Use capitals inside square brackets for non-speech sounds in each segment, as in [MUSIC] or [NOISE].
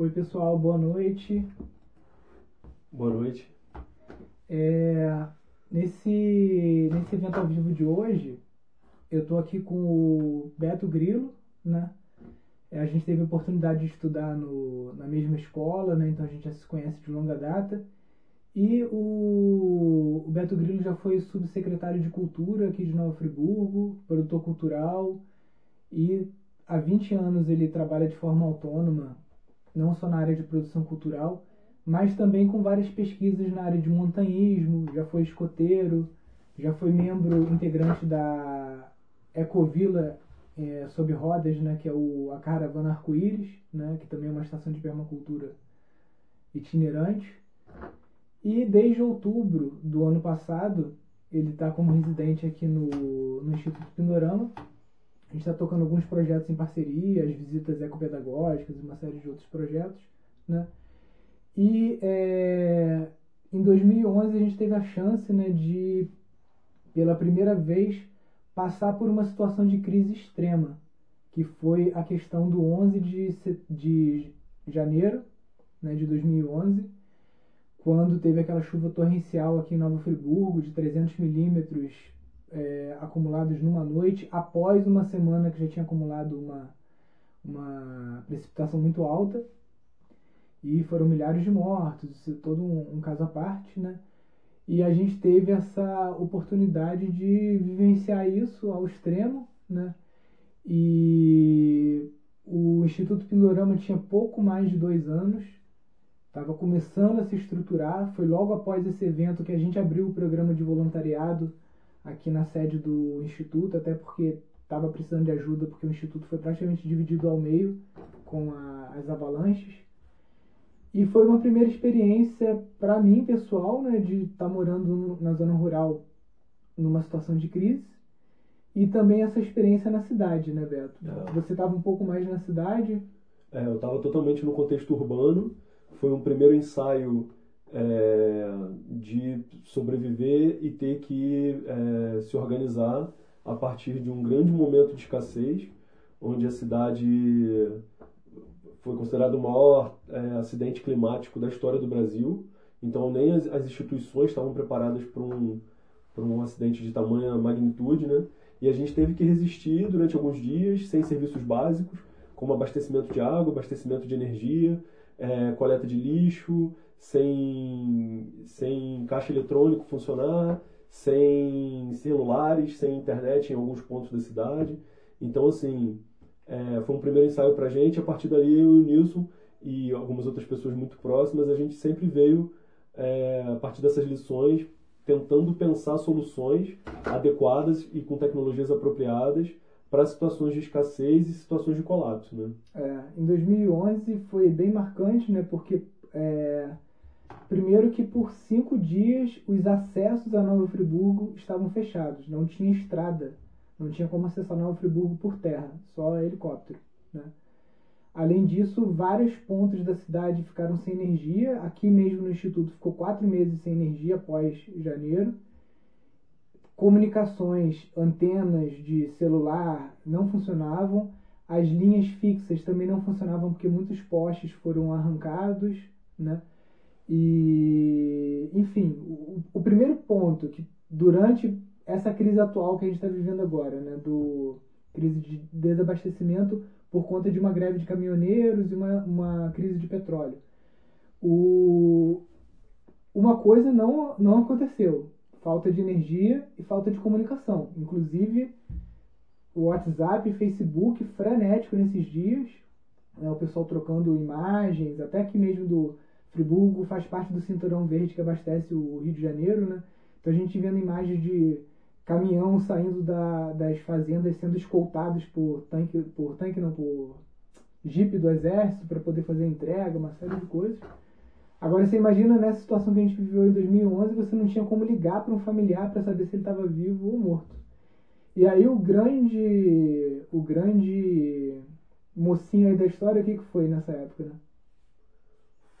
Oi, pessoal, boa noite. Boa noite. É, nesse, nesse evento ao vivo de hoje, eu estou aqui com o Beto Grilo, né? É, a gente teve a oportunidade de estudar no, na mesma escola, né? Então a gente já se conhece de longa data. E o, o Beto Grilo já foi subsecretário de Cultura aqui de Nova Friburgo, produtor cultural, e há 20 anos ele trabalha de forma autônoma, não só na área de produção cultural, mas também com várias pesquisas na área de montanhismo, já foi escoteiro, já foi membro integrante da Ecovila é, sob rodas, né, que é o, a Caravana Arco-Íris, né, que também é uma estação de permacultura itinerante. E desde outubro do ano passado, ele está como residente aqui no, no Instituto Pindorama. A gente está tocando alguns projetos em parceria, as visitas ecopedagógicas e uma série de outros projetos. Né? E é, em 2011 a gente teve a chance né, de, pela primeira vez, passar por uma situação de crise extrema, que foi a questão do 11 de, de janeiro né, de 2011 quando teve aquela chuva torrencial aqui em Nova Friburgo de 300 milímetros é, acumulados numa noite, após uma semana que já tinha acumulado uma, uma precipitação muito alta. E foram milhares de mortos, isso é todo um, um caso à parte, né? E a gente teve essa oportunidade de vivenciar isso ao extremo, né? E o Instituto Pindorama tinha pouco mais de dois anos, estava começando a se estruturar. Foi logo após esse evento que a gente abriu o programa de voluntariado aqui na sede do Instituto, até porque estava precisando de ajuda, porque o Instituto foi praticamente dividido ao meio com a, as avalanches. E foi uma primeira experiência para mim, pessoal, né, de estar tá morando na zona rural numa situação de crise. E também essa experiência na cidade, né, Beto? É. Você estava um pouco mais na cidade? É, eu estava totalmente no contexto urbano foi um primeiro ensaio é, de sobreviver e ter que é, se organizar a partir de um grande momento de escassez, onde a cidade foi considerado o maior é, acidente climático da história do Brasil. Então nem as, as instituições estavam preparadas para um, um acidente de tamanha magnitude, né? E a gente teve que resistir durante alguns dias sem serviços básicos, como abastecimento de água, abastecimento de energia, é, coleta de lixo, sem, sem caixa eletrônico funcionar, sem celulares, sem internet em alguns pontos da cidade. Então, assim, é, foi um primeiro ensaio para a gente. A partir dali, eu e o Nilson e algumas outras pessoas muito próximas, a gente sempre veio, é, a partir dessas lições, tentando pensar soluções adequadas e com tecnologias apropriadas para situações de escassez e situações de colapso, né? É, em 2011 foi bem marcante, né? Porque é, primeiro que por cinco dias os acessos a Nova Friburgo estavam fechados, não tinha estrada, não tinha como acessar Nova Friburgo por terra, só helicóptero, né? Além disso, vários pontos da cidade ficaram sem energia. Aqui mesmo no Instituto ficou quatro meses sem energia após janeiro comunicações, antenas de celular não funcionavam, as linhas fixas também não funcionavam porque muitos postes foram arrancados, né? E, enfim, o, o primeiro ponto que durante essa crise atual que a gente está vivendo agora, né, do crise de desabastecimento por conta de uma greve de caminhoneiros e uma, uma crise de petróleo. O, uma coisa não, não aconteceu, falta de energia e falta de comunicação. Inclusive, o WhatsApp e Facebook frenético nesses dias, né, o pessoal trocando imagens, até aqui mesmo do Friburgo faz parte do cinturão verde que abastece o Rio de Janeiro, né? Então a gente vendo imagens de caminhão saindo da, das fazendas sendo escoltados por tanque, por tanque não, por jipe do exército para poder fazer entrega, uma série de coisas. Agora você imagina nessa situação que a gente viveu em 2011, você não tinha como ligar para um familiar para saber se ele estava vivo ou morto. E aí o grande, o grande mocinho aí da história, o que, que foi nessa época, né?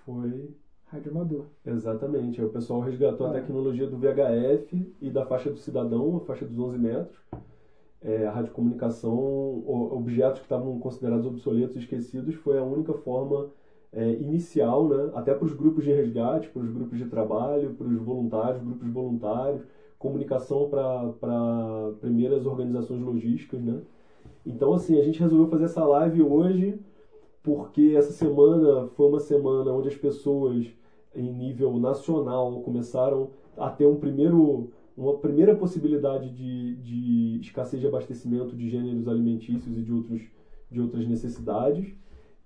Foi Rádio Amador. Exatamente. Aí o pessoal resgatou ah. a tecnologia do VHF e da faixa do cidadão, a faixa dos 11 metros. É, a radiocomunicação, objetos que estavam considerados obsoletos e esquecidos, foi a única forma é, inicial, né? até para os grupos de resgate, para os grupos de trabalho, para os voluntários, grupos voluntários, comunicação para primeiras organizações logísticas. Né? Então, assim, a gente resolveu fazer essa live hoje porque essa semana foi uma semana onde as pessoas em nível nacional começaram a ter um primeiro uma primeira possibilidade de, de escassez de abastecimento de gêneros alimentícios e de, outros, de outras necessidades.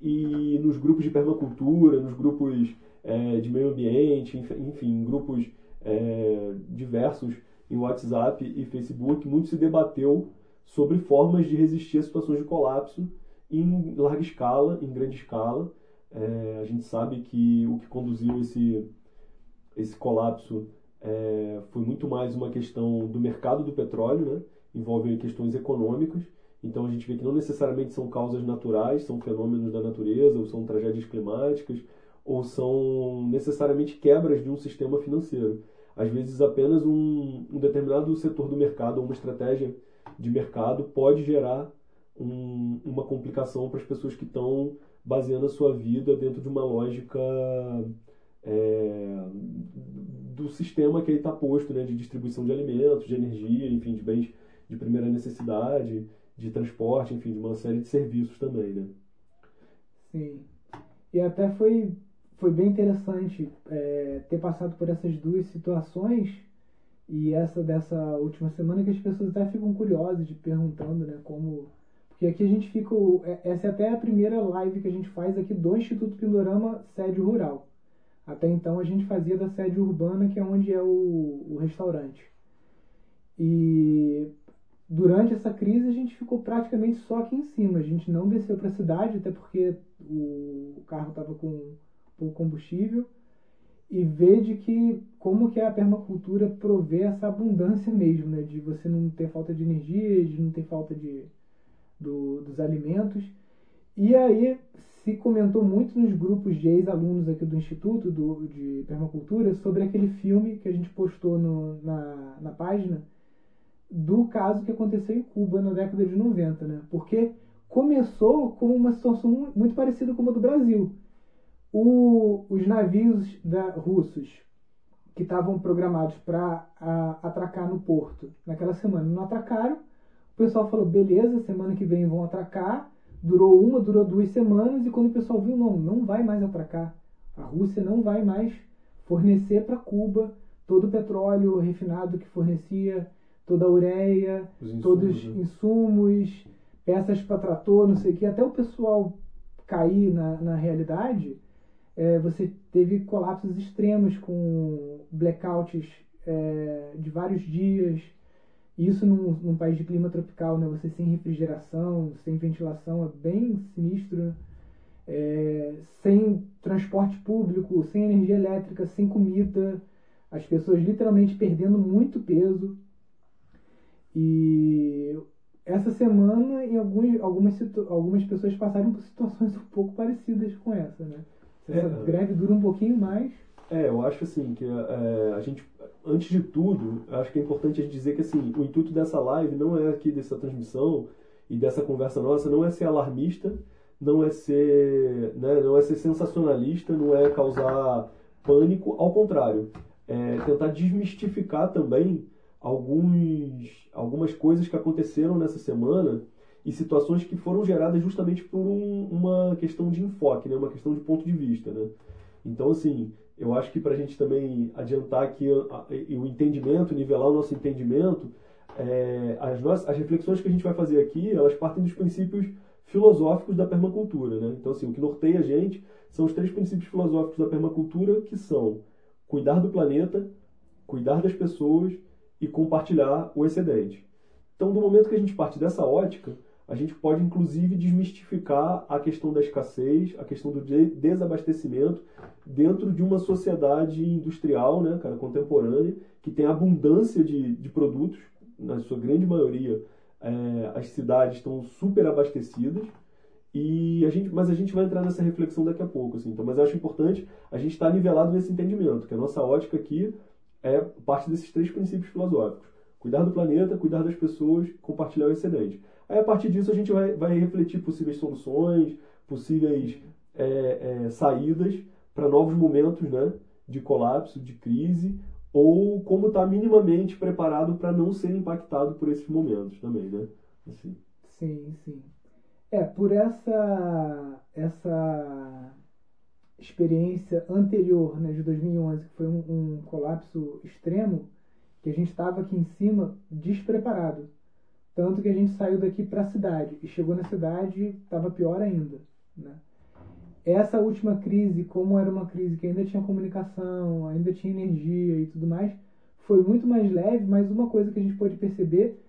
E nos grupos de permacultura, nos grupos é, de meio ambiente, enfim, grupos é, diversos em WhatsApp e Facebook, muito se debateu sobre formas de resistir a situações de colapso em larga escala, em grande escala. É, a gente sabe que o que conduziu esse, esse colapso é, foi muito mais uma questão do mercado do petróleo, né? envolve questões econômicas. Então a gente vê que não necessariamente são causas naturais, são fenômenos da natureza, ou são tragédias climáticas, ou são necessariamente quebras de um sistema financeiro. Às vezes apenas um, um determinado setor do mercado ou uma estratégia de mercado pode gerar um, uma complicação para as pessoas que estão baseando a sua vida dentro de uma lógica é, do sistema que aí está posto, né, de distribuição de alimentos, de energia, enfim, de bens de primeira necessidade, de transporte, enfim, de uma série de serviços também, né? Sim. E até foi, foi bem interessante é, ter passado por essas duas situações e essa dessa última semana que as pessoas até ficam curiosas de perguntando, né, como porque aqui a gente fica. É, essa é até a primeira live que a gente faz aqui do Instituto Pindorama Sede Rural. Até então a gente fazia da sede urbana, que é onde é o, o restaurante. E durante essa crise a gente ficou praticamente só aqui em cima. A gente não desceu para a cidade, até porque o carro estava com pouco combustível. E ver de que como que a permacultura provê essa abundância mesmo, né? De você não ter falta de energia, de não ter falta de, do, dos alimentos. E aí se comentou muito nos grupos de ex-alunos aqui do Instituto do, de Permacultura sobre aquele filme que a gente postou no, na, na página do caso que aconteceu em Cuba na década de 90, né? Porque começou com uma situação muito parecida com a do Brasil. O, os navios da, russos que estavam programados para atracar no porto naquela semana não atracaram. O pessoal falou: beleza, semana que vem vão atracar durou uma, durou duas semanas, e quando o pessoal viu, não, não vai mais atracar. A Rússia não vai mais fornecer para Cuba todo o petróleo refinado que fornecia, toda a ureia, insumos, todos os né? insumos, peças para trator, não sei o que, até o pessoal cair na, na realidade, é, você teve colapsos extremos com blackouts é, de vários dias, isso num, num país de clima tropical, né? Você sem refrigeração, sem ventilação, é bem sinistro. Né? É, sem transporte público, sem energia elétrica, sem comida, as pessoas literalmente perdendo muito peso. E essa semana, em alguns, algumas, algumas pessoas passaram por situações [LAUGHS] um pouco parecidas com essa, né? Essa é, greve dura um pouquinho mais. É, eu acho assim que é, a gente antes de tudo, acho que é importante a gente dizer que assim, o intuito dessa live não é aqui dessa transmissão e dessa conversa nossa, não é ser alarmista, não é ser, né, não é ser sensacionalista, não é causar pânico, ao contrário, é tentar desmistificar também alguns, algumas coisas que aconteceram nessa semana e situações que foram geradas justamente por um, uma questão de enfoque, né, uma questão de ponto de vista, né? Então, assim, eu acho que para a gente também adiantar aqui o entendimento, nivelar o nosso entendimento, é, as, nossas, as reflexões que a gente vai fazer aqui, elas partem dos princípios filosóficos da permacultura. Né? Então, assim, o que norteia a gente são os três princípios filosóficos da permacultura, que são cuidar do planeta, cuidar das pessoas e compartilhar o excedente. Então, do momento que a gente parte dessa ótica, a gente pode inclusive desmistificar a questão da escassez, a questão do desabastecimento dentro de uma sociedade industrial, né, cara, contemporânea, que tem abundância de, de produtos, na sua grande maioria é, as cidades estão super abastecidas, e a gente, mas a gente vai entrar nessa reflexão daqui a pouco, assim. Então, mas eu acho importante a gente estar nivelado nesse entendimento, que a nossa ótica aqui é parte desses três princípios filosóficos: cuidar do planeta, cuidar das pessoas, compartilhar o excedente. Aí, a partir disso, a gente vai, vai refletir possíveis soluções, possíveis é, é, saídas para novos momentos né, de colapso, de crise, ou como está minimamente preparado para não ser impactado por esses momentos também, né? Assim. Sim, sim. É, por essa, essa experiência anterior, né, de 2011, que foi um, um colapso extremo, que a gente estava aqui em cima despreparado. Tanto que a gente saiu daqui para a cidade e chegou na cidade estava pior ainda. Né? Essa última crise, como era uma crise que ainda tinha comunicação, ainda tinha energia e tudo mais, foi muito mais leve, mas uma coisa que a gente pode perceber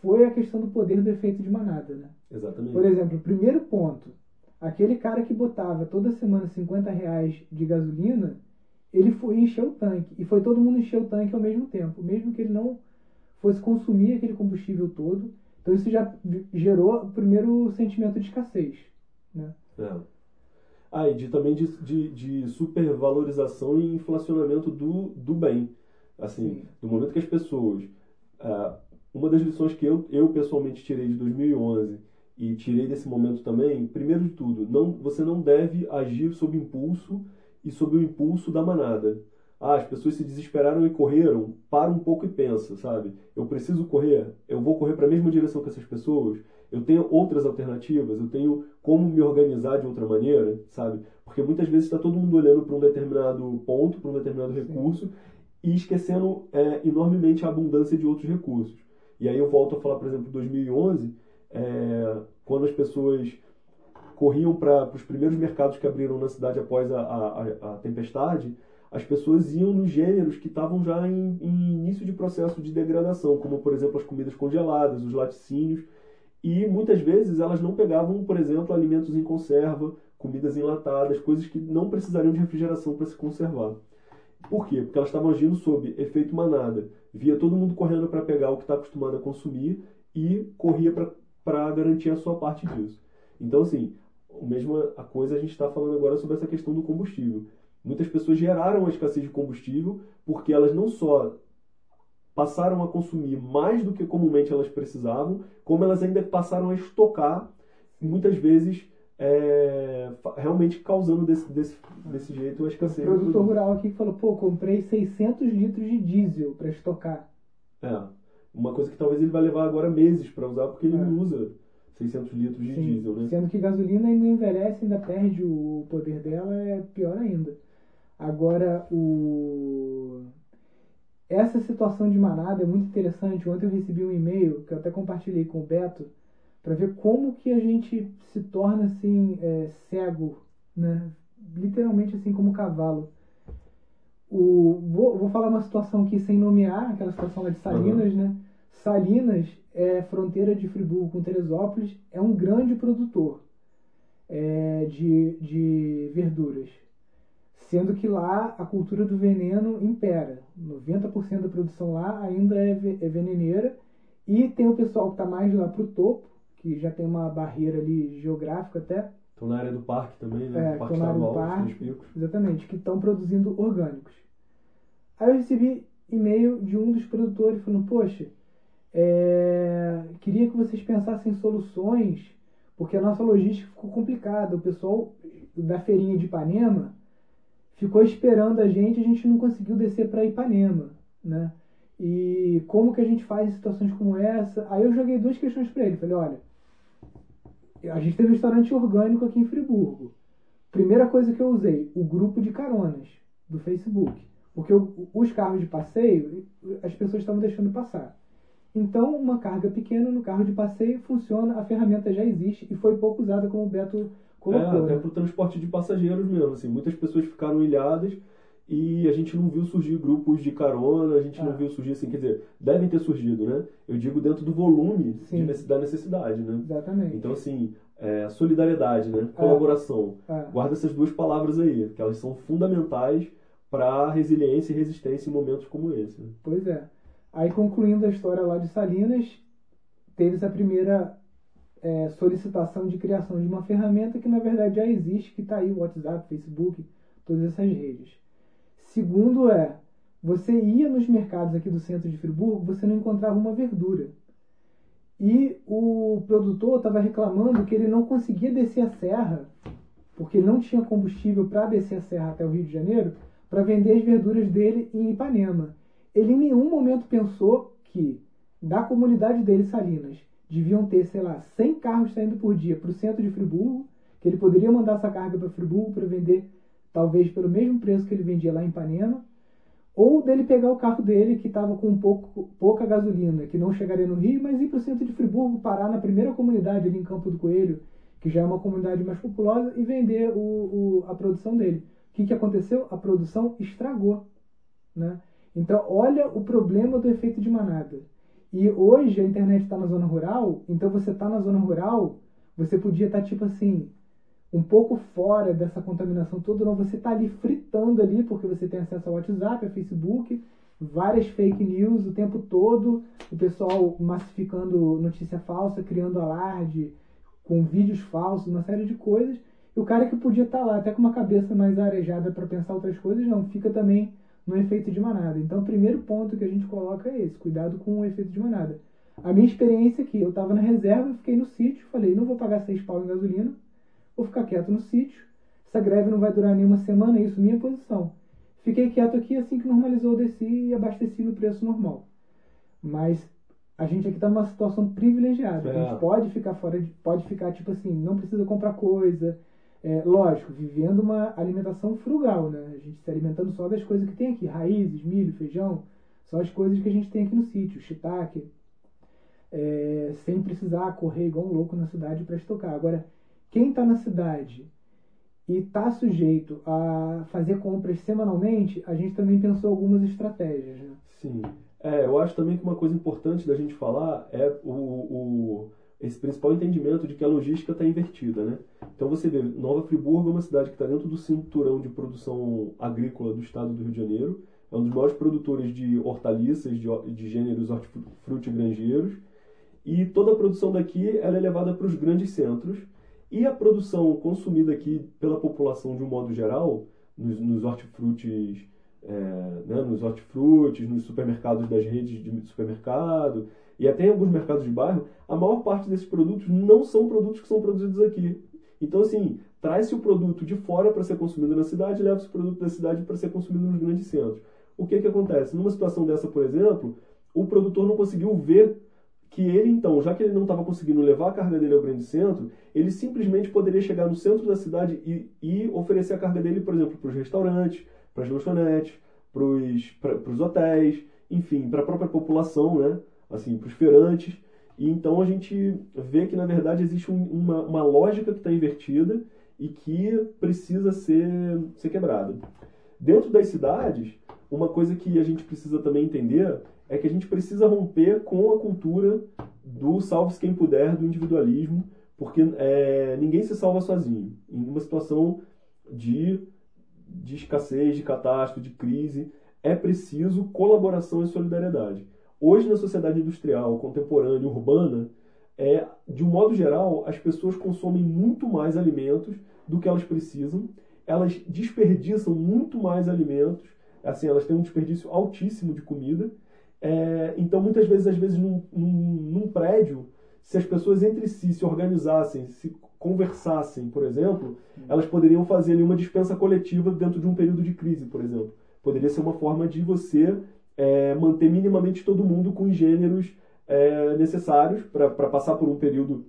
foi a questão do poder do efeito de manada. Né? Exatamente. Por exemplo, o primeiro ponto, aquele cara que botava toda semana 50 reais de gasolina, ele foi encher o tanque. E foi todo mundo encher o tanque ao mesmo tempo, mesmo que ele não fosse consumir aquele combustível todo. Então isso já gerou o primeiro sentimento de escassez. Né? É. Ah, e de, também de, de, de, supervalorização e inflacionamento do, do bem. Assim, Sim. do momento que as pessoas. Uh, uma das lições que eu, eu pessoalmente tirei de 2011 e tirei desse momento também, primeiro de tudo, não, você não deve agir sob impulso e sob o impulso da manada. Ah, as pessoas se desesperaram e correram, para um pouco e pensa, sabe? Eu preciso correr, eu vou correr para a mesma direção que essas pessoas, eu tenho outras alternativas, eu tenho como me organizar de outra maneira, sabe? Porque muitas vezes está todo mundo olhando para um determinado ponto, para um determinado recurso e esquecendo é, enormemente a abundância de outros recursos. E aí eu volto a falar, por exemplo, 2011, é, quando as pessoas corriam para os primeiros mercados que abriram na cidade após a, a, a tempestade, as pessoas iam nos gêneros que estavam já em, em, início de processo de degradação, como por exemplo as comidas congeladas, os laticínios, e muitas vezes elas não pegavam, por exemplo, alimentos em conserva, comidas enlatadas, coisas que não precisariam de refrigeração para se conservar. Por quê? Porque elas estavam agindo sob efeito manada. Via todo mundo correndo para pegar o que está acostumado a consumir e corria para garantir a sua parte disso. Então, assim, a mesma coisa a gente está falando agora sobre essa questão do combustível. Muitas pessoas geraram a escassez de combustível porque elas não só passaram a consumir mais do que comumente elas precisavam, como elas ainda passaram a estocar, muitas vezes é, realmente causando desse, desse, desse jeito a escassez. O produtor rural aqui falou, pô, comprei 600 litros de diesel para estocar. É, uma coisa que talvez ele vai levar agora meses para usar, porque ele é. não usa 600 litros de Sim, diesel, né? Sendo que gasolina ainda envelhece, ainda perde o poder dela, é pior ainda. Agora, o... essa situação de manada é muito interessante. Ontem eu recebi um e-mail, que eu até compartilhei com o Beto, para ver como que a gente se torna assim é, cego, né? Literalmente assim como cavalo. O, vou, vou falar uma situação aqui sem nomear, aquela situação lá de Salinas, uhum. né? Salinas é fronteira de Friburgo com Teresópolis, é um grande produtor é, de, de verduras. Sendo que lá a cultura do veneno impera. 90% da produção lá ainda é, é veneneira. E tem o pessoal que está mais lá para o topo, que já tem uma barreira ali geográfica até. Estão na área do parque também, né? É, estão na área do parque, exatamente, que estão produzindo orgânicos. Aí eu recebi e-mail de um dos produtores falando, poxa, é, queria que vocês pensassem em soluções, porque a nossa logística ficou complicada. O pessoal da feirinha de Ipanema ficou esperando a gente, a gente não conseguiu descer para Ipanema, né? E como que a gente faz em situações como essa? Aí eu joguei duas questões para ele. Falei, olha, a gente teve um restaurante orgânico aqui em Friburgo. Primeira coisa que eu usei, o grupo de caronas do Facebook. Porque os carros de passeio, as pessoas estavam deixando passar. Então, uma carga pequena no carro de passeio funciona, a ferramenta já existe e foi pouco usada como o Beto colocou. É, até para o transporte de passageiros mesmo. Assim, muitas pessoas ficaram ilhadas e a gente não viu surgir grupos de carona, a gente ah. não viu surgir assim, quer dizer, devem ter surgido, né? Eu digo dentro do volume de, da necessidade, né? Exatamente. Então, assim, é, solidariedade, né? É. Colaboração. É. Guarda essas duas palavras aí, que elas são fundamentais para resiliência e resistência em momentos como esse. Né? Pois é. Aí, concluindo a história lá de Salinas, teve essa primeira é, solicitação de criação de uma ferramenta que, na verdade, já existe, que está aí o WhatsApp, Facebook, todas essas redes. Segundo é, você ia nos mercados aqui do centro de Friburgo, você não encontrava uma verdura. E o produtor estava reclamando que ele não conseguia descer a serra porque não tinha combustível para descer a serra até o Rio de Janeiro para vender as verduras dele em Ipanema. Ele em nenhum momento pensou que da comunidade dele, Salinas, deviam ter, sei lá, 100 carros saindo por dia para o centro de Friburgo, que ele poderia mandar essa carga para Friburgo para vender talvez pelo mesmo preço que ele vendia lá em Ipanema, ou dele pegar o carro dele que estava com um pouco, pouca gasolina, que não chegaria no Rio, mas ir para o centro de Friburgo, parar na primeira comunidade ali em Campo do Coelho, que já é uma comunidade mais populosa, e vender o, o a produção dele. O que, que aconteceu? A produção estragou. Né? Então, olha o problema do efeito de manada. E hoje a internet está na zona rural, então você está na zona rural, você podia estar tá, tipo assim, um pouco fora dessa contaminação toda, não, você está ali fritando ali, porque você tem acesso ao WhatsApp, a Facebook, várias fake news o tempo todo, o pessoal massificando notícia falsa, criando alarde, com vídeos falsos, uma série de coisas. E o cara que podia estar tá lá, até com uma cabeça mais arejada para pensar outras coisas, não, fica também no efeito de manada. Então, o primeiro ponto que a gente coloca é esse: cuidado com o efeito de manada. A minha experiência aqui, eu estava na reserva, fiquei no sítio, falei, não vou pagar seis pau em gasolina, vou ficar quieto no sítio. Essa greve não vai durar nenhuma semana, é isso minha posição. Fiquei quieto aqui, assim que normalizou, eu desci e abasteci no preço normal. Mas a gente aqui está numa situação privilegiada. É. A gente pode ficar fora de, pode ficar tipo assim, não precisa comprar coisa, é, lógico, vivendo uma alimentação frugal, né? A gente se alimentando só das coisas que tem aqui, raízes, milho, feijão, só as coisas que a gente tem aqui no sítio, shiitake, é, sem precisar correr igual um louco na cidade para estocar. Agora, quem está na cidade e está sujeito a fazer compras semanalmente, a gente também pensou algumas estratégias, né? Sim. É, eu acho também que uma coisa importante da gente falar é o, o esse principal entendimento de que a logística está invertida, né? Então você vê, Nova Friburgo é uma cidade que está dentro do cinturão de produção agrícola do estado do Rio de Janeiro, é um dos maiores produtores de hortaliças, de, de gêneros hortifrutigranjeiros, e toda a produção daqui ela é levada para os grandes centros, e a produção consumida aqui pela população de um modo geral, nos, nos hortifrutis, é, né, nos hortifrutis, nos supermercados das redes de supermercado, e até em alguns mercados de bairro, a maior parte desses produtos não são produtos que são produzidos aqui. Então, assim, traz-se o produto de fora para ser consumido na cidade leva-se o produto da cidade para ser consumido nos grandes centros. O que, que acontece? Numa situação dessa, por exemplo, o produtor não conseguiu ver que ele, então, já que ele não estava conseguindo levar a carga dele ao grande centro, ele simplesmente poderia chegar no centro da cidade e, e oferecer a carga dele, por exemplo, para os restaurantes, para as lanchonetes, para os hotéis, enfim, para a própria população, né? assim, para os feirantes. E então a gente vê que, na verdade, existe um, uma, uma lógica que está invertida e que precisa ser, ser quebrada. Dentro das cidades, uma coisa que a gente precisa também entender é que a gente precisa romper com a cultura do salve-se quem puder, do individualismo, porque é, ninguém se salva sozinho. Em uma situação de, de escassez, de catástrofe, de crise, é preciso colaboração e solidariedade. Hoje, na sociedade industrial, contemporânea, urbana, é, de um modo geral, as pessoas consomem muito mais alimentos do que elas precisam, elas desperdiçam muito mais alimentos, assim, elas têm um desperdício altíssimo de comida. É, então, muitas vezes, às vezes, num, num, num prédio, se as pessoas entre si se organizassem, se conversassem, por exemplo, elas poderiam fazer ali uma dispensa coletiva dentro de um período de crise, por exemplo. Poderia ser uma forma de você é, manter minimamente todo mundo com os gêneros é, necessários para passar por um período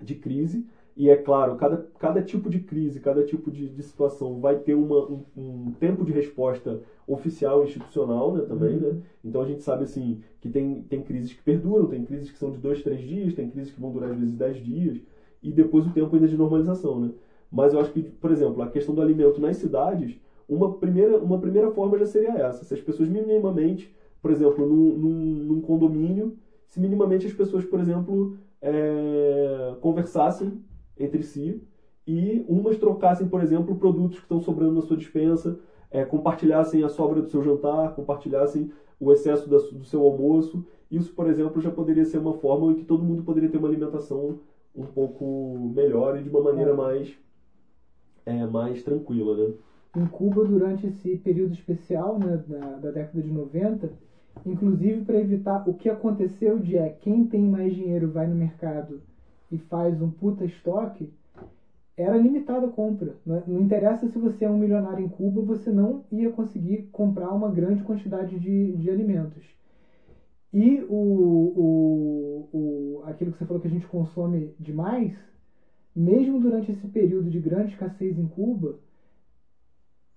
de crise. E é claro, cada, cada tipo de crise, cada tipo de, de situação vai ter uma, um, um, tempo de resposta oficial, institucional né, também. Uhum. Né? Então a gente sabe assim que tem, tem crises que perduram, tem crises que são de dois, três dias, tem crises que vão durar às vezes dez dias, e depois o tempo ainda de normalização. Né? Mas eu acho que, por exemplo, a questão do alimento nas cidades uma primeira, uma primeira forma já seria essa. Se as pessoas minimamente, por exemplo, num, num, num condomínio, se minimamente as pessoas, por exemplo, é, conversassem entre si e umas trocassem, por exemplo, produtos que estão sobrando na sua dispensa, é, compartilhassem a sobra do seu jantar, compartilhassem o excesso da, do seu almoço. Isso, por exemplo, já poderia ser uma forma em que todo mundo poderia ter uma alimentação um pouco melhor e de uma maneira é. mais, é, mais tranquila, né? Em Cuba durante esse período especial né, da, da década de 90, inclusive para evitar o que aconteceu de é quem tem mais dinheiro vai no mercado e faz um puta estoque, era limitada a compra. Não, não interessa se você é um milionário em Cuba, você não ia conseguir comprar uma grande quantidade de, de alimentos. E o, o, o, aquilo que você falou que a gente consome demais, mesmo durante esse período de grande escassez em Cuba,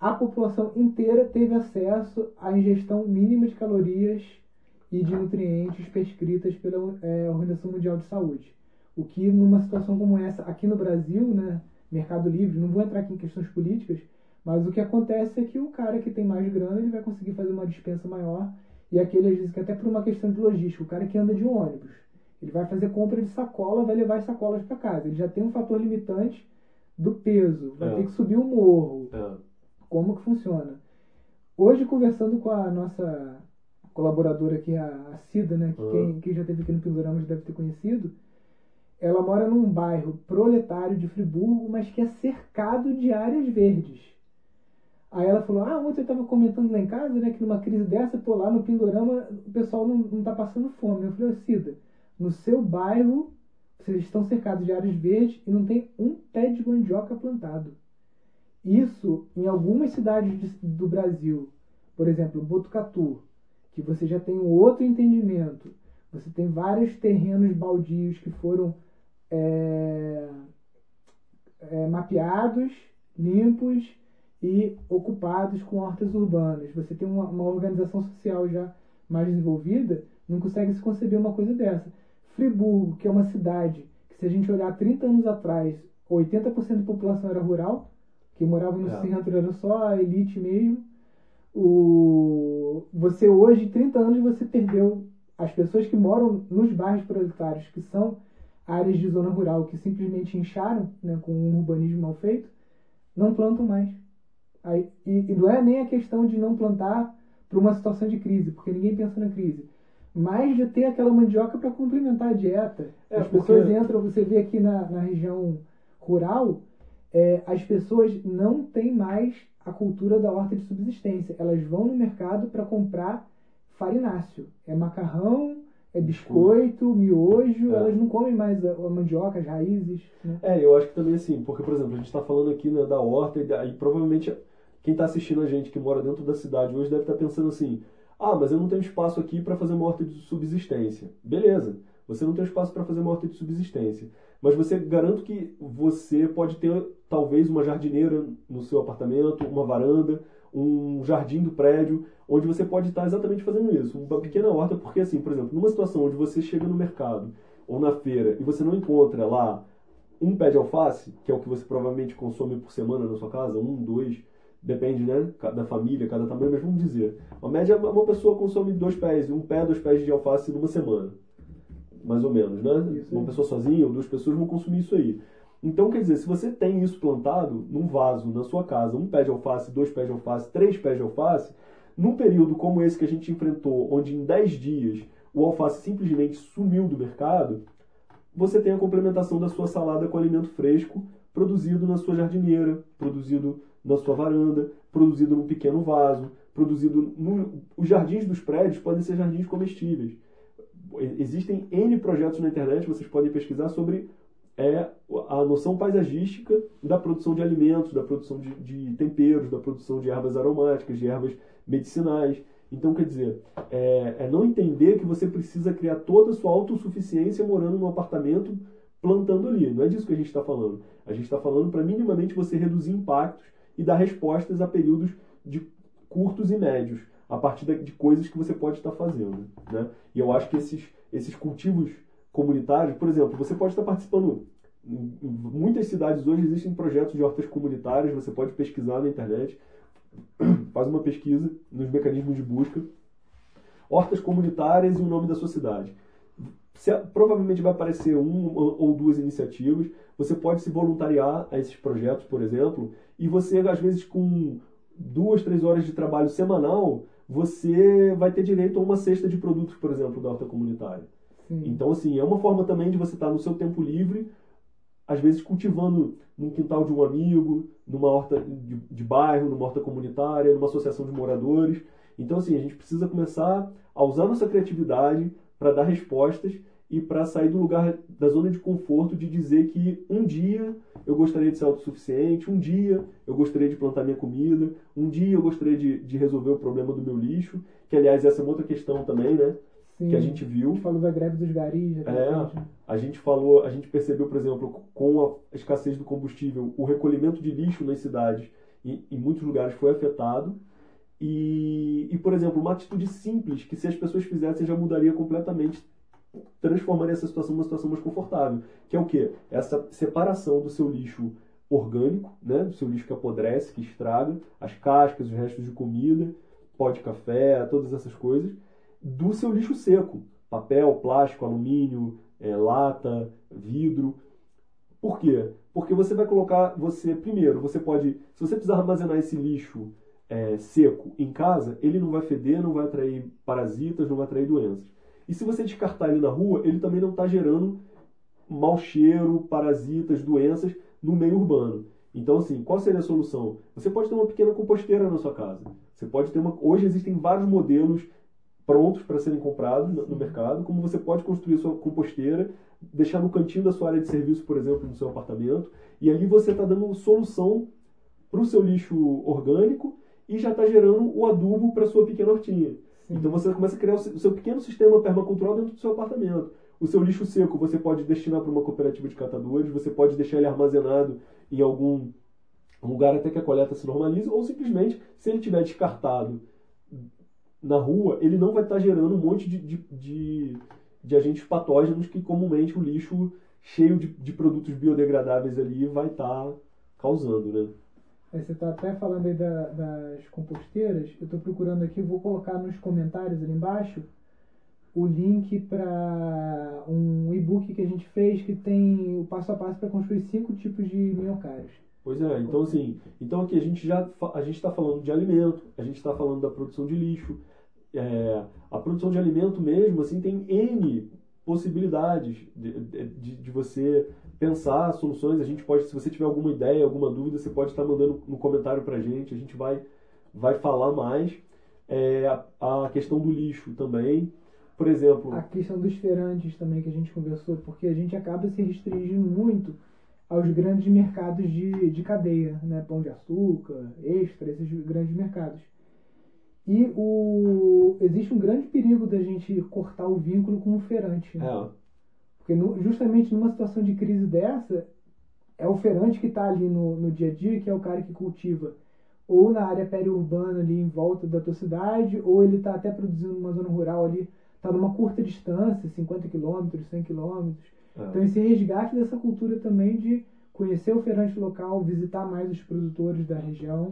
a população inteira teve acesso à ingestão mínima de calorias e de nutrientes prescritas pela é, Organização Mundial de Saúde. O que, numa situação como essa, aqui no Brasil, né, Mercado Livre, não vou entrar aqui em questões políticas, mas o que acontece é que o cara que tem mais grana, ele vai conseguir fazer uma dispensa maior, e aquele, às vezes, que até por uma questão de logística, o cara que anda de ônibus, ele vai fazer compra de sacola, vai levar as sacolas para casa. Ele já tem um fator limitante do peso, vai é. ter que subir o morro. É. Como que funciona? Hoje, conversando com a nossa colaboradora aqui, a, Cida, né, que uhum. quem, quem já teve aqui no Pindorama já deve ter conhecido, ela mora num bairro proletário de Friburgo, mas que é cercado de áreas verdes. Aí ela falou, ah, ontem eu estava comentando lá em casa, né, que numa crise dessa, pô, lá no Pindorama o pessoal não, não tá passando fome. Eu falei, Cida, no seu bairro vocês estão cercados de áreas verdes e não tem um pé de mandioca plantado. Isso, em algumas cidades de, do Brasil, por exemplo, Botucatu, que você já tem um outro entendimento, você tem vários terrenos baldios que foram é, é, mapeados, limpos e ocupados com hortas urbanas. Você tem uma, uma organização social já mais desenvolvida, não consegue se conceber uma coisa dessa. Friburgo, que é uma cidade que, se a gente olhar 30 anos atrás, 80% da população era rural, quem morava no é. centro era só a elite mesmo. O... Você hoje, 30 anos, você perdeu as pessoas que moram nos bairros proletários, que são áreas de zona rural que simplesmente incharam né, com um urbanismo mal feito, não plantam mais. Aí, e, e não é nem a questão de não plantar para uma situação de crise, porque ninguém pensa na crise, mas de ter aquela mandioca para complementar a dieta. É, as porque... pessoas entram, você vê aqui na, na região rural, é, as pessoas não têm mais a cultura da horta de subsistência. Elas vão no mercado para comprar farináceo. É macarrão, é biscoito, miojo, é. elas não comem mais a, a mandioca, as raízes. Né? É, eu acho que também assim, porque, por exemplo, a gente está falando aqui né, da horta e, da, e provavelmente quem está assistindo a gente que mora dentro da cidade hoje deve estar tá pensando assim: ah, mas eu não tenho espaço aqui para fazer uma horta de subsistência. Beleza, você não tem espaço para fazer uma horta de subsistência. Mas você garanto que você pode ter talvez uma jardineira no seu apartamento, uma varanda, um jardim do prédio, onde você pode estar exatamente fazendo isso. Uma pequena horta, porque assim, por exemplo, numa situação onde você chega no mercado ou na feira e você não encontra lá um pé de alface, que é o que você provavelmente consome por semana na sua casa, um, dois, depende né, da família, cada tamanho, mas vamos dizer, uma média, uma pessoa consome dois pés, um pé, dois pés de alface numa semana, mais ou menos, né? Uma pessoa sozinha ou duas pessoas vão consumir isso aí. Então, quer dizer, se você tem isso plantado num vaso na sua casa, um pé de alface, dois pés de alface, três pés de alface, num período como esse que a gente enfrentou, onde em 10 dias o alface simplesmente sumiu do mercado, você tem a complementação da sua salada com alimento fresco, produzido na sua jardineira, produzido na sua varanda, produzido num pequeno vaso, produzido no... os jardins dos prédios podem ser jardins comestíveis. Existem N projetos na internet, vocês podem pesquisar sobre é a noção paisagística da produção de alimentos, da produção de, de, temperos, da produção de ervas aromáticas, de ervas medicinais. Então, quer dizer, é, é, não entender que você precisa criar toda a sua autossuficiência morando num apartamento plantando ali. Não é disso que a gente está falando. A gente está falando para minimamente você reduzir impactos e dar respostas a períodos de curtos e médios, a partir de coisas que você pode estar fazendo. Né? E eu acho que esses, esses cultivos comunitários, por exemplo, você pode estar participando. Em muitas cidades hoje existem projetos de hortas comunitárias, você pode pesquisar na internet, [CLEARS THROAT] faz uma pesquisa nos mecanismos de busca, hortas comunitárias e o nome da sua cidade. Você, provavelmente vai aparecer uma ou duas iniciativas. Você pode se voluntariar a esses projetos, por exemplo, e você, às vezes, com duas, três horas de trabalho semanal, você vai ter direito a uma cesta de produtos, por exemplo, da horta comunitária. Sim. Então, assim, é uma forma também de você estar no seu tempo livre, às vezes cultivando num quintal de um amigo, numa horta de, de bairro, numa horta comunitária, numa associação de moradores. Então, assim, a gente precisa começar a usar nossa criatividade para dar respostas e para sair do lugar da zona de conforto de dizer que um dia eu gostaria de ser autossuficiente, um dia eu gostaria de plantar minha comida, um dia eu gostaria de, de resolver o problema do meu lixo, que aliás essa é uma outra questão também, né? Sim. Que a gente viu. A gente falou da greve dos garis. É, repente. a gente falou, a gente percebeu, por exemplo, com a escassez do combustível, o recolhimento de lixo nas cidades em, em muitos lugares foi afetado. E, e, por exemplo, uma atitude simples que se as pessoas fizessem já mudaria completamente, transformaria essa situação numa situação mais confortável. Que é o quê? Essa separação do seu lixo orgânico, né? do seu lixo que apodrece, que estraga, as cascas, os restos de comida, pó de café, todas essas coisas, do seu lixo seco, papel, plástico, alumínio, é, lata, vidro. Por quê? Porque você vai colocar, você primeiro, você pode, se você precisar armazenar esse lixo é, seco em casa, ele não vai feder, não vai atrair parasitas, não vai atrair doenças. E se você descartar ele na rua, ele também não está gerando mau cheiro, parasitas, doenças no meio urbano. Então, assim, qual seria a solução? Você pode ter uma pequena composteira na sua casa. Você pode ter uma. Hoje existem vários modelos prontos para serem comprados no, mercado, como você pode construir sua composteira, deixar no cantinho da sua área de serviço, por exemplo, no seu apartamento, e ali você está dando solução para o seu lixo orgânico e já está gerando o adubo para sua pequena hortinha. Sim. Então você começa a criar o seu pequeno sistema permacultural dentro do seu apartamento. O seu lixo seco você pode destinar para uma cooperativa de catadores, você pode deixar ele armazenado em algum lugar até que a coleta se normalize, ou simplesmente, se ele tiver descartado na rua, ele não vai estar gerando um monte de, de, de, de agentes patógenos que comumente o lixo cheio de, de produtos biodegradáveis ali vai estar causando, né? Você está até falando aí da- das composteiras. Eu estou procurando aqui, vou colocar nos comentários ali embaixo o link para um e-book que a gente fez que tem o passo a passo para construir cinco tipos de minhocários. Pois é, então assim, então aqui a gente já a gente está falando de alimento, a gente está falando da produção de lixo, é, a produção de alimento mesmo assim tem n possibilidades de, de, de você pensar soluções. A gente pode, se você tiver alguma ideia, alguma dúvida, você pode estar mandando no comentário para a gente. A gente vai vai falar mais. É, a, a questão do lixo também, por exemplo. A questão dos feirantes também que a gente conversou, porque a gente acaba se restringindo muito aos grandes mercados de, de cadeia, né? Pão de açúcar, extra, esses grandes mercados. E o, existe um grande perigo da gente cortar o vínculo com o feirante. né? É, Porque no- justamente numa situação de crise dessa, é o feirante que está ali no, no dia a dia, que é o cara que cultiva ou na área periurbana ali em volta da tua cidade, ou ele está até produzindo numa zona rural ali, está numa curta distância, 50 quilômetros, 100 quilômetros. é. Então esse resgate dessa cultura também de conhecer o feirante local, visitar mais os produtores da região.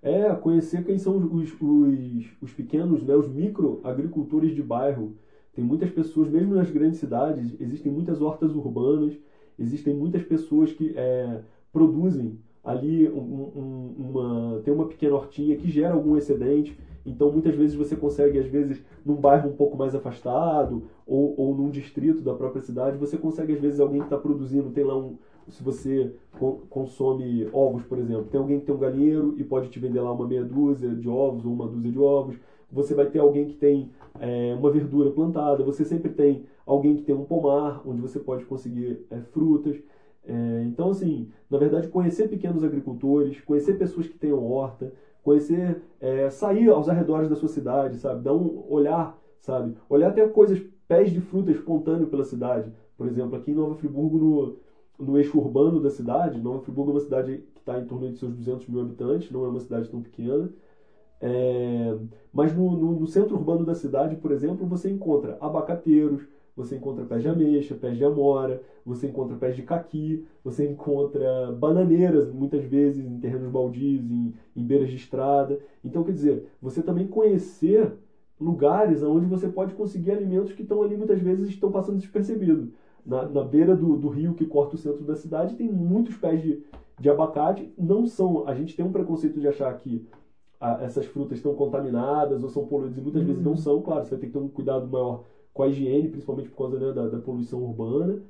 É, conhecer quem são os, os, os pequenos, né, os micro agricultores de bairro. Tem muitas pessoas, mesmo nas grandes cidades, existem muitas hortas urbanas, existem muitas pessoas que é, produzem ali um- um- uma, tem uma pequena hortinha que gera algum excedente. Então, muitas vezes você consegue, às vezes, num bairro um pouco mais afastado ou, ou num distrito da própria cidade, você consegue, às vezes, alguém que está produzindo, tem lá um, se você co- consome ovos, por exemplo, tem alguém que tem um galinheiro e pode te vender lá uma meia dúzia de ovos ou uma dúzia de ovos. Você vai ter alguém que tem é, uma verdura plantada. Você sempre tem alguém que tem um pomar, onde você pode conseguir é, frutas. É, então, assim, na verdade, conhecer pequenos agricultores, conhecer pessoas que tenham horta, conhecer, sair aos arredores da sua cidade, sabe? Dar um olhar, sabe? Olhar até coisas, pés de fruta espontâneo pela cidade. Por exemplo, aqui em Nova Friburgo, no, no eixo urbano da cidade, Nova Friburgo é uma cidade que está em torno de seus 200 mil habitantes, não é uma cidade tão pequena. É, mas no, no, no centro urbano da cidade, por exemplo, você encontra abacateiros, você encontra pés de ameixa, pés de amora, você encontra pés de caqui, você encontra bananeiras, muitas vezes em terrenos baldios, em, em beiras de estrada. Então, quer dizer, você também conhecer lugares onde você pode conseguir alimentos que estão ali muitas vezes estão passando despercebidos. Na, na beira do, do rio que corta o centro da cidade tem muitos pés de, de abacate. Não são. A gente tem um preconceito de achar que essas frutas estão contaminadas ou são poluídas e muitas vezes não são. Claro, você vai ter que ter um cuidado maior com a higiene, principalmente por causa né, da, da poluição urbana.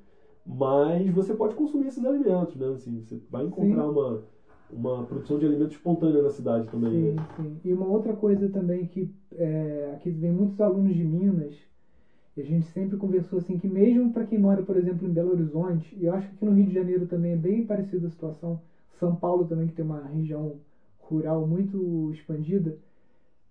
Mas você pode consumir esses alimentos, né? Assim, você vai encontrar uma, uma produção de alimentos espontânea na cidade também. Sim, né? sim. E uma outra coisa também que é, aqui vem muitos alunos de Minas E a gente sempre conversou assim que mesmo para quem mora, por exemplo, em Belo Horizonte, e eu acho que aqui no Rio de Janeiro também é bem parecida a situação, São Paulo também que tem uma região rural muito expandida,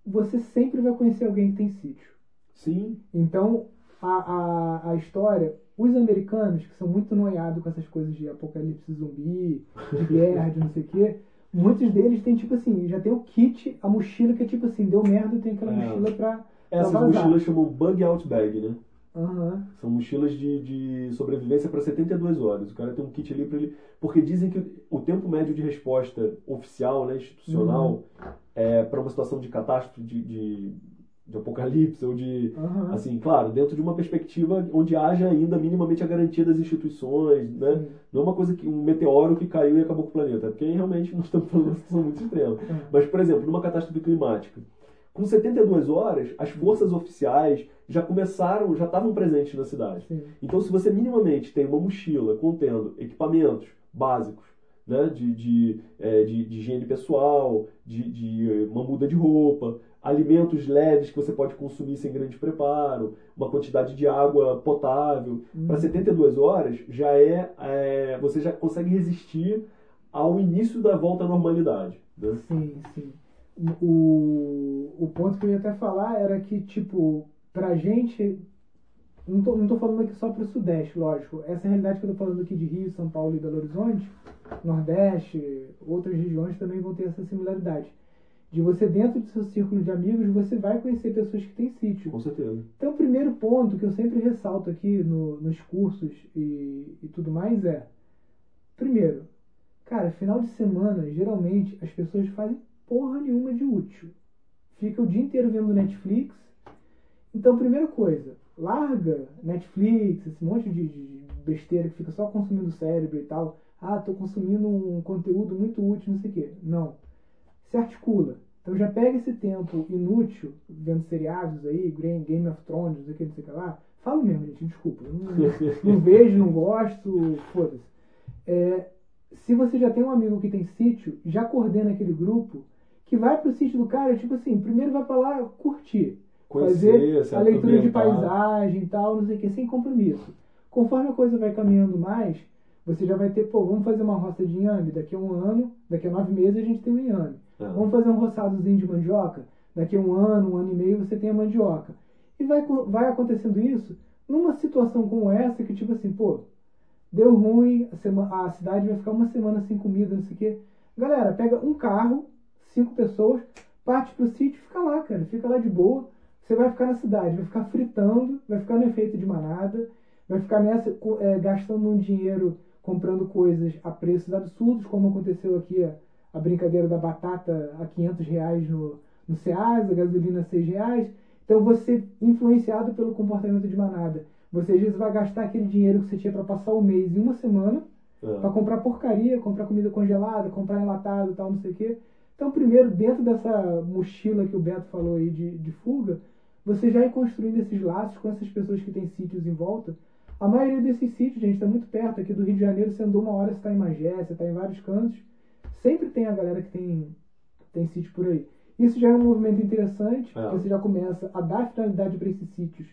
você sempre vai conhecer alguém que tem sítio. Sim. Então, a, a, a história, os americanos, que são muito noiados com essas coisas de apocalipse zumbi, de [LAUGHS] guerra, de não sei o quê, muitos deles têm tipo assim, já tem o kit, a mochila que é tipo assim, deu merda, tem aquela É. mochila pra. Essas pra mochilas chamam Bug Out Bag, né? Aham. São mochilas de, de sobrevivência para 72 horas. O cara tem um kit ali para ele. Porque dizem que o tempo médio de resposta oficial, né, institucional, é para uma situação de catástrofe, de, de, de apocalipse, ou de. Aham. Assim, claro, dentro de uma perspectiva onde haja ainda minimamente a garantia das instituições, né? Não é uma coisa que um meteoro que caiu e acabou com o planeta, porque aí realmente [LAUGHS] nós estamos falando de uma situação muito extrema. Mas, por exemplo, numa catástrofe climática, com 72 horas, as forças oficiais já começaram, já estavam presentes na cidade. Sim. Então, se você minimamente tem uma mochila contendo equipamentos básicos, né, de, de, eh, de, de higiene pessoal, de, de uma muda de roupa, alimentos leves que você pode consumir sem grande preparo, uma quantidade de água potável, para 72 horas já é, eh, você já consegue resistir ao início da volta à normalidade. Né? Sim, sim. O, o ponto que eu ia até falar era que, tipo, pra gente. Não tô, não tô falando aqui só pro Sudeste, lógico. Essa realidade que eu tô falando aqui de Rio, São Paulo e Belo Horizonte, Nordeste, outras regiões também vão ter essa similaridade. De você, dentro do seu círculo de amigos, você vai conhecer pessoas que têm sítio. Com certeza. Então, o primeiro ponto que eu sempre ressalto aqui no- nos cursos e, e tudo mais é: primeiro, cara, final de semana, geralmente as pessoas fazem porra nenhuma de útil. Fica o dia inteiro vendo Netflix. Então, primeira coisa, larga Netflix, esse monte de, de besteira que fica só consumindo cérebro e tal. Ah, tô consumindo um conteúdo muito útil, não sei o quê. Não se articula. Então já pega esse tempo inútil, vendo seriados aí, Game of Thrones, não sei o que, não sei o que lá. Falo mesmo, gente, desculpa. Não, não [LAUGHS] vejo, não gosto, foda-se. É, se você já tem um amigo que tem sítio, já coordena aquele grupo que vai pro sítio do cara, tipo assim, primeiro vai pra lá curtir. Conhecer, fazer a leitura de paisagem e tal, não sei o que, sem compromisso. Conforme a coisa vai caminhando mais, você já vai ter, pô, vamos fazer uma roça de inhame, daqui a um ano, daqui a nove meses a gente tem o inhame. É. Vamos fazer um roçadozinho de mandioca, daqui a um ano, um ano e meio você tem a mandioca. E vai, vai acontecendo isso numa situação como essa, que tipo assim, pô, deu ruim, a, sema- a cidade vai ficar uma semana sem comida, não sei o quê. Galera, pega um carro, cinco pessoas, parte pro sítio e fica lá, cara. Fica lá de boa. Você vai ficar na cidade, vai ficar fritando, vai ficar no efeito de manada, vai ficar nessa, é, gastando um dinheiro comprando coisas a preços absurdos, como aconteceu aqui a, a brincadeira da batata a 500 reais no, no Ceasa, a gasolina a 6 reais. Então você, influenciado pelo comportamento de manada, você às vezes vai gastar aquele dinheiro que você tinha para passar o mês em uma semana É. para comprar porcaria, comprar comida congelada, comprar enlatado e tal, não sei o quê. Então, primeiro, dentro dessa mochila que o Beto falou aí de, de fuga, você já ir construindo esses laços com essas pessoas que têm sítios em volta. A maioria desses sítios, gente, está muito perto aqui do Rio de Janeiro. Você andou uma hora, você está em Magé, você está em vários cantos. Sempre tem a galera que tem, tem sítio por aí. Isso já é um movimento interessante, É. você já começa a dar finalidade para esses sítios,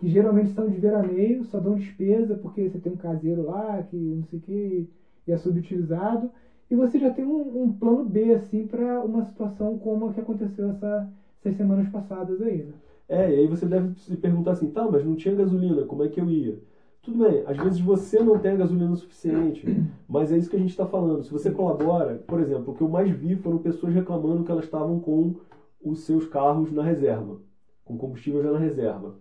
que geralmente são de veraneio, só dão despesa porque você tem um caseiro lá, que não sei o que, e é subutilizado. E você já tem um, um plano B, assim, para uma situação como a que aconteceu essa, essas semanas passadas aí, né? É, e aí você deve se perguntar assim, tá, mas não tinha gasolina, como é que eu ia? Tudo bem, às vezes você não tem a gasolina suficiente, [COUGHS] mas é isso que a gente está falando. Se você colabora, por exemplo, o que eu mais vi foram pessoas reclamando que elas estavam com os seus carros na reserva, com combustível já na reserva.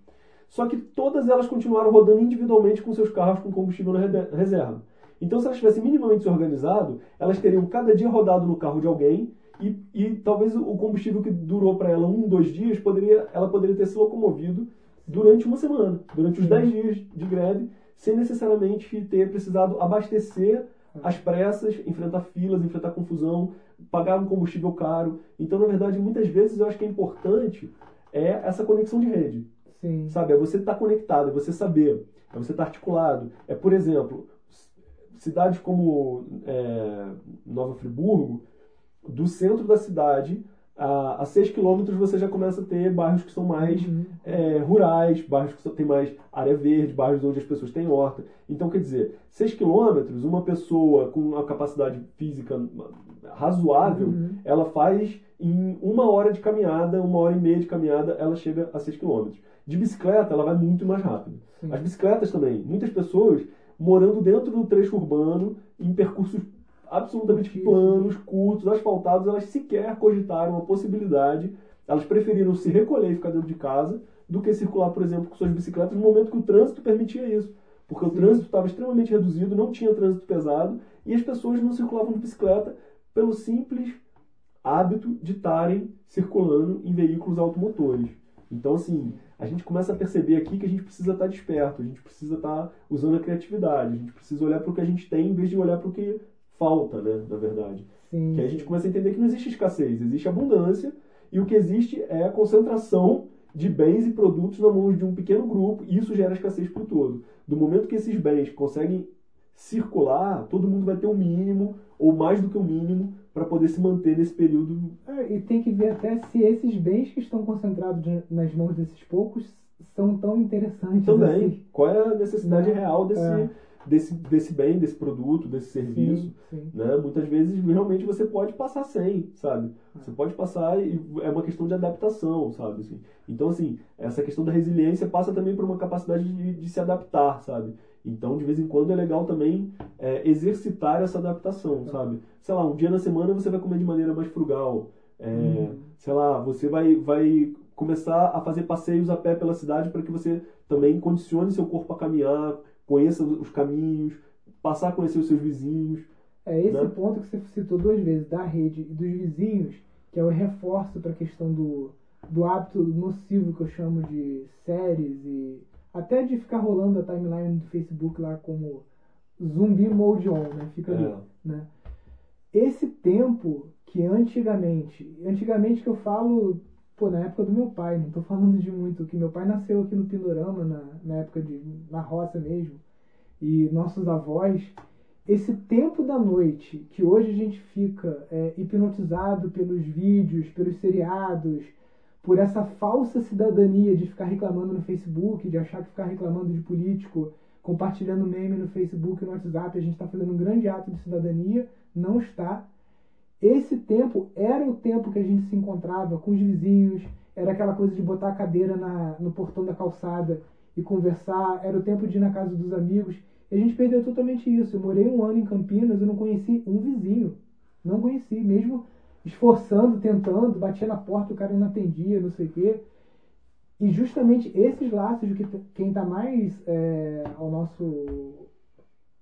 Só que todas elas continuaram rodando individualmente com seus carros com combustível na reserva. Então, se elas tivessem minimamente se organizado, elas teriam cada dia rodado no carro de alguém e, e talvez o combustível que durou para ela um, dois dias, poderia, ela poderia ter se locomovido durante uma semana, durante os Sim. 10 dias de greve, sem necessariamente ter precisado abastecer às pressas, enfrentar filas, enfrentar confusão, pagar um combustível caro. Então, na verdade, muitas vezes eu acho que é importante é essa conexão de rede. Sim. Sabe? É você estar conectado, é você saber, é você estar articulado. É, por exemplo, cidades como é, Nova Friburgo, do centro da cidade a, a 6 quilômetros você já começa a ter bairros que são mais Uhum. é, rurais, bairros que só tem mais área verde, bairros onde as pessoas têm horta. Então, quer dizer, 6 quilômetros, uma pessoa com uma capacidade física razoável, Uhum. ela faz em uma hora de caminhada, uma hora e meia de caminhada, ela chega a 6 quilômetros. De bicicleta, ela vai muito mais rápido. Sim. As bicicletas também. Muitas pessoas morando dentro do trecho urbano, em percursos absolutamente planos, curtos, asfaltados, elas sequer cogitaram a possibilidade, elas preferiram se recolher e ficar dentro de casa do que circular, por exemplo, com suas bicicletas no momento que o trânsito permitia isso. Porque o Sim. trânsito estava extremamente reduzido, não tinha trânsito pesado e as pessoas não circulavam de bicicleta pelo simples hábito de estarem circulando em veículos automotores. Então, assim, a gente começa a perceber aqui que a gente precisa estar desperto, a gente precisa estar usando a criatividade, a gente precisa olhar para o que a gente tem em vez de olhar para o que falta, né, na verdade. Sim. Que aí a gente começa a entender que não existe escassez, existe abundância e o que existe é a concentração de bens e produtos na mão de um pequeno grupo e isso gera escassez para o todo. Do momento que esses bens conseguem circular, todo mundo vai ter o mínimo ou mais do que o mínimo para poder se manter nesse período. É, e tem que ver até se esses bens que estão concentrados nas mãos desses poucos são tão interessantes Também, assim. qual é a necessidade Né? real desse, É. desse, desse bem, desse produto, desse serviço? Sim, sim. né? Muitas vezes realmente você pode passar sem, sabe? Você pode passar e é uma questão de adaptação, sabe? Assim. Então, assim, essa questão da resiliência passa também por uma capacidade de, de se adaptar, sabe? Então, de vez em quando é legal também é, exercitar essa adaptação, sabe? Sei lá, um dia na semana você vai comer de maneira mais frugal. É, Uhum. Sei lá, você vai, vai começar a fazer passeios a pé pela cidade para que você também condicione seu corpo a caminhar, conheça os caminhos, passar a conhecer os seus vizinhos. É esse Né? ponto que você citou duas vezes, da rede e dos vizinhos, que é o reforço para a questão do, do hábito nocivo que eu chamo de séries e até de ficar rolando a timeline do Facebook lá como zumbi mode on, né? Fica ali, É. né? Esse tempo que antigamente, antigamente que eu falo, pô, na época do meu pai, não tô falando de muito, que meu pai nasceu aqui no Pindorama, na, na época de, na roça mesmo, e nossos avós, esse tempo da noite que hoje a gente fica é, hipnotizado pelos vídeos, pelos seriados, por essa falsa cidadania de ficar reclamando no Facebook, de achar que ficar reclamando de político, compartilhando meme no Facebook no WhatsApp, a gente está fazendo um grande ato de cidadania, não está. Esse tempo era o tempo que a gente se encontrava com os vizinhos, era aquela coisa de botar a cadeira na, no portão da calçada e conversar, era o tempo de ir na casa dos amigos. E a gente perdeu totalmente isso. Eu morei um ano em Campinas e não conheci um vizinho. Não conheci, mesmo esforçando, tentando, batia na porta, o cara não atendia, não sei o quê. E justamente esses laços de que quem está mais é, ao nosso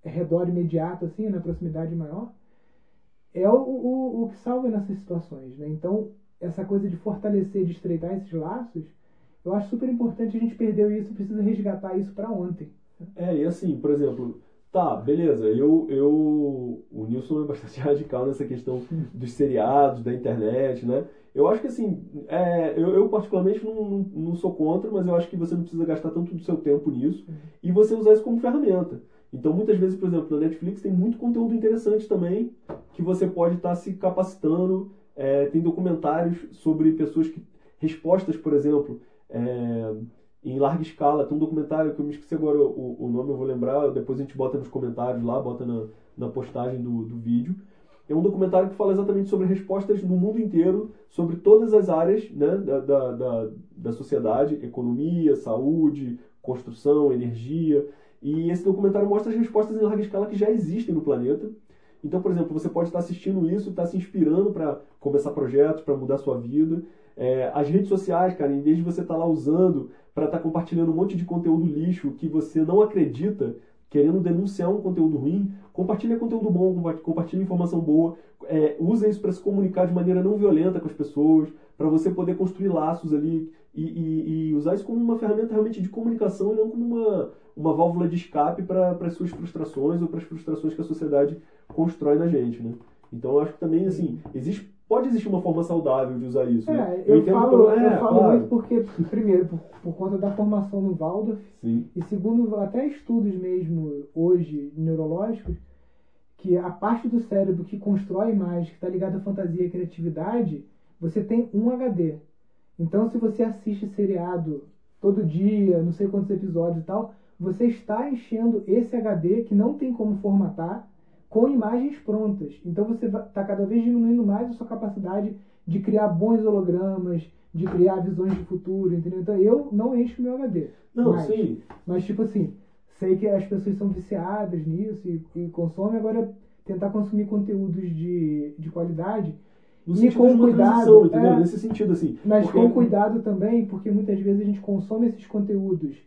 redor imediato, assim, na proximidade maior, é o, o, o que salva nessas situações. Né? Então, essa coisa de fortalecer, de estreitar esses laços, eu acho super importante. A gente perdeu isso, precisa resgatar isso para ontem. É, e assim, por exemplo, tá, beleza, eu, eu. O Nilson é bastante [LAUGHS] radical nessa questão dos seriados, da internet, né? Eu acho que assim, é, eu, eu particularmente não, não, não sou contra, mas eu acho que você não precisa gastar tanto do seu tempo nisso e você usar isso como ferramenta. Então, muitas vezes, por exemplo, na Netflix tem muito conteúdo interessante também que você pode estar se capacitando. É, tem documentários sobre pessoas que. Respostas, por exemplo, é, em larga escala. Tem um documentário que eu me esqueci agora o, o nome, eu vou lembrar, depois a gente bota nos comentários lá, bota na, na postagem do, do vídeo. É um documentário que fala exatamente sobre respostas no mundo inteiro, sobre todas as áreas né, da, da, da, da sociedade, economia, saúde, construção, energia. E esse documentário mostra as respostas em larga escala que já existem no planeta. Então, por exemplo, você pode estar assistindo isso, estar se inspirando para começar projetos, para mudar sua vida. É, as redes sociais, cara, em vez de você estar lá usando para estar compartilhando um monte de conteúdo lixo que você não acredita, querendo denunciar um conteúdo ruim, compartilha conteúdo bom, compa- compartilha informação boa, é, usa isso para se comunicar de maneira não violenta com as pessoas, para você poder construir laços ali e, e- e usar isso como uma ferramenta realmente de comunicação e não como uma, uma válvula de escape para as suas frustrações ou para as frustrações que a sociedade constrói na gente, né? Então eu acho que também, assim, existe, pode existir uma forma saudável de usar isso, né? É, eu, entendo falo, é, eu falo claro. muito porque, primeiro, por, por conta da formação no Waldorf, Sim, e segundo, até estudos mesmo hoje neurológicos, que a parte do cérebro que constrói imagens, que está ligada à fantasia e à criatividade, você tem um HD. Então, se você assiste seriado todo dia, não sei quantos episódios e tal, você está enchendo esse HD que não tem como formatar com imagens prontas. Então você está cada vez diminuindo mais a sua capacidade de criar bons hologramas, de criar visões de futuro, entendeu? Então eu não encho meu HD. Não, mais. sim. Mas tipo assim, sei que as pessoas são viciadas nisso e, e consomem, agora tentar consumir conteúdos de, de qualidade No e com cuidado, entendeu? é. Nesse sentido, assim. mas porque- com cuidado também, porque muitas vezes a gente consome esses conteúdos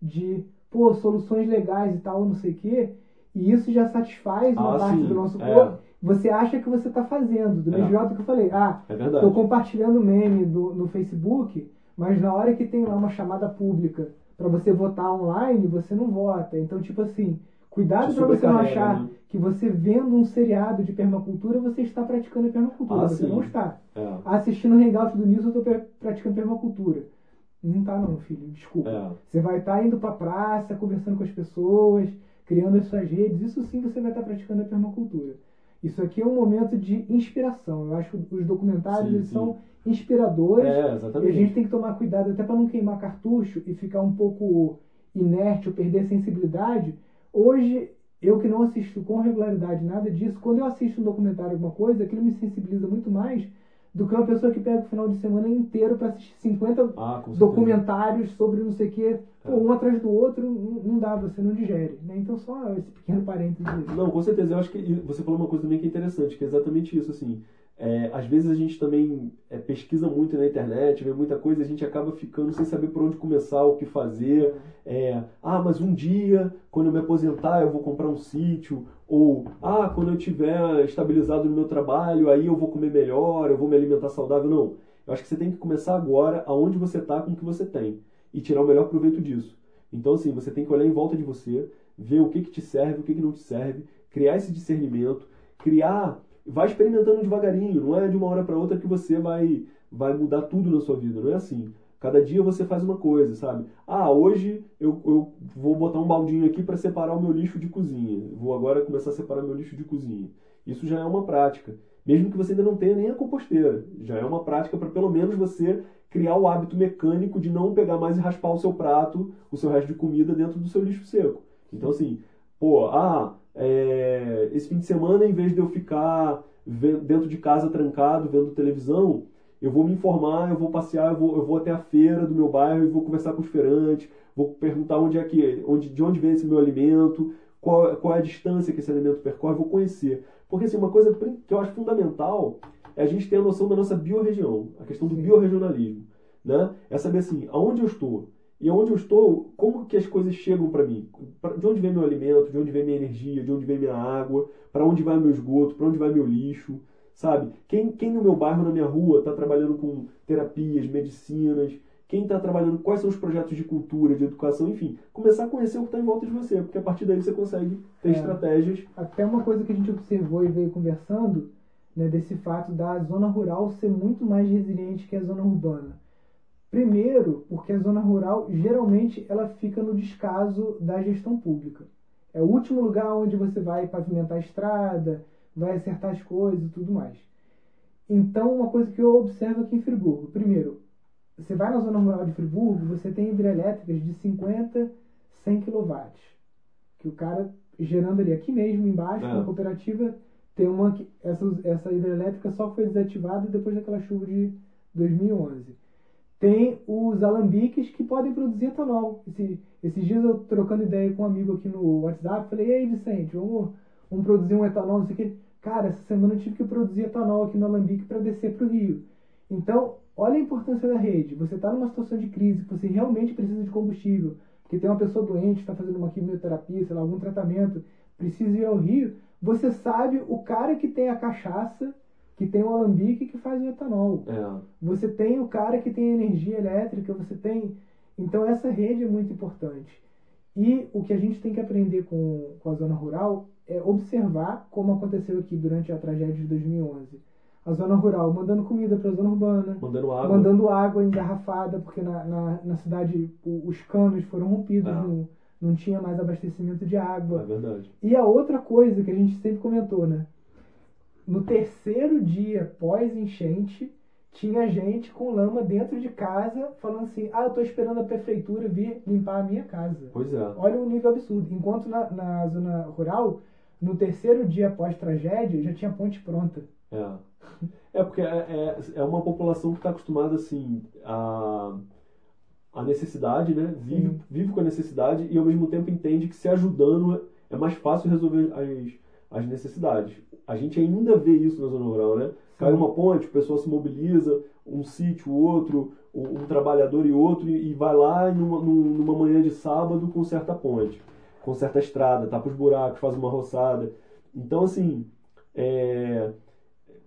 de, pô, soluções legais e tal, não sei o quê, e isso já satisfaz uma Ah, parte sim, do nosso é. corpo. Você acha que você está fazendo, do É. mesmo jeito que eu falei, ah, É estou compartilhando meme do, no Facebook, mas na hora que tem lá uma chamada pública para você votar online, você não vota. Então, tipo assim, cuidado para você não achar né? que você vendo um seriado de permacultura, você está praticando a permacultura. Ah, você sim. não está É. assistindo o Hangout do Nilson, eu pra- praticando permacultura. Não tá não, filho, desculpa. É. Você vai estar indo pra praça, conversando com as pessoas, criando as suas redes, isso sim você vai estar praticando a permacultura. Isso aqui é um momento de inspiração. Eu acho que os documentários Sim, sim. são inspiradores É, e a exatamente. gente tem que tomar cuidado até para não queimar cartucho e ficar um pouco inerte ou perder a sensibilidade. Hoje, eu que não assisto com regularidade nada disso, quando eu assisto um documentário, alguma coisa, aquilo me sensibiliza muito mais do que uma pessoa que pega o final de semana inteiro para assistir 50 Ah, documentários sobre não sei o quê, pô, É. um atrás do outro, não dá, você não digere. Né? Então, só esse pequeno parênteses. Não, com certeza. Eu acho que você falou uma coisa também que é interessante, que é exatamente isso, assim. É, às vezes a gente também é, pesquisa muito na internet, vê muita coisa, a gente acaba ficando sem saber por onde começar, o que fazer. É, ah, mas um dia, quando eu me aposentar, eu vou comprar um sítio. Ou, ah, quando eu tiver estabilizado no meu trabalho, aí eu vou comer melhor, eu vou me alimentar saudável. Não. Eu acho que você tem que começar agora, aonde você está, com o que você tem. E tirar o melhor proveito disso. Então, assim, você tem que olhar em volta de você, ver o que, que te serve, o que, que não te serve, criar esse discernimento, criar. Vai experimentando devagarinho, não é de uma hora para outra que você vai, vai mudar tudo na sua vida, não é assim. Cada dia você faz uma coisa, sabe? Ah, hoje eu, eu vou botar um baldinho aqui para separar o meu lixo de cozinha. Vou agora começar a separar meu lixo de cozinha. Isso já é uma prática. Mesmo que você ainda não tenha nem a composteira. Já é uma prática para pelo menos você criar o hábito mecânico de não pegar mais e raspar o seu prato, o seu resto de comida dentro do seu lixo seco. Então, assim, pô, ah, é, esse fim de semana, em vez de eu ficar dentro de casa trancado, vendo televisão, eu vou me informar, eu vou passear, eu vou, eu vou até a feira do meu bairro e vou conversar com os feirantes, vou perguntar onde é que, onde, de onde vem esse meu alimento, qual, qual é a distância que esse alimento percorre, vou conhecer. Porque assim, uma coisa que eu acho fundamental é a gente ter a noção da nossa biorregião, a questão do biorregionalismo, né? É saber assim, aonde eu estou, e onde eu estou, como que as coisas chegam para mim? De onde vem meu alimento, de onde vem minha energia, de onde vem minha água, para onde vai meu esgoto, para onde vai meu lixo, sabe? Quem, quem no meu bairro, na minha rua, está trabalhando com terapias, medicinas, quem está trabalhando, quais são os projetos de cultura, de educação, enfim, começar a conhecer o que está em volta de você, porque a partir daí você consegue ter É. estratégias. Até uma coisa que a gente observou e veio conversando, né, desse fato da zona rural ser muito mais resiliente que a zona urbana. Primeiro, porque a zona rural geralmente ela fica no descaso da gestão pública. É o último lugar onde você vai pavimentar a estrada, vai acertar as coisas e tudo mais. Então, uma coisa que eu observo aqui em Friburgo, primeiro, você vai na zona rural de Friburgo, você tem hidrelétricas de 50, 100 kW. Que o cara gerando ali aqui mesmo embaixo, É. na cooperativa, tem uma que essa, essa hidrelétrica só foi desativada depois daquela chuva de 2011. Tem os alambiques que podem produzir etanol. Esse, esses dias eu trocando ideia com um amigo aqui no WhatsApp, falei, e aí Vicente, vamos, vamos produzir um etanol, não sei o que. Cara, essa semana eu tive que produzir etanol aqui no alambique para descer para o Rio. Então, olha a importância da rede. Você está numa situação de crise, você realmente precisa de combustível, porque tem uma pessoa doente, está fazendo uma quimioterapia, sei lá, algum tratamento, precisa ir ao Rio. Você sabe o cara que tem a cachaça, que tem o alambique que faz o etanol. É, Você tem o cara que tem energia elétrica, você tem. Então, essa rede é muito importante. E o que a gente tem que aprender com, com a zona rural é observar como aconteceu aqui durante a tragédia de 2011. A zona rural mandando comida para a zona urbana, mandando água. mandando água engarrafada, porque na, na, na cidade o- os canos foram rompidos, Ah. não, não tinha mais abastecimento de água. É verdade. E a outra coisa que a gente sempre comentou, né? No terceiro dia pós-enchente, tinha gente com lama dentro de casa falando assim: ah, eu tô esperando a prefeitura vir limpar a minha casa. Pois é. Olha o nível absurdo. Enquanto na, na zona rural, no terceiro dia após tragédia, já tinha ponte pronta. É. É porque é, é, é uma população que está acostumada assim a, a necessidade, né? Vive, Sim. vive com a necessidade e ao mesmo tempo entende que se ajudando é mais fácil resolver as, as necessidades. A gente ainda vê isso na zona rural, né? Cai uma ponte, o pessoal se mobiliza, um sítio, outro, um, trabalhador e outro, e, e vai lá numa, num- numa manhã de sábado conserta a ponte, conserta a estrada, tapa os buracos, faz uma roçada. Então, assim, é,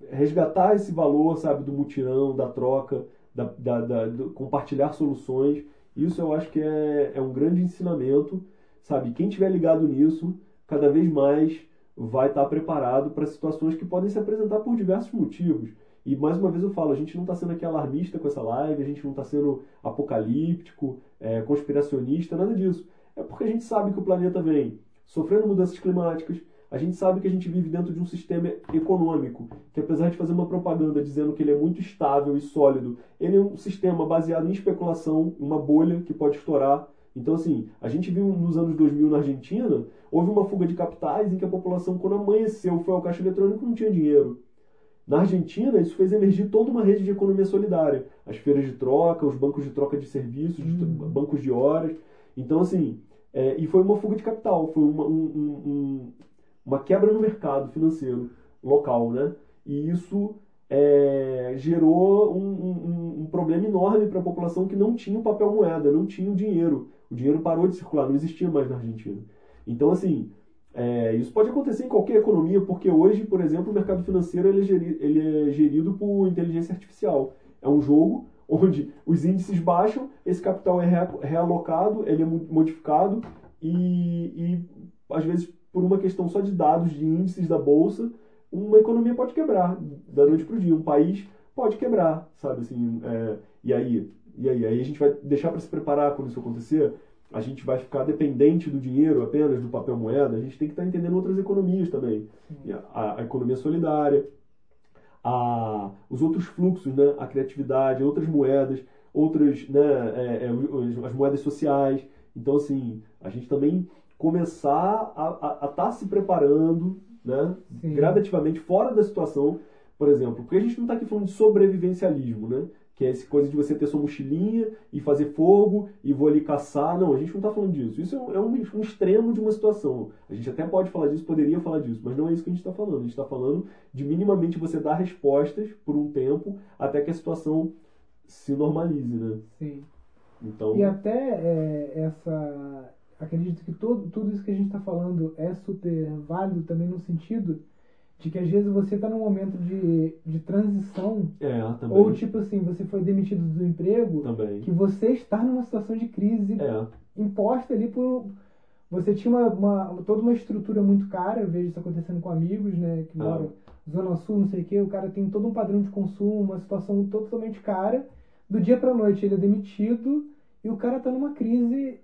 resgatar esse valor, sabe, do mutirão, da troca, da, da- da- do compartilhar soluções, isso eu acho que é, é um grande ensinamento, sabe? Quem tiver ligado nisso, cada vez mais vai estar preparado para situações que podem se apresentar por diversos motivos. E mais uma vez eu falo, a gente não está sendo aqui alarmista com essa live, a gente não está sendo apocalíptico, é, conspiracionista, nada disso. É porque a gente sabe que o planeta vem sofrendo mudanças climáticas, a gente sabe que a gente vive dentro de um sistema econômico, que apesar de fazer uma propaganda dizendo que ele é muito estável e sólido, ele é um sistema baseado em especulação, uma bolha que pode estourar. Então, assim, a gente viu nos anos 2000 na Argentina, houve uma fuga de capitais em que a população, quando amanheceu, foi ao caixa eletrônico não tinha dinheiro. Na Argentina, isso fez emergir toda uma rede de economia solidária. As feiras de troca, os bancos de troca de serviços, de Hum. bancos de horas. Então, assim, é, e foi uma fuga de capital, foi uma, um- um- um- uma quebra no mercado financeiro local, né? E isso é, gerou um, um- um problema enorme para a população que não tinha o papel moeda, não tinha o dinheiro. O dinheiro parou de circular, não existia mais na Argentina. Então, assim, é, isso pode acontecer em qualquer economia, porque hoje, por exemplo, o mercado financeiro ele é, geri- ele é gerido por inteligência artificial. É um jogo [LAUGHS] onde os índices baixam, esse capital é rea- realocado, ele é mo- modificado e, e, às vezes, por uma questão só de dados, de índices da bolsa, uma economia pode quebrar da noite para o dia. Um país pode quebrar, sabe? Assim, é, e aí? E aí? Aí a gente vai deixar para se preparar quando isso acontecer? A gente vai ficar dependente do dinheiro apenas, do papel moeda? A gente tem que estar entendendo outras economias também. A- A, economia solidária, a, os outros fluxos, né? a criatividade, outras moedas, outras, né? é, é, as moedas sociais. Então, assim, a gente também começar a estar se preparando né? Sim. gradativamente fora da situação, por exemplo, porque a gente não está aqui falando de sobrevivencialismo, né? Que é essa coisa de você ter sua mochilinha e fazer fogo e vou ali caçar. Não, a gente não está falando disso. Isso é um, é um- um extremo de uma situação. A gente até pode falar disso, poderia falar disso, mas não é isso que a gente está falando. A gente está falando de minimamente você dar respostas por um tempo até que a situação se normalize, né? Sim. Então, E até é, essa. Acredito que todo, tudo isso que a gente está falando é super válido também no sentido de que às vezes você está num momento de, de transição, é, também. ou tipo assim, você foi demitido do emprego, também. que você está numa situação de crise É, imposta ali por. Você tinha uma, uma- toda uma estrutura muito cara, eu vejo isso acontecendo com amigos, né, que Ah. moram Zona Sul, não sei o quê, o cara tem todo um padrão de consumo, uma situação totalmente cara. Do dia pra noite ele é demitido e o cara tá numa crise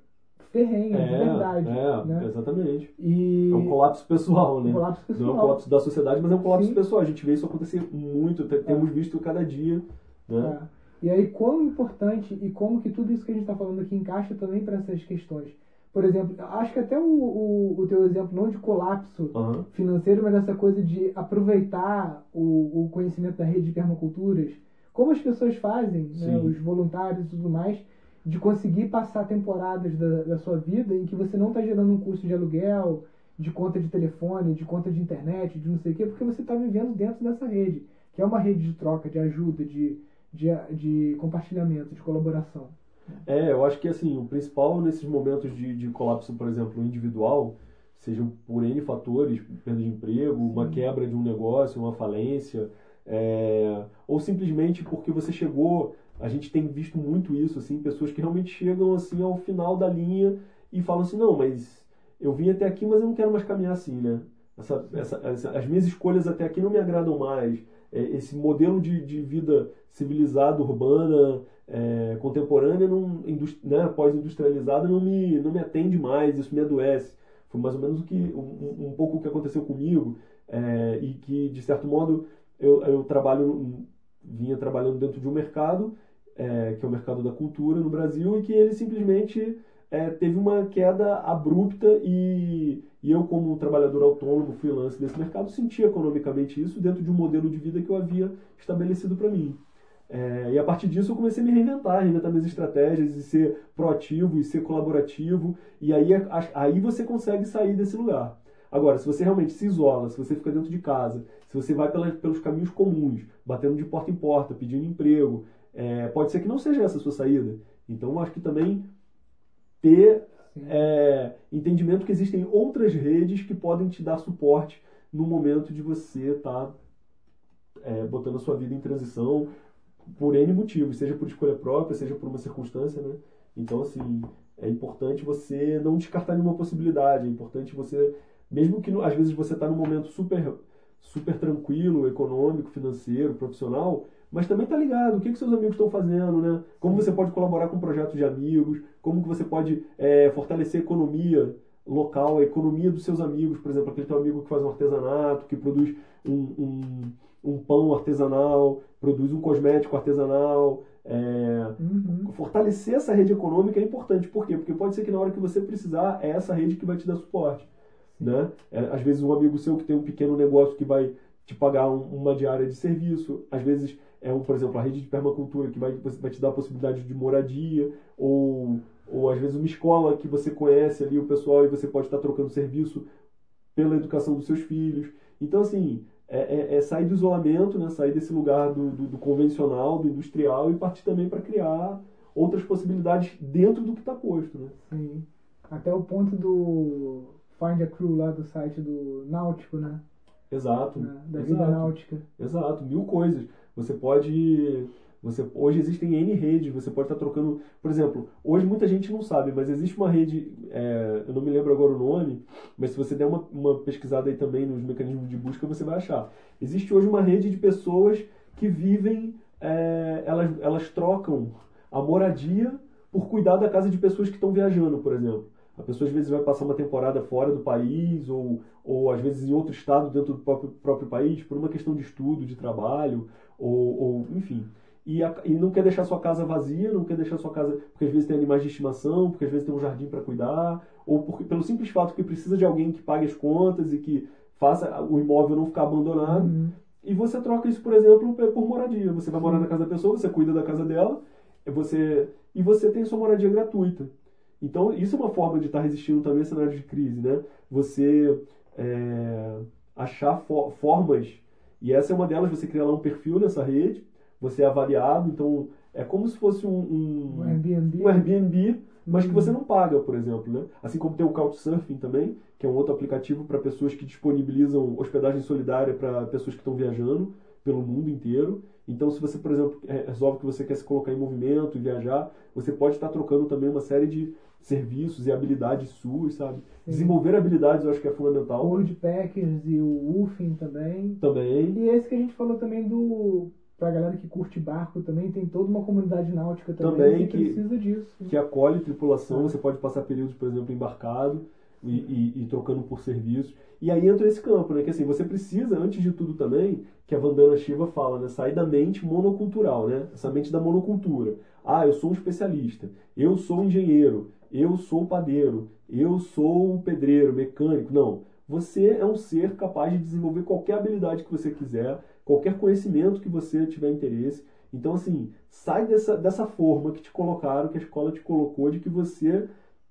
ferrenha, de é, verdade. é, né? exatamente. E É um colapso pessoal, né? um colapso Não é pessoal. um colapso da sociedade, mas é um colapso Sim. pessoal. A gente vê isso acontecer muito, te- temos visto cada dia, né? É. E aí, quão importante e como que tudo isso que a gente está falando aqui encaixa também para essas questões. Por exemplo, acho que até o, o, o teu exemplo, não de colapso Aham. financeiro, mas essa coisa de aproveitar o, o conhecimento da rede de permaculturas, como as pessoas fazem, né, os voluntários e tudo mais, de conseguir passar temporadas da, da sua vida em que você não está gerando um custo de aluguel, de conta de telefone, de conta de internet, de não sei o quê, porque você está vivendo dentro dessa rede, que é uma rede de troca, de ajuda, de, de, de compartilhamento, de colaboração. É, eu acho que assim, o principal nesses momentos de, de colapso, por exemplo, individual, sejam por N fatores, perda de emprego, uma quebra de um negócio, uma falência, é, ou simplesmente porque você chegou, a gente tem visto muito isso, assim, pessoas que realmente chegam assim ao final da linha e falam assim, não, mas eu vim até aqui, mas eu não quero mais caminhar assim, né? Essa, essa, essa- as minhas escolhas até aqui não me agradam mais. É, esse modelo de, de vida civilizada, urbana, é, contemporânea, não, né, pós-industrializada, não me, não me atende mais, isso me adoece. Foi mais ou menos o que, um- um pouco o que aconteceu comigo, é, e que, de certo modo, eu, eu trabalho vinha trabalhando dentro de um mercado, é, que é o mercado da cultura no Brasil, e que ele simplesmente é, teve uma queda abrupta e, e eu, como trabalhador autônomo, freelance desse mercado, senti economicamente isso dentro de um modelo de vida que eu havia estabelecido para mim. É, e a partir disso eu comecei a me reinventar, reinventar minhas estratégias e ser proativo e ser colaborativo. E aí, aí você consegue sair desse lugar. Agora, se você realmente se isola, se você fica dentro de casa, se você vai pelos caminhos comuns, batendo de porta em porta, pedindo emprego, é, pode ser que não seja essa a sua saída. Então, acho que também ter é, entendimento que existem outras redes que podem te dar suporte no momento de você estar tá, é, botando a sua vida em transição por N motivos, seja por escolha própria, seja por uma circunstância, né? Então, assim, é importante você não descartar nenhuma possibilidade, é importante você, mesmo que às vezes você está num momento super, super tranquilo, econômico, financeiro, profissional, mas também tá ligado o que, que seus amigos estão fazendo, né? Como você pode colaborar com projetos de amigos, como que você pode é, fortalecer a economia local, a economia dos seus amigos, por exemplo, aquele teu amigo que faz um artesanato, que produz um, um, um pão artesanal, produz um cosmético artesanal. É, uhum. Fortalecer essa rede econômica é importante. Por quê? Porque pode ser que na hora que você precisar, é essa rede que vai te dar suporte. Né? É, às vezes um amigo seu que tem um pequeno negócio que vai te pagar um, uma diária de serviço, às vezes é um, por exemplo, a rede de permacultura que vai, vai te dar a possibilidade de moradia, ou, ou às vezes uma escola que você conhece ali o pessoal e você pode estar trocando serviço pela educação dos seus filhos. Então, assim, é, é, é sair do isolamento, né? sair desse lugar do, do, do convencional, do industrial e partir também para criar outras possibilidades dentro do que está posto. Né? Sim. Até o ponto do Find a Crew lá do site do Náutico, né? Exato. Da exato, vida náutica. Exato, mil coisas. Você pode. Você, hoje existem N redes, você pode estar trocando. Por exemplo, hoje muita gente não sabe, mas existe uma rede, é, eu não me lembro agora o nome, mas se você der uma, uma pesquisada aí também nos mecanismos de busca, você vai achar. Existe hoje uma rede de pessoas que vivem, é, elas, elas trocam a moradia por cuidar da casa de pessoas que estão viajando, por exemplo. A pessoa às vezes vai passar uma temporada fora do país ou, ou às vezes em outro estado dentro do próprio, próprio país por uma questão de estudo, de trabalho ou, ou enfim. E, a, e, não quer deixar sua casa vazia, não quer deixar sua casa porque às vezes tem animais de estimação, porque às vezes tem um jardim para cuidar, ou porque, pelo simples fato que precisa de alguém que pague as contas e que faça o imóvel não ficar abandonado. Uhum. E você troca isso, por exemplo, por moradia. Você vai morar na casa da pessoa, você cuida da casa dela, você e você tem sua moradia gratuita. Então, isso é uma forma de estar resistindo também a cenários de crise, né? Você é, achar fo formas, e essa é uma delas, você criar lá um perfil nessa rede, você é avaliado, então é como se fosse um, um, um Airbnb, um Airbnb mas que você uhum. não paga, por exemplo, né? Assim como tem o Couchsurfing também, que é um outro aplicativo para pessoas que disponibilizam hospedagem solidária para pessoas que estão viajando pelo mundo inteiro. Então, se você, por exemplo, é, resolve que você quer se colocar em movimento e viajar, você pode estar trocando também uma série de serviços e habilidades suas, sabe? Sim. Desenvolver habilidades eu acho que é fundamental. O Woodpackers e o Ufing também. Também. E esse que a gente falou também do pra galera que curte barco também, tem toda uma comunidade náutica também, também que, que, precisa disso. Que acolhe tripulação, é. você pode passar períodos, por exemplo, embarcado e, e, e, trocando por serviços. E aí entra esse campo, né? Que assim, você precisa, antes de tudo também, que a Vandana Shiva fala, né? Sair da mente monocultural, né? Essa mente da monocultura. Ah, eu sou um especialista, eu sou um engenheiro, eu sou padeiro, eu sou pedreiro, mecânico. Não. Você é um ser capaz de desenvolver qualquer habilidade que você quiser, qualquer conhecimento que você tiver interesse. Então, assim, sai dessa, dessa forma que te colocaram, que a escola te colocou, de que você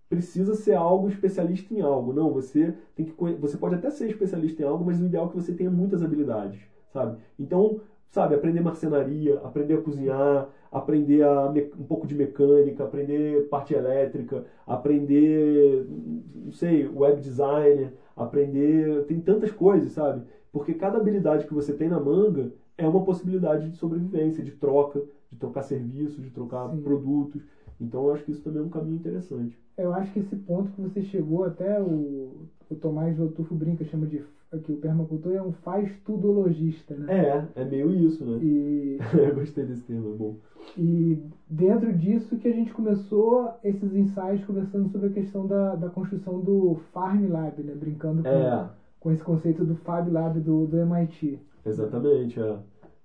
precisa ser algo especialista em algo. Não, você tem que você pode até ser especialista em algo, mas o ideal é que você tenha muitas habilidades, sabe? Então, sabe, aprender marcenaria, aprender a cozinhar, aprender a, um pouco de mecânica, aprender parte elétrica, aprender, não sei, web designer, aprender, tem tantas coisas, sabe? Porque cada habilidade que você tem na manga é uma possibilidade de sobrevivência, de troca, de trocar serviços, de trocar Sim. produtos. Então eu acho que isso também é um caminho interessante. Eu acho que esse ponto que você chegou, até o, o Tomás Lotufo brinca, chama de que o permacultor é um faz-tudologista, né? É, é meio isso, né? E... [LAUGHS] eu gostei desse termo, é bom. E dentro disso que a gente começou esses ensaios conversando sobre a questão da, da construção do Farm Lab, né? Brincando com, é. com esse conceito do Fab Lab do, do MIT. Exatamente, é.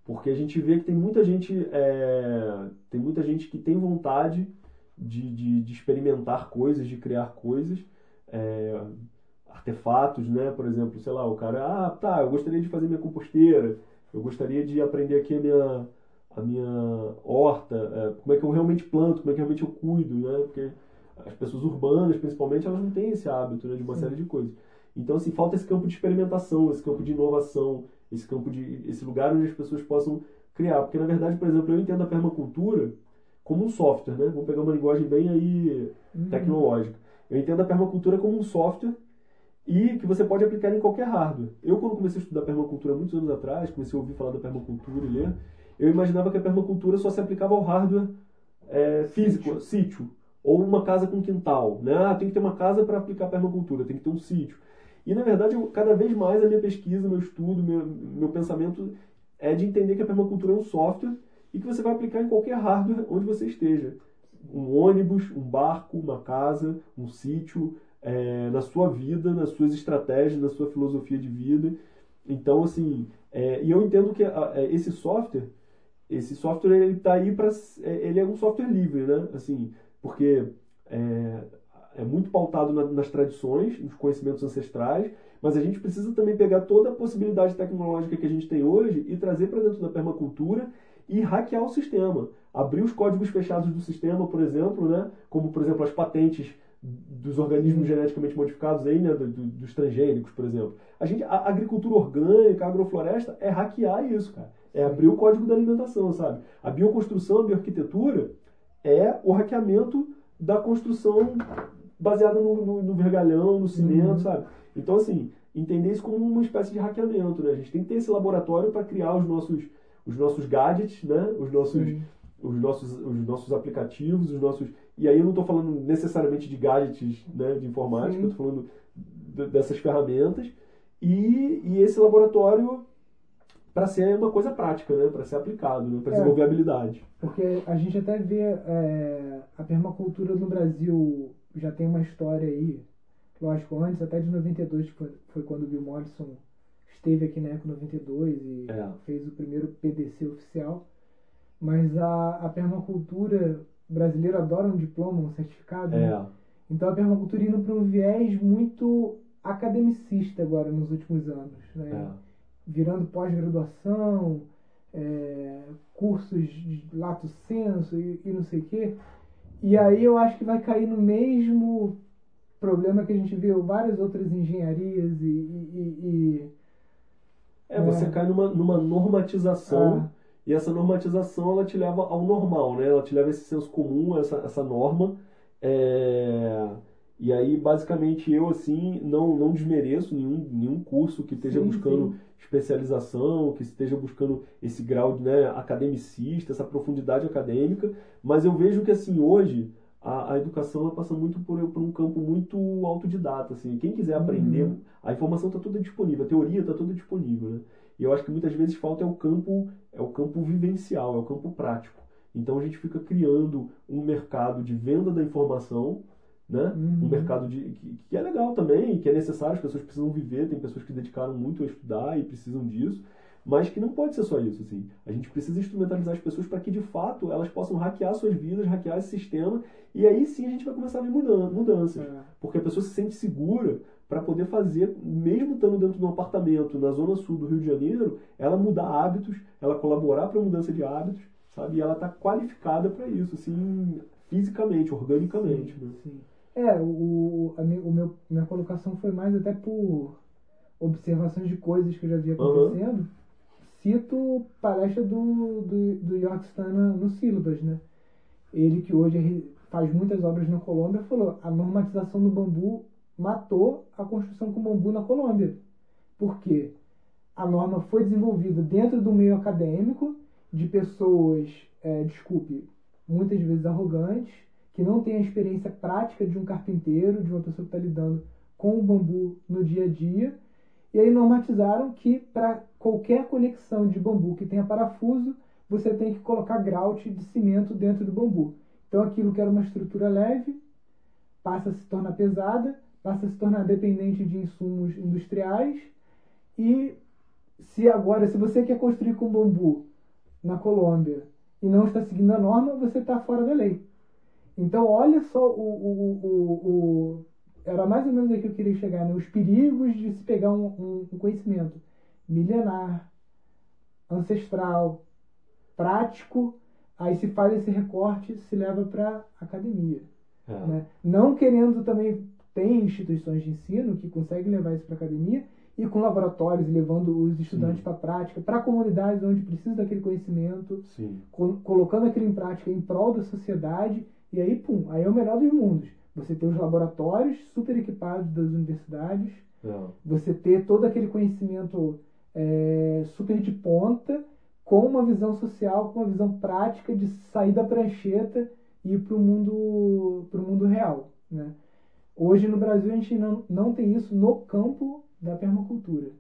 Porque a gente vê que tem muita gente, é, tem muita gente que tem vontade de, de, de experimentar coisas, de criar coisas, é, artefatos, né? Por exemplo, sei lá, o cara, ah, tá, eu gostaria de fazer minha composteira, eu gostaria de aprender aqui a minha, a minha horta, é, como é que eu realmente planto, como é que realmente eu cuido, né? Porque as pessoas urbanas, principalmente, elas não têm esse hábito, né, de uma Sim. série de coisas. Então, assim, falta esse campo de experimentação, esse campo de inovação, esse campo de esse lugar onde as pessoas possam criar, porque na verdade, por exemplo, eu entendo a permacultura como um software, né? Vamos pegar uma linguagem bem aí uhum. tecnológica. Eu entendo a permacultura como um software e que você pode aplicar em qualquer hardware. Eu, quando comecei a estudar permacultura muitos anos atrás, comecei a ouvir falar da permacultura e ler, eu imaginava que a permacultura só se aplicava ao hardware é, físico, sítio. sítio. ou uma casa com quintal. Né? Ah, tem que ter uma casa para aplicar permacultura, tem que ter um sítio. E, na verdade, eu, cada vez mais a minha pesquisa, meu estudo, meu, meu pensamento é de entender que a permacultura é um software e que você vai aplicar em qualquer hardware onde você esteja. Um ônibus, um barco, uma casa, um sítio, é, na sua vida, nas suas estratégias, na sua filosofia de vida. Então, assim, é, e eu entendo que a, a, é, esse software, esse software ele está aí para, é, ele é um software livre, né? Assim, porque é, é muito pautado na, nas tradições, nos conhecimentos ancestrais, mas a gente precisa também pegar toda a possibilidade tecnológica que a gente tem hoje e trazer para dentro da permacultura e hackear o sistema. Abrir os códigos fechados do sistema, por exemplo, né? como por exemplo as patentes dos organismos geneticamente modificados aí, né, do, do, dos transgênicos, por exemplo. A gente, a agricultura orgânica, a agrofloresta é hackear isso, cara. É abrir o código da alimentação, sabe? A bioconstrução, a bioarquitetura é o hackeamento da construção baseada no, no, no vergalhão, no cimento, uhum. sabe? Então, assim, entender isso como uma espécie de hackeamento, né? A gente tem que ter esse laboratório para criar os nossos, os nossos gadgets, né? Os nossos, uhum. os nossos, os nossos aplicativos, os nossos... E aí eu não estou falando necessariamente de gadgets né, de informática, eu estou falando dessas ferramentas. E, e esse laboratório para ser uma coisa prática, né? para ser aplicado, né? para é, desenvolver habilidade. Porque a gente até vê é, a permacultura no Brasil já tem uma história aí, lógico, antes até de 92, que foi, foi quando o Bill Morrison esteve aqui na Eco 92 e é. fez o primeiro PDC oficial. Mas a, a permacultura brasileira adora um diploma, um certificado. É. Né? Então a permacultura indo para um viés muito academicista agora nos últimos anos. Né? É virando pós-graduação, é, cursos de lato senso e, e não sei o quê. E aí eu acho que vai cair no mesmo problema que a gente viu várias outras engenharias e. e, e é, você é. cai numa, numa normatização. Ah. E essa normatização ela te leva ao normal, né? Ela te leva a esse senso comum, essa, essa norma. É... E aí, basicamente, eu, assim, não, não desmereço nenhum, nenhum curso que esteja sim, buscando sim. especialização, que esteja buscando esse grau né, academicista, essa profundidade acadêmica, mas eu vejo que, assim, hoje, a, a educação ela passa muito por, por um campo muito autodidata, assim. Quem quiser aprender, uhum. a informação está toda disponível, a teoria está toda disponível, né? E eu acho que muitas vezes falta é o campo, é o campo vivencial, é o campo prático. Então a gente fica criando um mercado de venda da informação, né? Uhum. Um mercado de, que, que, é legal também, que é necessário, as pessoas precisam viver, tem pessoas que dedicaram muito a estudar e precisam disso, mas que não pode ser só isso, assim. A gente precisa instrumentalizar as pessoas para que, de fato, elas possam hackear suas vidas, hackear esse sistema, e aí sim a gente vai começar a ver mudanças. É. Porque a pessoa se sente segura para poder fazer, mesmo estando dentro de um apartamento na zona sul do Rio de Janeiro, ela mudar hábitos, ela colaborar para a mudança de hábitos, sabe? E ela está qualificada para isso, assim, fisicamente, organicamente. Sim, né? sim. É, o, a, o meu, minha colocação foi mais até por observações de coisas que eu já vi acontecendo. Uhum. Cito palestra do, do, do York Stana no Sílabas, né? Ele que hoje faz muitas obras na Colômbia, falou a normatização do bambu matou a construção com bambu na Colômbia. Por quê? A norma foi desenvolvida dentro do meio acadêmico de pessoas, é, desculpe, muitas vezes arrogantes, que não tem a experiência prática de um carpinteiro, de uma pessoa que está lidando com o bambu no dia a dia. E aí normatizaram que para qualquer conexão de bambu que tenha parafuso, você tem que colocar grout de cimento dentro do bambu. Então aquilo que era uma estrutura leve passa a se tornar pesada, passa a se tornar dependente de insumos industriais e se agora, se você quer construir com bambu na Colômbia e não está seguindo a norma, você está fora da lei. Então, olha só o, o, o, o, Era mais ou menos aí que eu queria chegar, né? Os perigos de se pegar um, um, um conhecimento milenar, ancestral, prático, aí se faz esse recorte, se leva para academia. É. Né? Não querendo também. Tem instituições de ensino que conseguem levar isso para academia e com laboratórios, levando os estudantes para a prática, para comunidades onde precisa daquele conhecimento, co colocando aquilo em prática em prol da sociedade, e aí, pum, aí é o melhor dos mundos. Você ter os laboratórios super equipados das universidades, é. você ter todo aquele conhecimento é, super de ponta, com uma visão social, com uma visão prática de sair da prancheta e ir para o mundo, mundo real. Né? Hoje no Brasil a gente não, não tem isso no campo da permacultura.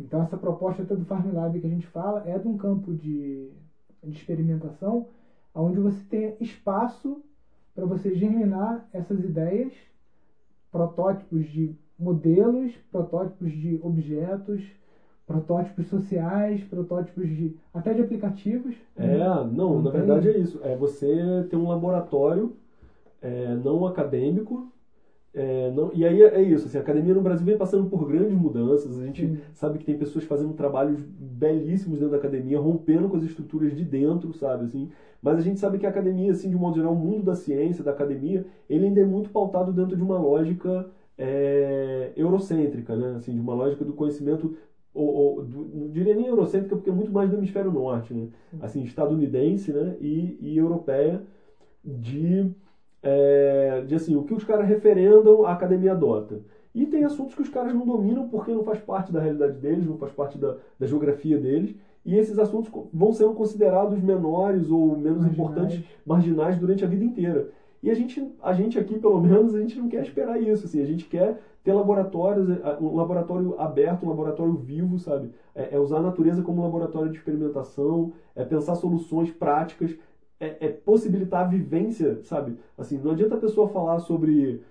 Então, essa proposta do Farm Lab que a gente fala é de um campo de, de experimentação onde você tem espaço para você germinar essas ideias, protótipos de modelos, protótipos de objetos, protótipos sociais, protótipos de até de aplicativos. É, não, não na verdade é isso. É você ter um laboratório é, não acadêmico é, não, e aí é, é isso, assim, a academia no Brasil vem passando por grandes mudanças. A gente sabe que tem pessoas fazendo trabalhos belíssimos dentro da academia, rompendo com as estruturas de dentro, sabe? Assim, mas a gente sabe que a academia, assim, de um modo geral, o mundo da ciência, da academia, ele ainda é muito pautado dentro de uma lógica é, eurocêntrica, né? Assim, de uma lógica do conhecimento ou, ou do, não diria nem eurocêntrica porque é muito mais do hemisfério norte, né? Assim, estadunidense, né? E, e europeia de é, de assim, o que os caras referendam, a academia adota. E tem assuntos que os caras não dominam porque não faz parte da realidade deles, não faz parte da, da geografia deles. E esses assuntos vão sendo considerados menores ou menos marginais. importantes, marginais durante a vida inteira. E a gente, a gente aqui, pelo menos, a gente não quer esperar isso. Assim, a gente quer ter laboratórios, um laboratório aberto, um laboratório vivo, sabe? É, é usar a natureza como laboratório de experimentação, é pensar soluções práticas é, é, possibilitar a vivência, sabe? Assim, não adianta a pessoa falar sobre,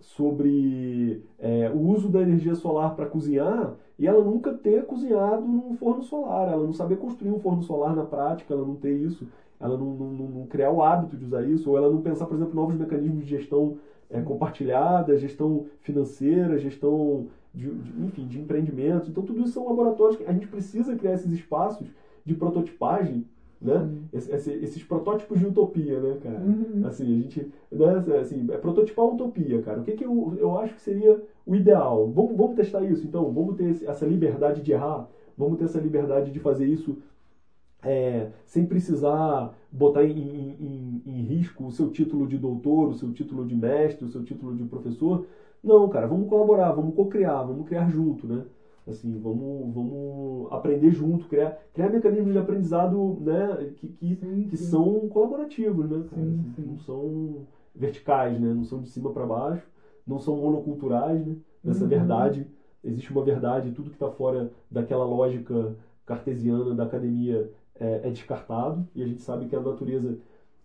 sobre é, o uso da energia solar para cozinhar e ela nunca ter cozinhado num forno solar, ela não saber construir um forno solar na prática, ela não ter isso, ela não, não, não criar o hábito de usar isso, ou ela não pensar, por exemplo, novos mecanismos de gestão é, compartilhada, gestão financeira, gestão de, de, enfim, de empreendimentos. Então, tudo isso são laboratórios que a gente precisa criar esses espaços de prototipagem né? Esse, esse, esses protótipos de utopia, né, cara? Uhum. Assim, a gente, né, assim, é prototipar utopia, cara. O que, que eu, eu acho que seria o ideal? Vamos, vamos testar isso, então? Vamos ter esse, essa liberdade de errar? Vamos ter essa liberdade de fazer isso é, sem precisar botar em, em, em, risco o seu título de doutor, o seu título de mestre, o seu título de professor? Não, cara, vamos colaborar, vamos co-criar, vamos criar junto, né? Assim, vamos, vamos aprender junto, criar, criar mecanismos de aprendizado né, que, que, sim, que sim. são colaborativos, né, cara? Sim, assim, não são verticais, né? Não são de cima para baixo, não são monoculturais, né? Nessa uhum. verdade, existe uma verdade, tudo que está fora daquela lógica cartesiana da academia é, é, descartado, e a gente sabe que a natureza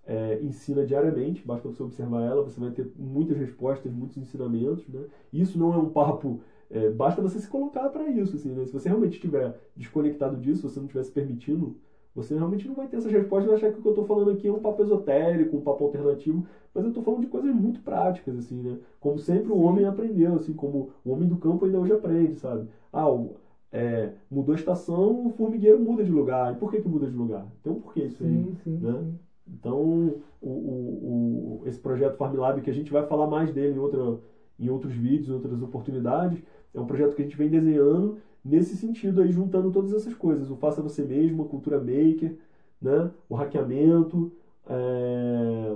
é, ensina diariamente, basta você observar ela, você vai ter muitas respostas, muitos ensinamentos, né? Isso não é um papo é, basta você se colocar para isso, assim, né? Se você realmente estiver desconectado disso, se você não estiver se permitindo, você realmente não vai ter essas respostas e achar que o que eu estou falando aqui é um papo esotérico, um papo alternativo, mas eu estou falando de coisas muito práticas, assim, né? Como sempre o homem aprendeu, assim, como o homem do campo ainda hoje aprende, sabe? Ah, o, é, mudou a estação, o formigueiro muda de lugar. E por que, que muda de lugar? Tem um porquê isso sim, aí, sim, né? Sim. Então, o, o, o, esse projeto Farmlab, que a gente vai falar mais dele em, outra, em outros vídeos, em outras oportunidades, é um projeto que a gente vem desenhando nesse sentido aí, juntando todas essas coisas. O faça você mesmo, a cultura maker, né? o hackeamento, é...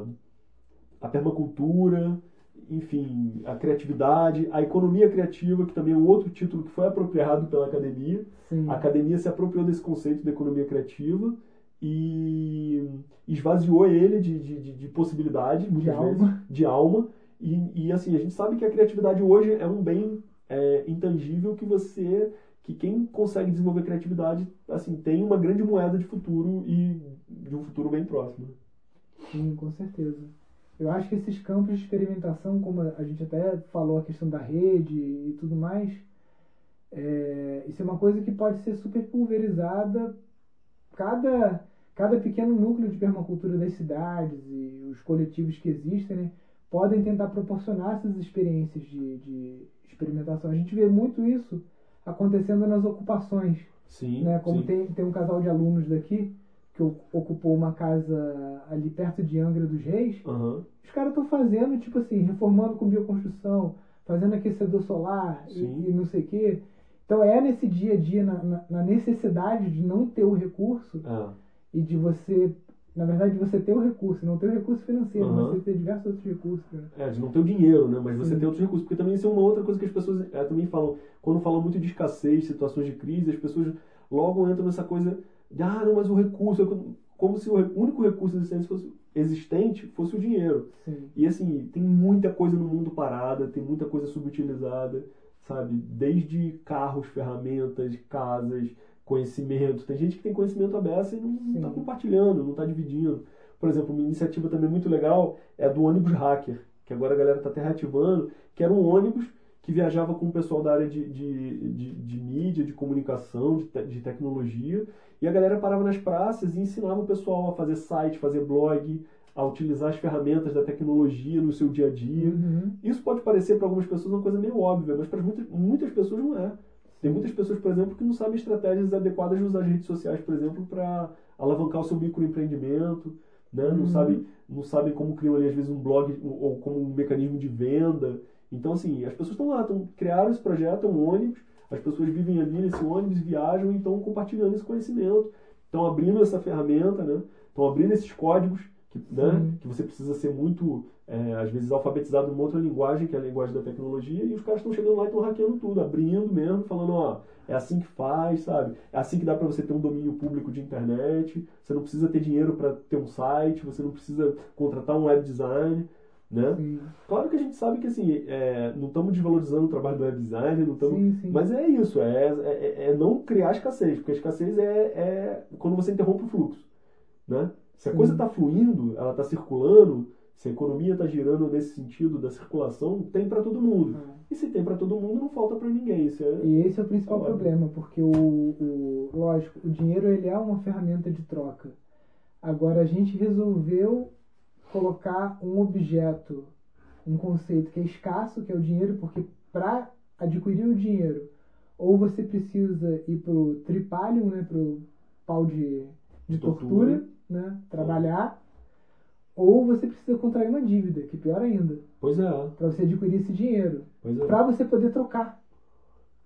a permacultura, enfim, a criatividade, a economia criativa, que também é um outro título que foi apropriado pela academia. Sim. A academia se apropriou desse conceito da economia criativa e esvaziou ele de, de, de, de possibilidade, de alma. de alma. E, e assim, a gente sabe que a criatividade hoje é um bem é, intangível que você que quem consegue desenvolver criatividade assim tem uma grande moeda de futuro e de um futuro bem próximo. Sim com certeza. Eu acho que esses campos de experimentação como a gente até falou a questão da rede e tudo mais é, isso é uma coisa que pode ser super pulverizada cada cada pequeno núcleo de permacultura das cidades e os coletivos que existem, né, podem tentar proporcionar essas experiências de, de experimentação. A gente vê muito isso acontecendo nas ocupações. Sim. Né? Como sim. Tem, tem um casal de alunos daqui que ocupou uma casa ali perto de Angra dos Reis. Uhum. Os caras estão fazendo, tipo assim, reformando com bioconstrução, fazendo aquecedor solar e, e, não sei o quê. Então é nesse dia a dia, na, na, necessidade de não ter o recurso é. e de você na verdade, você ter o recurso, não ter o recurso financeiro, uhum. você ter diversos outros recursos. Né? É, de não ter o dinheiro, né? Mas você Sim. ter outros recursos. Porque também isso é uma outra coisa que as pessoas é, também falam. Quando falam muito de escassez, situações de crise, as pessoas logo entram nessa coisa de, ah, não, mas o recurso. Como se o único recurso existente fosse, existente fosse o dinheiro. Sim. E assim, tem muita coisa no mundo parada, tem muita coisa subutilizada, sabe? Desde carros, ferramentas, casas conhecimento. Tem gente que tem conhecimento aberto e não está compartilhando, não está dividindo. Por exemplo, uma iniciativa também muito legal é a do ônibus hacker, que agora a galera está até reativando, que era um ônibus que viajava com o pessoal da área de, de, de, de mídia, de comunicação, de, te, de tecnologia, e a galera parava nas praças e ensinava o pessoal a fazer site, fazer blog, a utilizar as ferramentas da tecnologia no seu dia a dia. Uhum. Isso pode parecer para algumas pessoas uma coisa meio óbvia, mas para muitas, muitas pessoas não é. Tem muitas pessoas, por exemplo, que não sabem estratégias adequadas de usar as redes sociais, por exemplo, para alavancar o seu microempreendimento, né? Uhum. Não, sabem, não sabem como criam ali, às vezes, um blog ou como um mecanismo de venda. Então, assim, as pessoas estão lá, tão, criaram esse projeto, é um ônibus, as pessoas vivem ali nesse ônibus, viajam e estão compartilhando esse conhecimento, estão abrindo essa ferramenta, né? Estão abrindo esses códigos que, né, que você precisa ser muito, é, às vezes, alfabetizado numa outra linguagem, que é a linguagem da tecnologia, e os caras estão chegando lá e estão hackeando tudo, abrindo mesmo, falando, ó, é assim que faz, sabe? É assim que dá para você ter um domínio público de internet, você não precisa ter dinheiro para ter um site, você não precisa contratar um web design, né? Sim. Claro que a gente sabe que, assim, é, não estamos desvalorizando o trabalho do web design, não estamos... Mas é isso, é, é, é não criar escassez, porque a escassez é, é quando você interrompe o fluxo, né? Se a Sim. coisa está fluindo, ela está circulando, se a economia está girando nesse sentido da circulação, tem para todo mundo. E se tem para todo mundo, não falta para ninguém. Isso é... E esse é o principal problema, porque o, o lógico, o dinheiro ele é uma ferramenta de troca. Agora a gente resolveu colocar um objeto, um conceito que é escasso, que é o dinheiro, porque para adquirir o dinheiro, ou você precisa ir pro tripalium, né, pro pau de, de Tortura. tortura, né, trabalhar, ou você precisa contrair uma dívida, que pior ainda, Pois é, para você adquirir esse dinheiro, pois é. para você poder trocar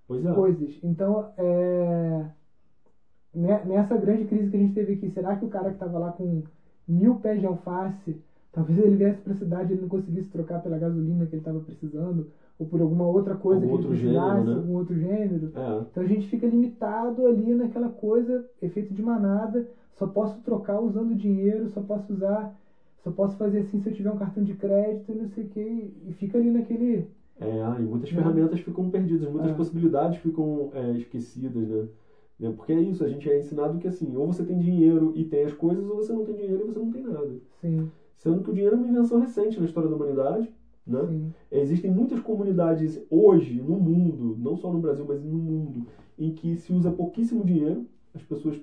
Pois é. coisas. Então, é, ne- nessa grande crise que a gente teve aqui, será que o cara que estava lá com mil pés de alface, talvez ele viesse para a cidade e ele não conseguisse trocar pela gasolina que ele estava precisando, ou por alguma outra coisa Algum que ele outro gênero, né? algum outro gênero. É. Então a gente fica limitado ali naquela coisa, efeito de manada, só posso trocar usando dinheiro, só posso usar, só posso fazer assim se eu tiver um cartão de crédito e não sei o que, e fica ali naquele. É, e muitas É. ferramentas ficam perdidas, muitas É. possibilidades ficam é, esquecidas, né? Né? Porque é isso, a gente é ensinado que assim, ou você tem dinheiro e tem as coisas, ou você não tem dinheiro e você não tem nada. Sim, Sendo que o dinheiro é uma invenção recente na história da humanidade, né? sim. Existem muitas comunidades hoje no mundo, não só no Brasil, mas no mundo, em que se usa pouquíssimo dinheiro, as pessoas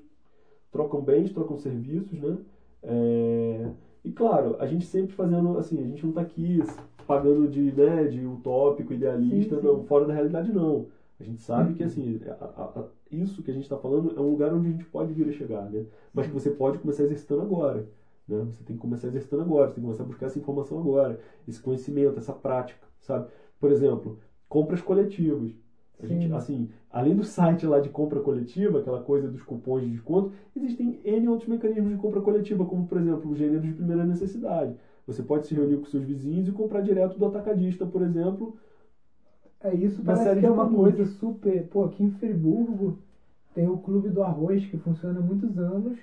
trocam bens, trocam serviços, né? É, E claro, a gente sempre fazendo assim, a gente não está aqui pagando de, né, de utópico, idealista, Sim, sim. não, fora da realidade não. A gente sabe que assim, a- a- a- isso que a gente está falando é um lugar onde a gente pode vir a chegar, né? Mas que você pode começar exercitando agora. Né? Você tem que começar exercitando agora, você tem que começar a buscar essa informação agora, esse conhecimento, essa prática, sabe? Por exemplo, compras coletivas. A Sim. gente, assim, além do site lá de compra coletiva, aquela coisa dos cupons de desconto, existem N outros mecanismos de compra coletiva, como, por exemplo, o gênero de primeira necessidade. Você pode se reunir com seus vizinhos e comprar direto do atacadista, por exemplo. É isso, parece que é uma produtos. coisa super. Pô, aqui em Friburgo tem o Clube do Arroz que funciona há muitos anos,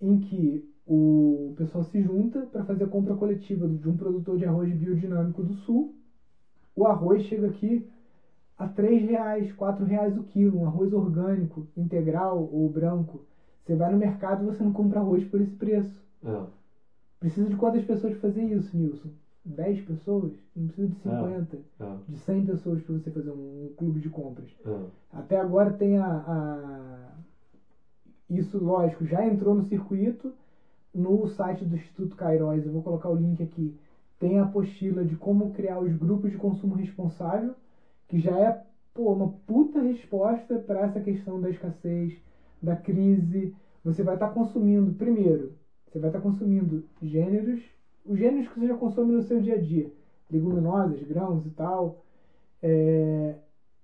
em que o pessoal se junta para fazer a compra coletiva de um produtor de arroz biodinâmico do sul. O arroz chega aqui a R$ reais, R$ reais o quilo, um arroz orgânico, integral ou branco. Você vai no mercado e você não compra arroz por esse preço. É, Precisa de quantas pessoas fazer isso, Nilson? 10 pessoas? Não precisa de 50 é, de 100 pessoas para você fazer um, um clube de compras. é. Até agora tem a, a, Isso, lógico, já entrou no circuito. No site do Instituto Cairóis, eu vou colocar o link aqui, tem a apostila de como criar os grupos de consumo responsável, que já é pô, uma puta resposta para essa questão da escassez, da crise. Você vai estar tá consumindo, primeiro, você vai estar tá consumindo gêneros, os gêneros que você já consome no seu dia a dia, leguminosas, grãos e tal, é,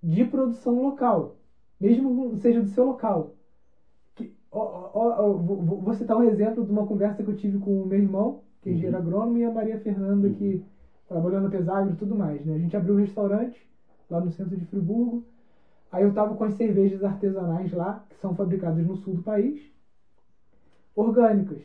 de produção local, mesmo seja do seu local. Que, ó, ó, ó, vou, vou citar um exemplo de uma conversa que eu tive com o meu irmão, que é engenheiro uhum. agrônomo, e a Maria Fernanda, uhum. que trabalhou na Pesagro e tudo mais. Né? A gente abriu um restaurante lá no centro de Friburgo. Aí eu tava com as cervejas artesanais lá, que são fabricadas no sul do país, orgânicas.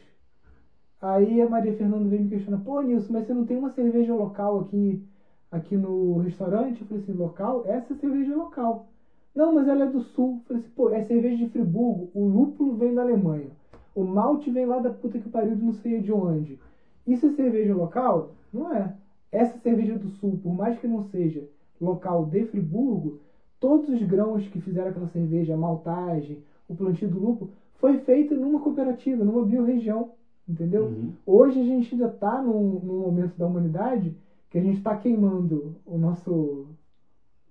Aí a Maria Fernanda veio me questionar, pô Nilson, mas você não tem uma cerveja local aqui, aqui no restaurante? Eu falei assim, local? Essa é cerveja é local. Não, mas ela é do sul. Eu falei assim, pô, é cerveja de Friburgo, o lúpulo vem da Alemanha. O malte vem lá da puta que pariu de não sei de onde. Isso é cerveja local? Não é. Essa cerveja do sul, por mais que não seja local de Friburgo, todos os grãos que fizeram aquela cerveja, a maltagem, o plantio do lúpulo, foi feito numa cooperativa, numa biorregião, entendeu? Uhum. Hoje a gente ainda está num, num, momento da humanidade que a gente está queimando o nosso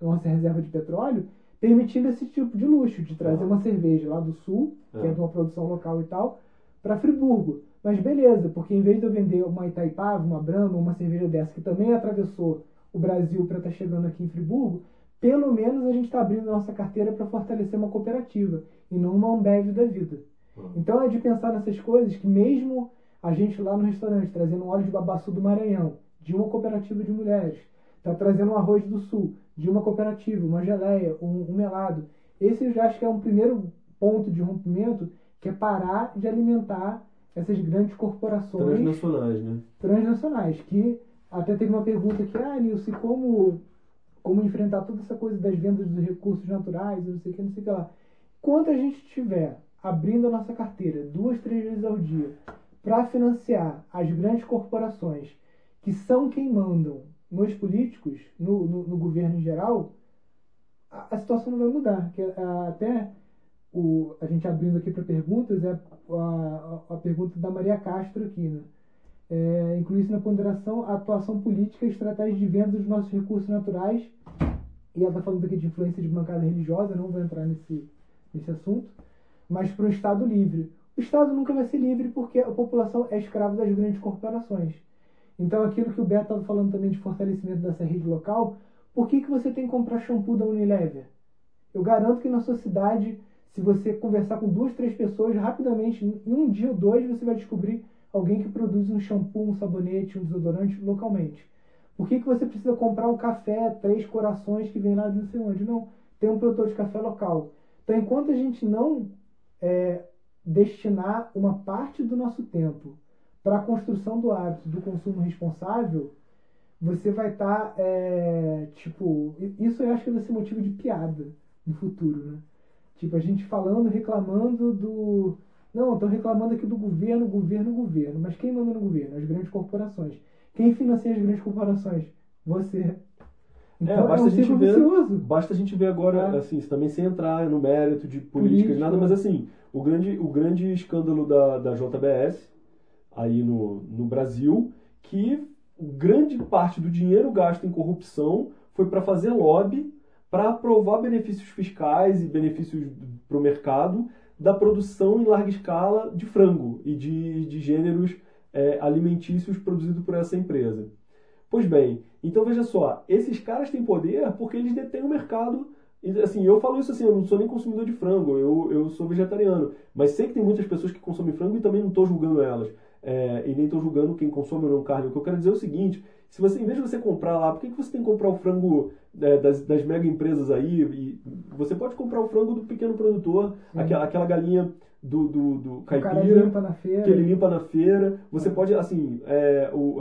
a nossa reserva de petróleo, permitindo esse tipo de luxo, de trazer uma cerveja lá do sul, que é de uma produção local e tal, para Friburgo. Mas beleza, porque em vez de eu vender uma Itaipava, uma Brahma, uma cerveja dessa que também atravessou o Brasil para estar tá chegando aqui em Friburgo, pelo menos a gente está abrindo nossa carteira para fortalecer uma cooperativa e não uma Ambev da vida. Uhum. Então é de pensar nessas coisas que mesmo a gente lá no restaurante trazendo óleo de babaçu do Maranhão, de uma cooperativa de mulheres, está trazendo um arroz do sul, de uma cooperativa, uma geleia, um, um melado. Esse eu já acho que é um primeiro ponto de rompimento, que é parar de alimentar essas grandes corporações transnacionais, né? Transnacionais, que até teve uma pergunta aqui, ah, Nilce, como, como enfrentar toda essa coisa das vendas dos recursos naturais, não sei o que, não sei o que lá. Enquanto a gente estiver abrindo a nossa carteira duas, três vezes ao dia para financiar as grandes corporações que são quem mandam nos políticos, no, no, no governo em geral, a, a, situação não vai mudar. Que, a, até o, a gente abrindo aqui para perguntas, é a, a, a, pergunta da Maria Castro aqui, né? É, incluir na ponderação a atuação política e estratégia de venda dos nossos recursos naturais. E ela está falando aqui de influência de bancada religiosa, não vou entrar nesse, nesse assunto, mas para um Estado livre. O Estado nunca vai ser livre porque a população é escrava das grandes corporações. Então, aquilo que o Beto estava falando também de fortalecimento dessa rede local, por que, que você tem que comprar shampoo da Unilever? Eu garanto que na sua cidade, se você conversar com duas, três pessoas, rapidamente, em um dia ou dois, você vai descobrir alguém que produz um shampoo, um sabonete, um desodorante localmente. Por que, que você precisa comprar um café Três Corações que vem lá de não sei onde? Não, tem um produtor de café local. Então, enquanto a gente não é, destinar uma parte do nosso tempo para a construção do hábito do consumo responsável, você vai estar, tá, é, tipo, isso eu acho que vai ser motivo de piada no futuro, né? Tipo, a gente falando, reclamando do, não, estou reclamando aqui do governo, governo, governo. Mas quem manda no governo? As grandes corporações. Quem financia as grandes corporações? Você. É, então, é, basta, é um a gente ver, basta a gente ver agora, é. assim, também sem entrar no mérito de política, nada, mas assim, o grande, o grande escândalo da, da JBS, aí no, no Brasil, que grande parte do dinheiro gasto em corrupção foi para fazer lobby, para aprovar benefícios fiscais e benefícios para o mercado da produção em larga escala de frango e de, de gêneros é, alimentícios produzidos por essa empresa. Pois bem, então veja só, esses caras têm poder porque eles detêm o mercado. Assim, eu falo isso assim, eu não sou nem consumidor de frango, eu, eu sou vegetariano, mas sei que tem muitas pessoas que consomem frango e também não estou julgando elas. É, e nem estou julgando quem consome ou não carne. O que eu quero dizer é o seguinte: se você, em vez de você comprar lá, por que, que você tem que comprar o frango é, das, das mega empresas aí? E você pode comprar o frango do pequeno produtor, aquela, aquela galinha do, do, do caipira, que ele limpa na feira. Você é. pode, assim, é, o,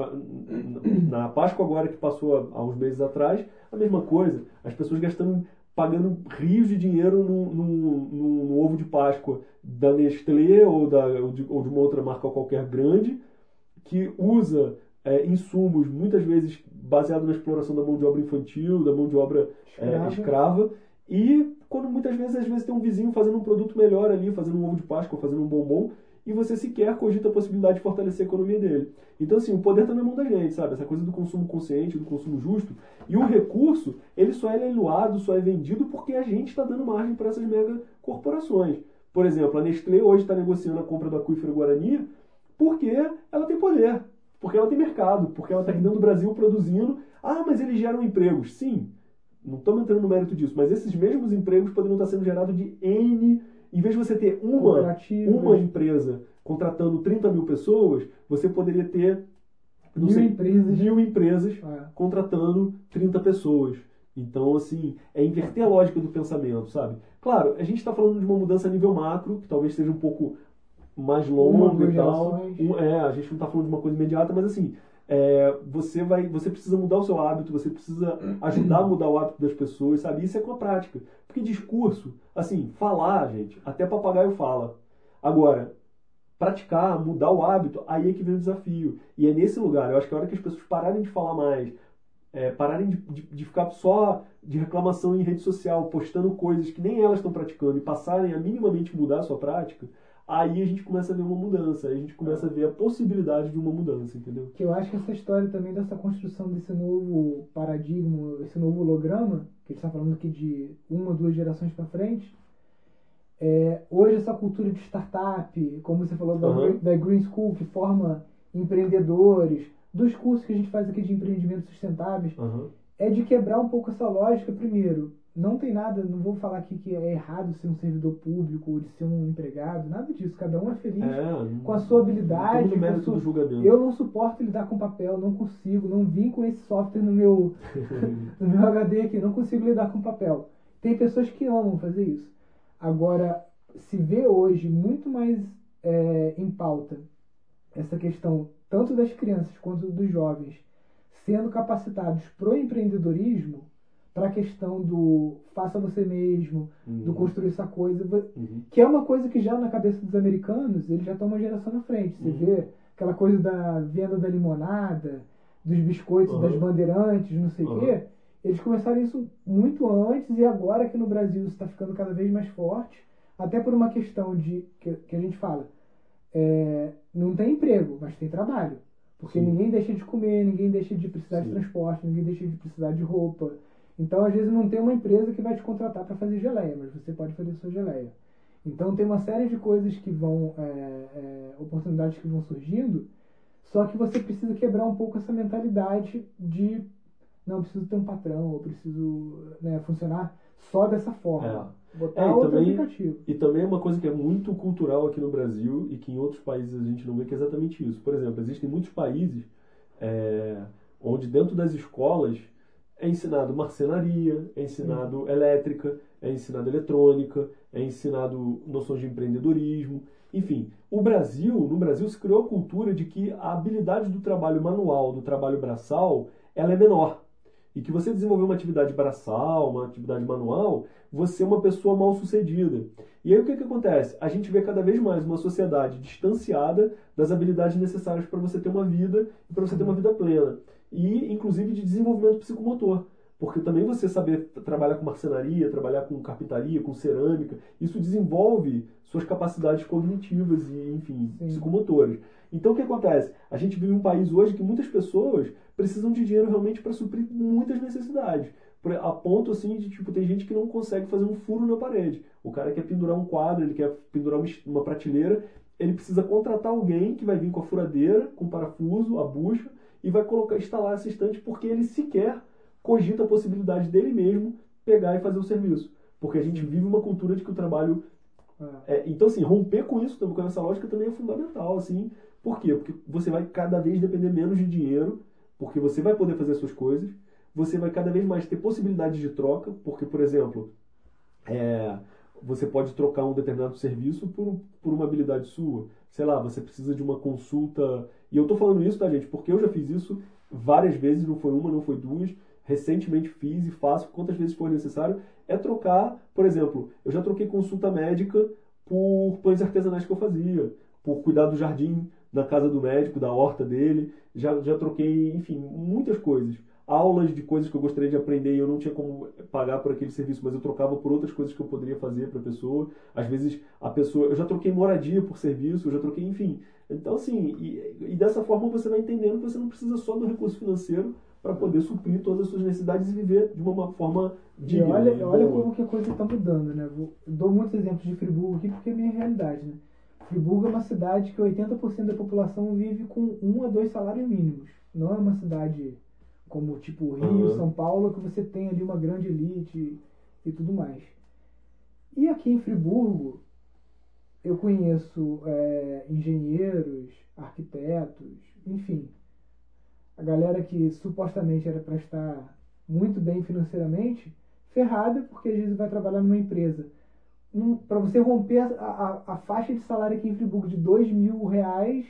na Páscoa agora que passou há uns meses atrás, a mesma coisa. As pessoas gastando, pagando rios de dinheiro no ovo de Páscoa da Nestlé ou, da, ou, de, ou de uma outra marca qualquer grande, que usa é, insumos, muitas vezes baseado na exploração da mão de obra infantil, da mão de obra é, escrava. É, escrava E quando muitas vezes, às vezes tem um vizinho fazendo um produto melhor ali, fazendo um ovo de Páscoa, fazendo um bombom, e você sequer cogita a possibilidade de fortalecer a economia dele. Então, assim, o poder está na mão da gente, sabe? Essa coisa do consumo consciente, do consumo justo. E o recurso, ele só é leiloado, só é vendido porque a gente está dando margem para essas mega corporações. Por exemplo, a Nestlé hoje está negociando a compra do aquífero Guarani porque ela tem poder, porque ela tem mercado, porque ela está aqui dentro do Brasil produzindo. Ah, mas eles geram empregos. Sim, não estamos entrando no mérito disso, mas esses mesmos empregos poderiam estar sendo gerados de N em vez de você ter uma, uma empresa contratando 30 mil pessoas, você poderia ter mil, sei, empresas. mil empresas é. contratando 30 pessoas. Então, assim, é inverter a lógica do pensamento, sabe? Claro, a gente está falando de uma mudança a nível macro, que talvez seja um pouco mais longa e tal. Um, é, a gente não está falando de uma coisa imediata, mas assim, é, você vai, você precisa mudar o seu hábito, você precisa ajudar a mudar o hábito das pessoas, sabe? Isso é com a prática. Porque discurso, assim, falar, gente, até papagaio fala. Agora, praticar, mudar o hábito, aí é que vem o desafio. E é nesse lugar, eu acho que a hora que as pessoas pararem de falar mais, é, pararem de, de, de, ficar só de reclamação em rede social, postando coisas que nem elas estão praticando e passarem a minimamente mudar a sua prática, aí a gente começa a ver uma mudança, aí a gente começa a ver a possibilidade de uma mudança, entendeu? Que eu acho que essa história também dessa construção desse novo paradigma, esse novo holograma, que a gente está falando aqui de uma, duas gerações para frente, é, hoje essa cultura de startup, como você falou da, uhum. da Green School, que forma empreendedores, dos cursos que a gente faz aqui de empreendimentos sustentáveis, uhum. é de quebrar um pouco essa lógica primeiro não tem nada, não vou falar aqui que é errado ser um servidor público ou de ser um empregado, nada disso. Cada um é feliz é, com a sua habilidade. Com a sua... Eu não suporto lidar com papel, não consigo, não vim com esse software no meu, [LAUGHS] no meu HD aqui, não consigo lidar com papel. Tem pessoas que amam fazer isso. Agora, se vê hoje muito mais é, em pauta essa questão, tanto das crianças quanto dos jovens, sendo capacitados para o empreendedorismo para a questão do faça você mesmo, uhum. do construir essa coisa, uhum. que é uma coisa que já na cabeça dos americanos, eles já estão uma geração na frente. Você uhum. vê aquela coisa da venda da limonada, dos biscoitos, das bandeirantes, não sei o quê. Eles começaram isso muito antes e agora que no Brasil está ficando cada vez mais forte, até por uma questão de que, que a gente fala, é, não tem emprego, mas tem trabalho. Porque Sim. ninguém deixa de comer, ninguém deixa de precisar Sim. de transporte, ninguém deixa de precisar de roupa. Então, às vezes, não tem uma empresa que vai te contratar para fazer geleia, mas você pode fazer sua geleia. Então, tem uma série de coisas que vão, é, é, oportunidades que vão surgindo, só que você precisa quebrar um pouco essa mentalidade de não, preciso ter um patrão, eu preciso né, funcionar só dessa forma. É. Botar é, e, também, aplicativo. e também é uma coisa que é muito cultural aqui no Brasil e que em outros países a gente não vê que é exatamente isso. Por exemplo, existem muitos países é, onde dentro das escolas é ensinado marcenaria, é ensinado elétrica, é ensinado eletrônica, é ensinado noções de empreendedorismo. Enfim, o Brasil, no Brasil se criou a cultura de que a habilidade do trabalho manual, do trabalho braçal, ela é menor. E que você desenvolver uma atividade braçal, uma atividade manual, você é uma pessoa mal sucedida. E aí o que, que acontece? A gente vê cada vez mais uma sociedade distanciada das habilidades necessárias para você ter uma vida e para você ter uma vida plena e inclusive de desenvolvimento psicomotor. Porque também você saber trabalhar com marcenaria, trabalhar com carpintaria, com cerâmica, isso desenvolve suas capacidades cognitivas e, enfim, Sim. psicomotoras. Então o que acontece? A gente vive um país hoje que muitas pessoas precisam de dinheiro realmente para suprir muitas necessidades. A ponto assim de tipo, tem gente que não consegue fazer um furo na parede. O cara quer pendurar um quadro, ele quer pendurar uma prateleira, ele precisa contratar alguém que vai vir com a furadeira, com o parafuso, a bucha, e vai colocar, instalar essa estante porque ele sequer cogita a possibilidade dele mesmo pegar e fazer o serviço. Porque a gente vive uma cultura de que o trabalho. É, é então, assim, romper com isso, com essa lógica também é fundamental. Assim. Por quê? Porque você vai cada vez depender menos de dinheiro, porque você vai poder fazer as suas coisas, você vai cada vez mais ter possibilidades de troca, porque, por exemplo, é, você pode trocar um determinado serviço por, por uma habilidade sua. Sei lá, você precisa de uma consulta. E eu tô falando isso, tá, gente? Porque eu já fiz isso várias vezes, não foi uma, não foi duas. Recentemente fiz e faço quantas vezes for necessário. É trocar, por exemplo, eu já troquei consulta médica por pães artesanais que eu fazia, por cuidar do jardim da casa do médico, da horta dele. Já, já troquei, enfim, muitas coisas. aulas de coisas que eu gostaria de aprender e eu não tinha como pagar por aquele serviço, mas eu trocava por outras coisas que eu poderia fazer para a pessoa. Às vezes a pessoa, eu já troquei moradia por serviço, eu já troquei, enfim. Então assim, e, e dessa forma você vai entendendo que você não precisa só do recurso financeiro para poder suprir todas as suas necessidades e viver de uma forma digna. E olha, olha como que a coisa está mudando, né? Vou, dou muitos exemplos de Friburgo aqui porque é minha realidade, né? Friburgo é uma cidade que 80% da população vive com um a dois salários mínimos. Não é uma cidade como tipo Rio, uhum. São Paulo, que você tem ali uma grande elite e tudo mais. E aqui em Friburgo, eu conheço é, engenheiros, arquitetos, enfim, a galera que supostamente era para estar muito bem financeiramente, ferrada porque às vezes vai trabalhar numa empresa. Um, para você romper a, a, a, faixa de salário aqui em Friburgo de dois mil reais,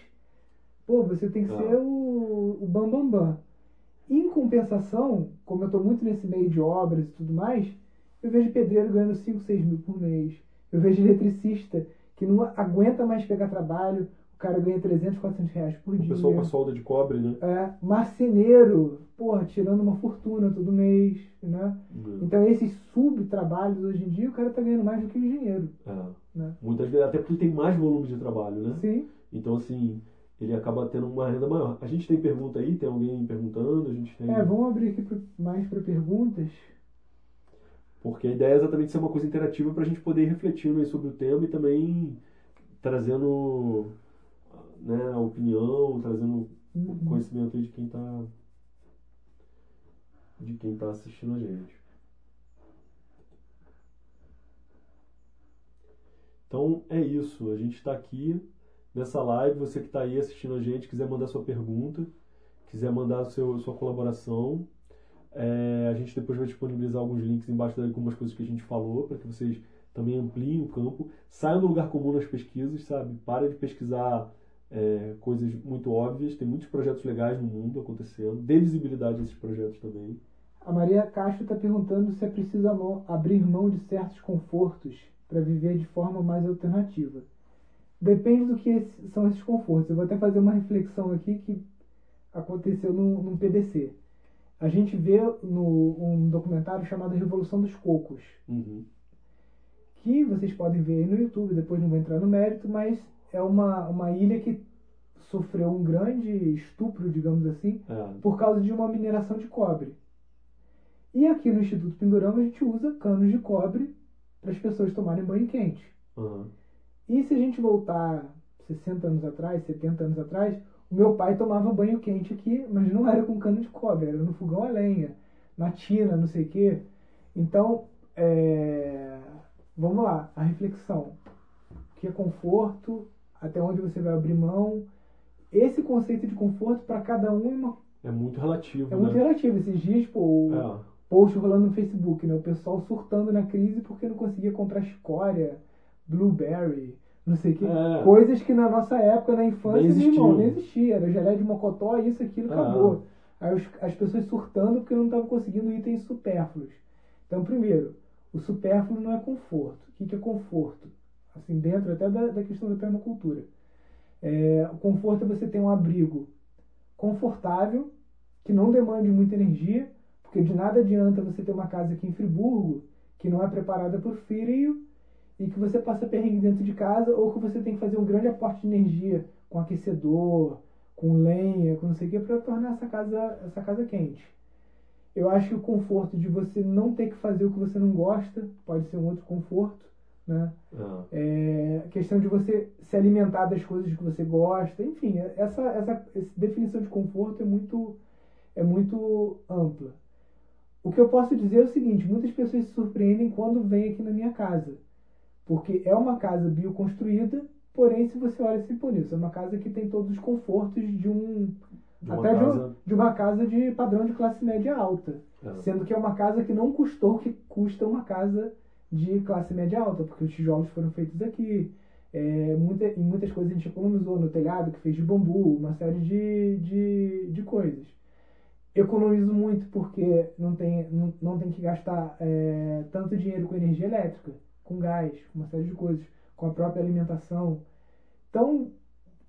pô, você tem que ah. ser o, o bambambam. Bam, bam. Em compensação, como eu estou muito nesse meio de obras e tudo mais, eu vejo pedreiro ganhando 5, 6 mil por mês. Eu vejo eletricista que não aguenta mais pegar trabalho, o cara ganha 300, 400 reais por o dia. O pessoal com a solda de cobre, né? É, marceneiro, porra, tirando uma fortuna todo mês, né? Uhum. Então esses subtrabalhos hoje em dia, o cara está ganhando mais do que o engenheiro. É. Né? Muitas vezes, até porque tem mais volume de trabalho, né? Sim. Então, assim, ele acaba tendo uma renda maior. A gente tem pergunta aí? Tem alguém perguntando? A gente tem... É, vamos abrir aqui mais para perguntas. Porque a ideia é exatamente ser uma coisa interativa para a gente poder ir refletindo sobre o tema e também trazendo né, a opinião, trazendo uhum. conhecimento de quem está de quem está assistindo a gente. Então é isso. A gente está aqui nessa live. Você que está aí assistindo a gente, quiser mandar sua pergunta, quiser mandar seu, sua colaboração, é, a gente depois vai disponibilizar alguns links embaixo de algumas coisas que a gente falou, para que vocês também ampliem o campo. Saiam do lugar comum nas pesquisas, sabe? Para de pesquisar é, coisas muito óbvias. Tem muitos projetos legais no mundo acontecendo. Dê visibilidade a esses projetos também. A Maria Castro está perguntando se é preciso abrir mão de certos confortos para viver de forma mais alternativa. Depende do que são esses confortos. Eu vou até fazer uma reflexão aqui que aconteceu num, num PDC. A gente vê no, um documentário chamado Revolução dos Cocos. Uhum. Que vocês podem ver aí no YouTube, depois não vou entrar no mérito, mas é uma, uma ilha que sofreu um grande estupro, digamos assim, é. por causa de uma mineração de cobre. E aqui no Instituto Pindorama a gente usa canos de cobre para as pessoas tomarem banho quente. Uhum. E se a gente voltar 60 anos atrás, 70 anos atrás, meu pai tomava banho quente aqui, mas não era com cano de cobre, era no fogão a lenha, na tina, não sei o quê. Então, é... vamos lá, a reflexão. O que é conforto? Até onde você vai abrir mão? Esse conceito de conforto para cada um é. É muito relativo. É né? muito relativo. Esses dias, pô, o é. post rolando no Facebook, né? O pessoal surtando na crise porque não conseguia comprar escória blueberry, não sei o que. É. Coisas que na nossa época, na infância, nem, irmão, nem existia. Era gelé de mocotó, isso, aquilo, é. acabou. Aí os, as pessoas surtando porque não estavam conseguindo itens supérfluos. Então, primeiro, o supérfluo não é conforto. O que, que é conforto? Assim, dentro até da, da questão da permacultura. É, o conforto é você ter um abrigo confortável, que não demande muita energia, porque de nada adianta você ter uma casa aqui em Friburgo que não é preparada por frio e que você passa perrengue dentro de casa ou que você tem que fazer um grande aporte de energia com aquecedor, com lenha, com não sei o que, para tornar essa casa, essa casa quente. Eu acho que o conforto de você não ter que fazer o que você não gosta pode ser um outro conforto. Né? Ah. É, a questão de você se alimentar das coisas que você gosta, enfim, essa, essa, essa definição de conforto é muito, é muito ampla. O que eu posso dizer é o seguinte: muitas pessoas se surpreendem quando vêm aqui na minha casa. Porque é uma casa bioconstruída, porém, se você olha assim por isso, é uma casa que tem todos os confortos de um. De até de, um, de, uma casa de padrão de classe média alta. É. Sendo que é uma casa que não custou o que custa uma casa de classe média alta, porque os tijolos foram feitos aqui. É, muita, em muitas coisas a gente economizou no telhado, que fez de bambu, uma série de, de, de coisas. Economizo muito porque não tem, não, não tem que gastar é, tanto dinheiro com energia elétrica com gás, uma série de coisas, com a própria alimentação. Então,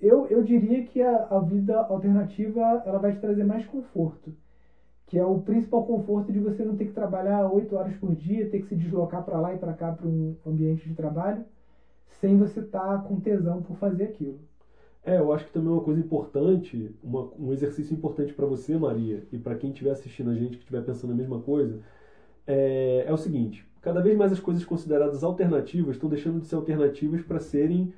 eu, eu diria que a, a vida alternativa ela vai te trazer mais conforto. que é o principal conforto de você não ter que trabalhar oito horas por dia, ter que se deslocar para lá e para cá para um ambiente de trabalho, sem você estar tá com tesão por fazer aquilo. É, eu acho que também é uma coisa importante, uma, um exercício importante para você, Maria, e para quem estiver assistindo a gente, que estiver pensando a mesma coisa, é, é o seguinte: cada vez mais as coisas consideradas alternativas estão deixando de ser alternativas para serem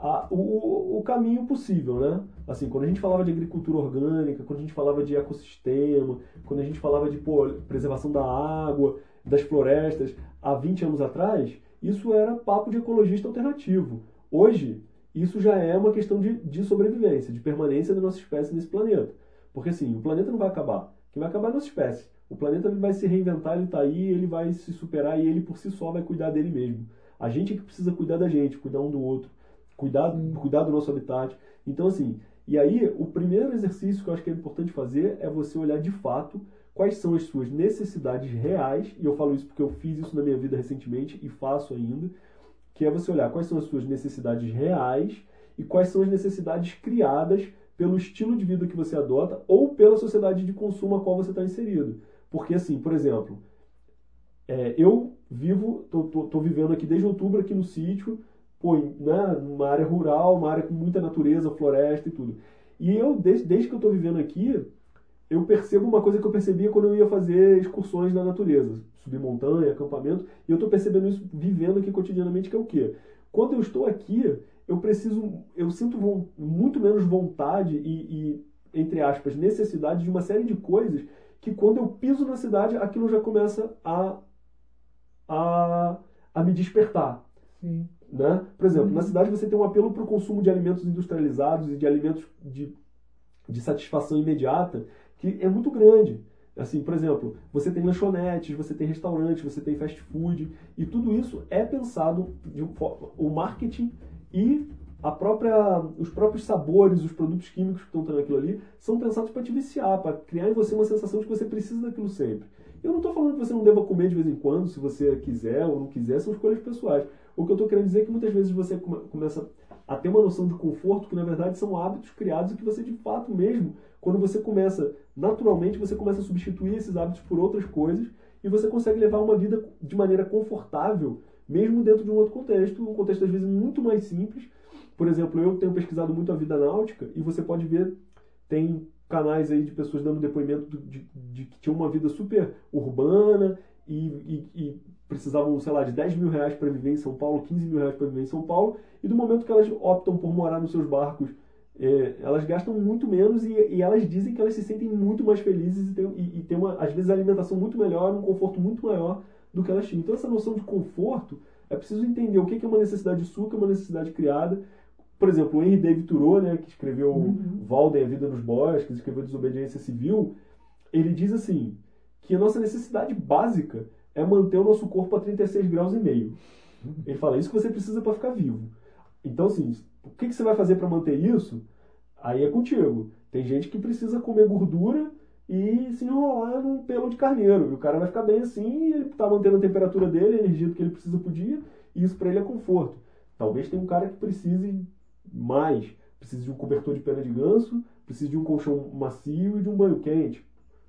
a, o, o caminho possível, né? Assim, quando a gente falava de agricultura orgânica, quando a gente falava de ecossistema, quando a gente falava de pô, preservação da água, das florestas, há 20 anos atrás, isso era papo de ecologista alternativo. Hoje, isso já é uma questão de, de sobrevivência, de permanência da nossa espécie nesse planeta. Porque assim, o planeta não vai acabar. Quem vai acabar é a nossa espécie. O planeta vai se reinventar, ele está aí, ele vai se superar e ele por si só vai cuidar dele mesmo. A gente é que precisa cuidar da gente, cuidar um do outro, cuidar, cuidar do nosso habitat. Então, assim, e aí o primeiro exercício que eu acho que é importante fazer é você olhar de fato quais são as suas necessidades reais, e eu falo isso porque eu fiz isso na minha vida recentemente e faço ainda que é você olhar quais são as suas necessidades reais e quais são as necessidades criadas pelo estilo de vida que você adota ou pela sociedade de consumo a qual você está inserido. Porque, assim, por exemplo, é, eu vivo, tô, tô, tô, vivendo aqui desde outubro aqui no sítio, pô, né, numa área rural, uma área com muita natureza, floresta e tudo. E eu, desde, desde que eu estou vivendo aqui, eu percebo uma coisa que eu percebia quando eu ia fazer excursões na natureza, subir montanha, acampamento, e eu estou percebendo isso vivendo aqui cotidianamente, que é o quê? Quando eu estou aqui, eu preciso, eu sinto muito menos vontade e, e, entre aspas, necessidade de uma série de coisas que quando eu piso na cidade, aquilo já começa a, a, a me despertar. Sim. Né? Por exemplo, uhum. na cidade você tem um apelo para o consumo de alimentos industrializados e de alimentos de, de satisfação imediata que é muito grande. Assim, por exemplo, você tem lanchonetes, você tem restaurantes, você tem fast food, e tudo isso é pensado, de, o marketing e a própria, os próprios sabores, os produtos químicos que estão tendo aquilo ali, são pensados para te viciar, para criar em você uma sensação de que você precisa daquilo sempre. Eu não estou falando que você não deva comer de vez em quando, se você quiser ou não quiser, são escolhas pessoais. O que eu estou querendo dizer é que muitas vezes você começa a ter uma noção de conforto que na verdade são hábitos criados e que você de fato mesmo, quando você começa, naturalmente você começa a substituir esses hábitos por outras coisas e você consegue levar uma vida de maneira confortável, mesmo dentro de um outro contexto, um contexto às vezes muito mais simples. Por exemplo, eu tenho pesquisado muito a vida náutica e você pode ver, tem canais aí de pessoas dando depoimento de, de que tinham uma vida super urbana e, e, e precisavam, sei lá, de 10 mil reais para viver em São Paulo, 15 mil reais para viver em São Paulo, e do momento que elas optam por morar nos seus barcos, é, elas gastam muito menos e, e, elas dizem que elas se sentem muito mais felizes e têm, e, tem uma, às vezes, alimentação muito melhor, um conforto muito maior do que elas tinham. Então, essa noção de conforto, é preciso entender o que é uma necessidade sua, o que é uma necessidade criada. Por exemplo, o Henry David Thoreau, né, que escreveu uhum. Walden, A Vida nos Bosques, escreveu Desobediência Civil, ele diz assim, que a nossa necessidade básica é manter o nosso corpo a 36 graus e meio. Ele fala, isso que você precisa para ficar vivo. Então, assim, o que, que você vai fazer para manter isso? Aí é contigo. Tem gente que precisa comer gordura e se enrolar num pelo de carneiro. E o cara vai ficar bem assim, ele tá mantendo a temperatura dele, a energia que ele precisa por dia, e isso para ele é conforto. Talvez tenha um cara que precise mais, precise de um cobertor de pena de ganso, precise de um colchão macio e de um banho quente.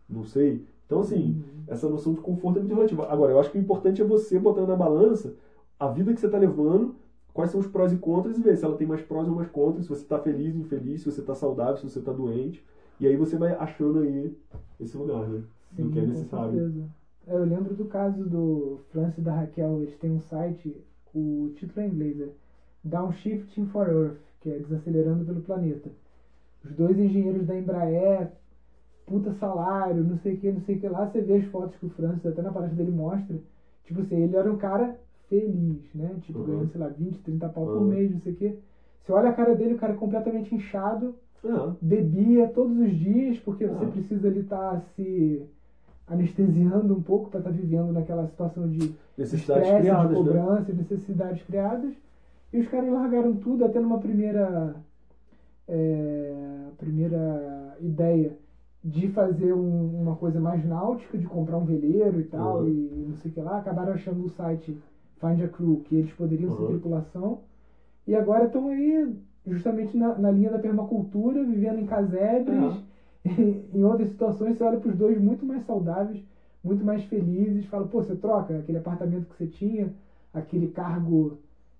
Não sei. Então, assim, uhum. essa noção de conforto é muito relativa. Agora, eu acho que o importante é você botar na balança a vida que você está levando, quais são os prós e contras e ver se ela tem mais prós ou mais contras, se você está feliz, infeliz, se você está saudável, se você está doente. E aí você vai achando aí esse lugar, né? Sim, do que é necessário. É, eu lembro do caso do Francis e da Raquel, eles têm um site, o título é em inglês, é Downshifting for Earth, que é desacelerando pelo planeta. Os dois engenheiros da Embraer puta salário, não sei o que, não sei o que lá. Você vê as fotos que o Francis, até na palestra dele, mostra. Tipo assim, ele era um cara feliz, né? Tipo, uhum. ganhando, sei lá, 20, 30 pau uhum. por mês, não sei o que. Você olha a cara dele, o cara é completamente inchado, uhum. bebia todos os dias, porque você precisa ali estar tá se anestesiando um pouco para estar tá vivendo naquela situação de necessidades estresse, criadas, de né? cobrança, né? necessidades criadas. E os caras largaram tudo, até numa primeira, é, primeira ideia de fazer um, uma coisa mais náutica, de comprar um veleiro e tal, uhum. e não sei o que lá, acabaram achando o site Find a Crew, que eles poderiam uhum. ser tripulação, e agora estão aí justamente na, na, linha da permacultura, vivendo em casebres, uhum. [LAUGHS] em outras situações você olha para os dois muito mais saudáveis, muito mais felizes, fala, pô, você troca aquele apartamento que você tinha, aquele cargo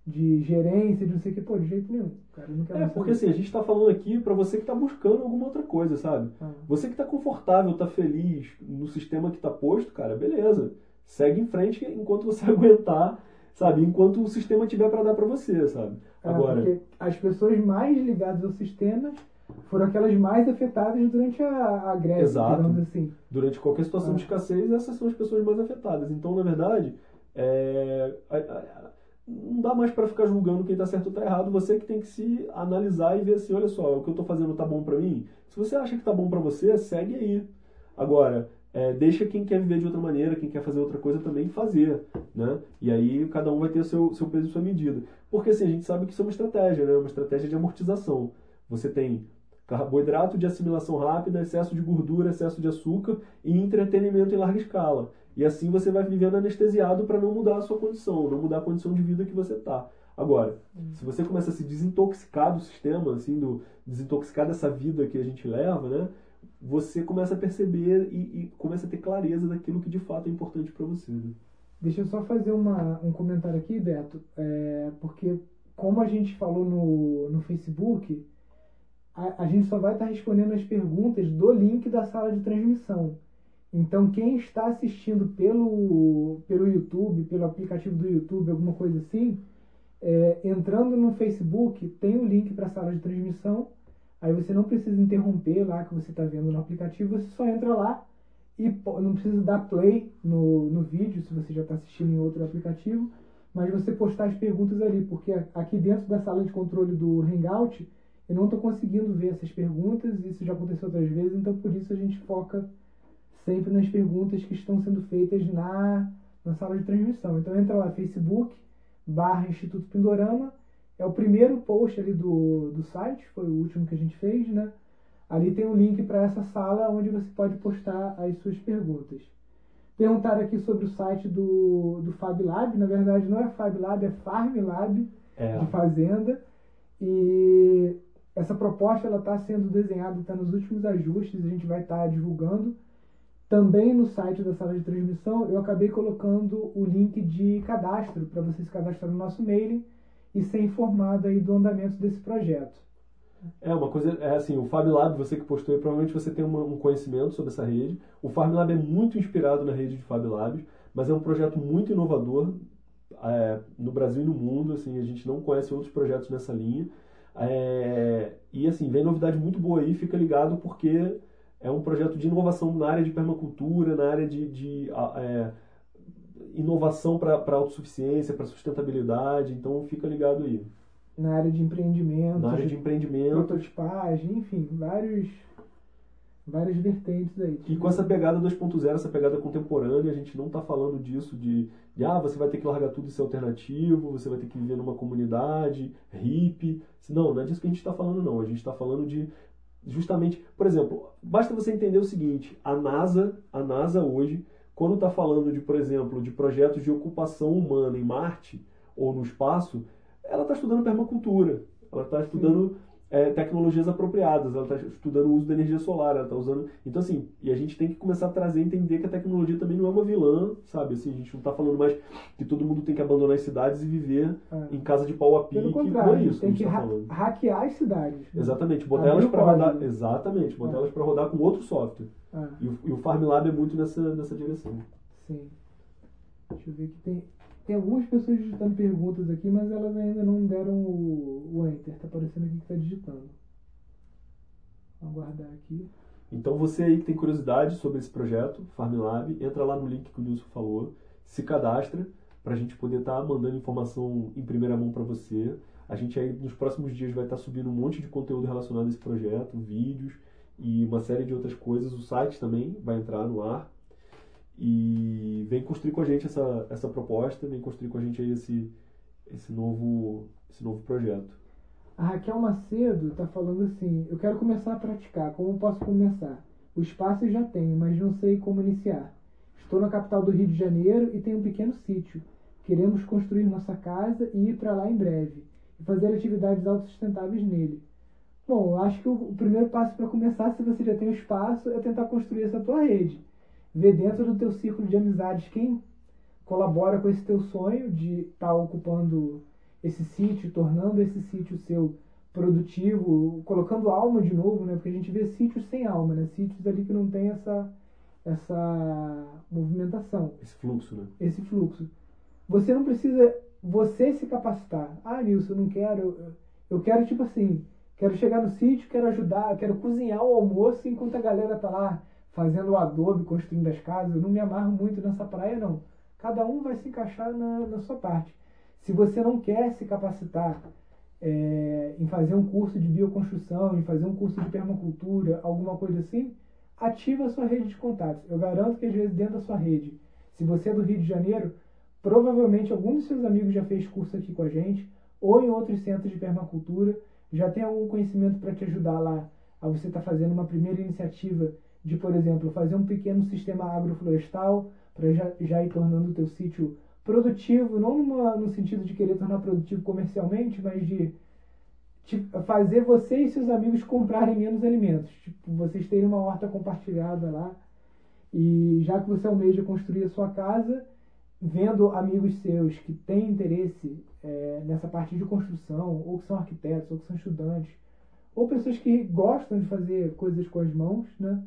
de gerência, de não sei o que, pô, de jeito nenhum. Cara, não quero É, porque assim, a gente tá falando aqui para você que tá buscando alguma outra coisa, sabe? Ah. Você que tá confortável, tá feliz no sistema que tá posto, cara, beleza. Segue em frente enquanto você [LAUGHS] aguentar, sabe? Enquanto o sistema tiver para dar para você, sabe? É, Agora, porque as pessoas mais ligadas ao sistema foram aquelas mais afetadas durante a, a greve, Exato. digamos assim. durante qualquer situação Ah. de escassez, essas são as pessoas mais afetadas. Então, na verdade, é, a- a- não dá mais para ficar julgando quem tá certo ou tá errado. Você que tem que se analisar e ver assim, olha só, o que eu tô fazendo tá bom para mim? Se você acha que tá bom para você, segue aí. Agora, é, deixa quem quer viver de outra maneira, quem quer fazer outra coisa também fazer, né? E aí cada um vai ter seu, seu peso e sua medida. Porque assim, a gente sabe que isso é uma estratégia, né? Uma estratégia de amortização. Você tem carboidrato de assimilação rápida, excesso de gordura, excesso de açúcar e entretenimento em larga escala. E assim você vai vivendo anestesiado para não mudar a sua condição, não mudar a condição de vida que você tá. Agora, se você começa a se desintoxicar do sistema, assim, do desintoxicar dessa vida que a gente leva, né? Você começa a perceber e, e começa a ter clareza daquilo que de fato é importante para você. Né? Deixa eu só fazer uma, um comentário aqui, Beto, é, porque como a gente falou no, no Facebook, a, a gente só vai estar respondendo as perguntas do link da sala de transmissão. Então, quem está assistindo pelo, pelo YouTube, pelo aplicativo do YouTube, alguma coisa assim, é, entrando no Facebook, tem o link para a sala de transmissão. Aí você não precisa interromper lá que você está vendo no aplicativo, você só entra lá e não precisa dar play no, no vídeo se você já está assistindo em outro aplicativo, mas você postar as perguntas ali, porque aqui dentro da sala de controle do Hangout eu não estou conseguindo ver essas perguntas, isso já aconteceu outras vezes, então por isso a gente foca sempre nas perguntas que estão sendo feitas na, na sala de transmissão. Então entra lá, Facebook, barra Instituto Pindorama, é o primeiro post ali do, do site, foi o último que a gente fez, né? Ali tem um link para essa sala onde você pode postar as suas perguntas. Perguntaram aqui sobre o site do, do Fab Lab, na verdade não é Fab Lab, é Farm Lab É, de fazenda e essa proposta ela está sendo desenhada, está nos últimos ajustes, a gente vai estar divulgando. Também no site da sala de transmissão eu acabei colocando o link de cadastro para você se cadastrar no nosso mailing e ser informado aí do andamento desse projeto. É, uma coisa, é assim, o FabLab, você que postou aí, provavelmente você tem uma- um conhecimento sobre essa rede. O FabLab é muito inspirado na rede de FabLabs, mas é um projeto muito inovador é, no Brasil e no mundo, assim, a gente não conhece outros projetos nessa linha. É, e assim, vem novidade muito boa aí, fica ligado porque é um projeto de inovação na área de permacultura, na área de, de, é, inovação para autossuficiência, para sustentabilidade, então fica ligado aí. Na área de empreendimento, Na área de empreendimento, prototipagem, enfim, vários, várias vertentes aí. E com essa pegada 2.0, essa pegada contemporânea, a gente não está falando disso de, de, ah, você vai ter que largar tudo e ser alternativo, você vai ter que viver numa comunidade hippie. Não, não é disso que a gente está falando, não. A gente está falando de justamente, por exemplo, basta você entender o seguinte: a NASA, a NASA hoje, quando está falando de, por exemplo, de projetos de ocupação humana em Marte ou no espaço, ela está estudando permacultura, ela está estudando é, tecnologias apropriadas, ela está estudando o uso da energia solar, ela está usando. Então, assim, e a gente tem que começar a trazer, entender que a tecnologia também não é uma vilã, sabe? Assim, a gente não está falando mais que todo mundo tem que abandonar as cidades e viver É. em casa de pau a pique. Pelo não contrário, é isso que tem gente que está ha- hackear as cidades. né? Exatamente, botar Abrir elas para rodar. código. Exatamente, botar É. elas para rodar com outro software. Ah, E o, e o FarmLab é muito nessa, nessa direção. sim. Deixa eu ver que tem. Tem algumas pessoas digitando perguntas aqui, mas elas ainda não deram o, o enter. Tá aparecendo aqui que tá digitando. Vou aguardar aqui. Então você aí que tem curiosidade sobre esse projeto, FarmLab, entra lá no link que o Nilson falou, se cadastra para a gente poder estar mandando informação em primeira mão para você. A gente aí nos próximos dias vai estar subindo um monte de conteúdo relacionado a esse projeto, vídeos e uma série de outras coisas. O site também vai entrar no ar. E vem construir com a gente essa, essa proposta, vem construir com a gente aí esse, esse, novo, esse novo projeto. A Raquel Macedo está falando assim: Eu quero começar a praticar. Como posso começar? O espaço eu já tenho, mas não sei como iniciar. Estou na capital do Rio de Janeiro e tenho um pequeno sítio. Queremos construir nossa casa e ir para lá em breve e fazer atividades autossustentáveis nele. Bom, acho que o primeiro passo para começar, se você já tem o espaço, é tentar construir essa tua rede. Ver dentro do teu círculo de amizades quem colabora com esse teu sonho de estar tá ocupando esse sítio, tornando esse sítio seu produtivo, colocando alma de novo, né? Porque a gente vê sítios sem alma, né? Sítios ali que não tem essa essa movimentação. Esse fluxo, né? Esse fluxo. Você não precisa você se capacitar. Ah, Nilson, eu não quero. Eu quero, tipo assim, quero chegar no sítio, quero ajudar, quero cozinhar o almoço enquanto a galera tá lá fazendo o adobe, construindo as casas. Eu não me amarro muito nessa praia, não. Cada um vai se encaixar na, na sua parte. Se você não quer se capacitar é, em fazer um curso de bioconstrução, em fazer um curso de permacultura, alguma coisa assim, ativa a sua rede de contatos. Eu garanto que às vezes dentro da sua rede, se você é do Rio de Janeiro, provavelmente algum dos seus amigos já fez curso aqui com a gente, ou em outros centros de permacultura, já tem algum conhecimento para te ajudar lá a você estar tá fazendo uma primeira iniciativa de, por exemplo, fazer um pequeno sistema agroflorestal para já, já ir tornando o teu sítio produtivo, não numa, no sentido de querer tornar produtivo comercialmente, mas de tipo, fazer você e seus amigos comprarem menos alimentos. Tipo, vocês terem uma horta compartilhada lá. E já que você almeja construir a sua casa, vendo amigos seus que têm interesse é, nessa parte de construção, ou que são arquitetos, ou que são estudantes, ou pessoas que gostam de fazer coisas com as mãos, né?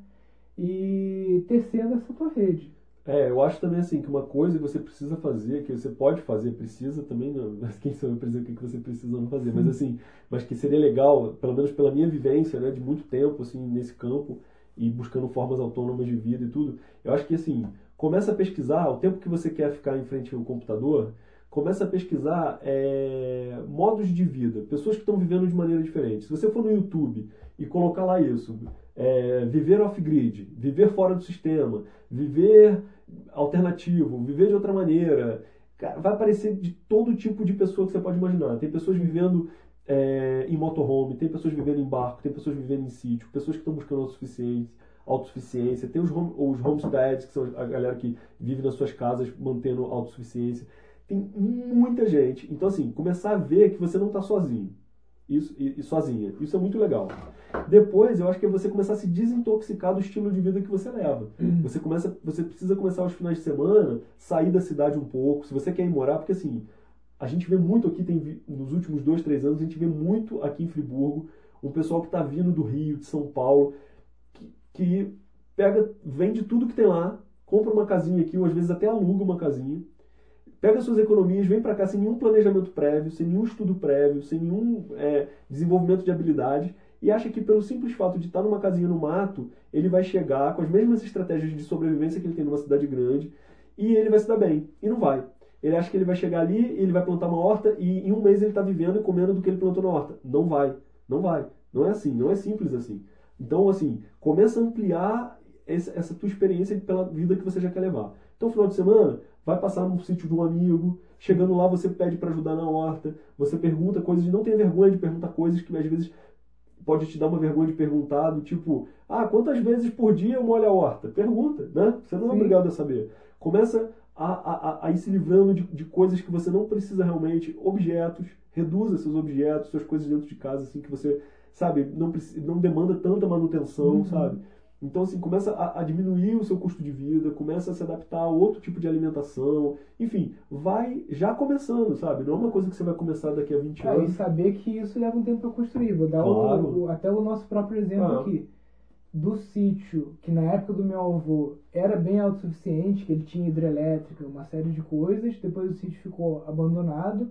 E tecendo essa tua rede. É, eu acho também assim que uma coisa que você precisa fazer, que você pode fazer, precisa também, não, [LAUGHS] quem sabe para dizer o que você precisa não fazer, mas assim, mas que seria legal, pelo menos pela minha vivência, né, de muito tempo assim nesse campo e buscando formas autônomas de vida e tudo. Eu acho que assim, começa a pesquisar, o tempo que você quer ficar em frente ao computador, começa a pesquisar é, modos de vida, pessoas que estão vivendo de maneira diferente. Se você for no YouTube e colocar lá isso, é, viver off-grid, viver fora do sistema, viver alternativo, viver de outra maneira. Vai aparecer de todo tipo de pessoa que você pode imaginar. Tem pessoas vivendo é, em motorhome, tem pessoas vivendo em barco, tem pessoas vivendo em sítio, pessoas que estão buscando autossuficiência, autossuficiência tem os, home, os homesteads, que são a galera que vive nas suas casas mantendo autossuficiência. Tem muita gente. Então, assim, começar a ver que você não está sozinho. Isso, e, e, sozinha. Isso é muito legal. Depois, eu acho que é você começar a se desintoxicar do estilo de vida que você leva. Uhum. Você começa, você precisa começar aos finais de semana, sair da cidade um pouco. Se você quer ir morar, porque assim, a gente vê muito aqui, tem, nos últimos dois, três anos, a gente vê muito aqui em Friburgo, um pessoal que está vindo do Rio, de São Paulo, que, que pega, vende tudo que tem lá, compra uma casinha aqui, ou às vezes até aluga uma casinha, pega suas economias, vem para cá sem nenhum planejamento prévio, sem nenhum estudo prévio, sem nenhum é, desenvolvimento de habilidade e acha que pelo simples fato de estar numa casinha no mato, ele vai chegar com as mesmas estratégias de sobrevivência que ele tem numa cidade grande e ele vai se dar bem. E não vai. Ele acha que ele vai chegar ali, ele vai plantar uma horta e em um mês ele está vivendo e comendo do que ele plantou na horta. Não vai. Não vai. Não é assim. Não é simples assim. Então, assim, começa a ampliar essa tua experiência pela vida que você já quer levar. Então, final de semana, vai passar no sítio de um amigo, chegando lá você pede para ajudar na horta, você pergunta coisas, não tem vergonha de perguntar coisas que às vezes pode te dar uma vergonha de perguntar, do tipo, ah, quantas vezes por dia eu molho a horta? Pergunta, né? Você não é Sim. obrigado a saber. Começa a, a, a ir se livrando de, de coisas que você não precisa realmente, objetos, reduza seus objetos, suas coisas dentro de casa, assim, que você, sabe, não, não demanda tanta manutenção, uhum. sabe? Então, assim, começa a, a, diminuir o seu custo de vida, começa a se adaptar a outro tipo de alimentação. Enfim, vai já começando, sabe? Não é uma coisa que você vai começar daqui a 20 é, anos. E saber que isso leva um tempo para construir. Vou dar claro. o, o, até o nosso próprio exemplo ah. aqui. Do sítio, que na época do meu avô era bem autossuficiente, que ele tinha hidrelétrica, uma série de coisas. Depois o sítio ficou abandonado.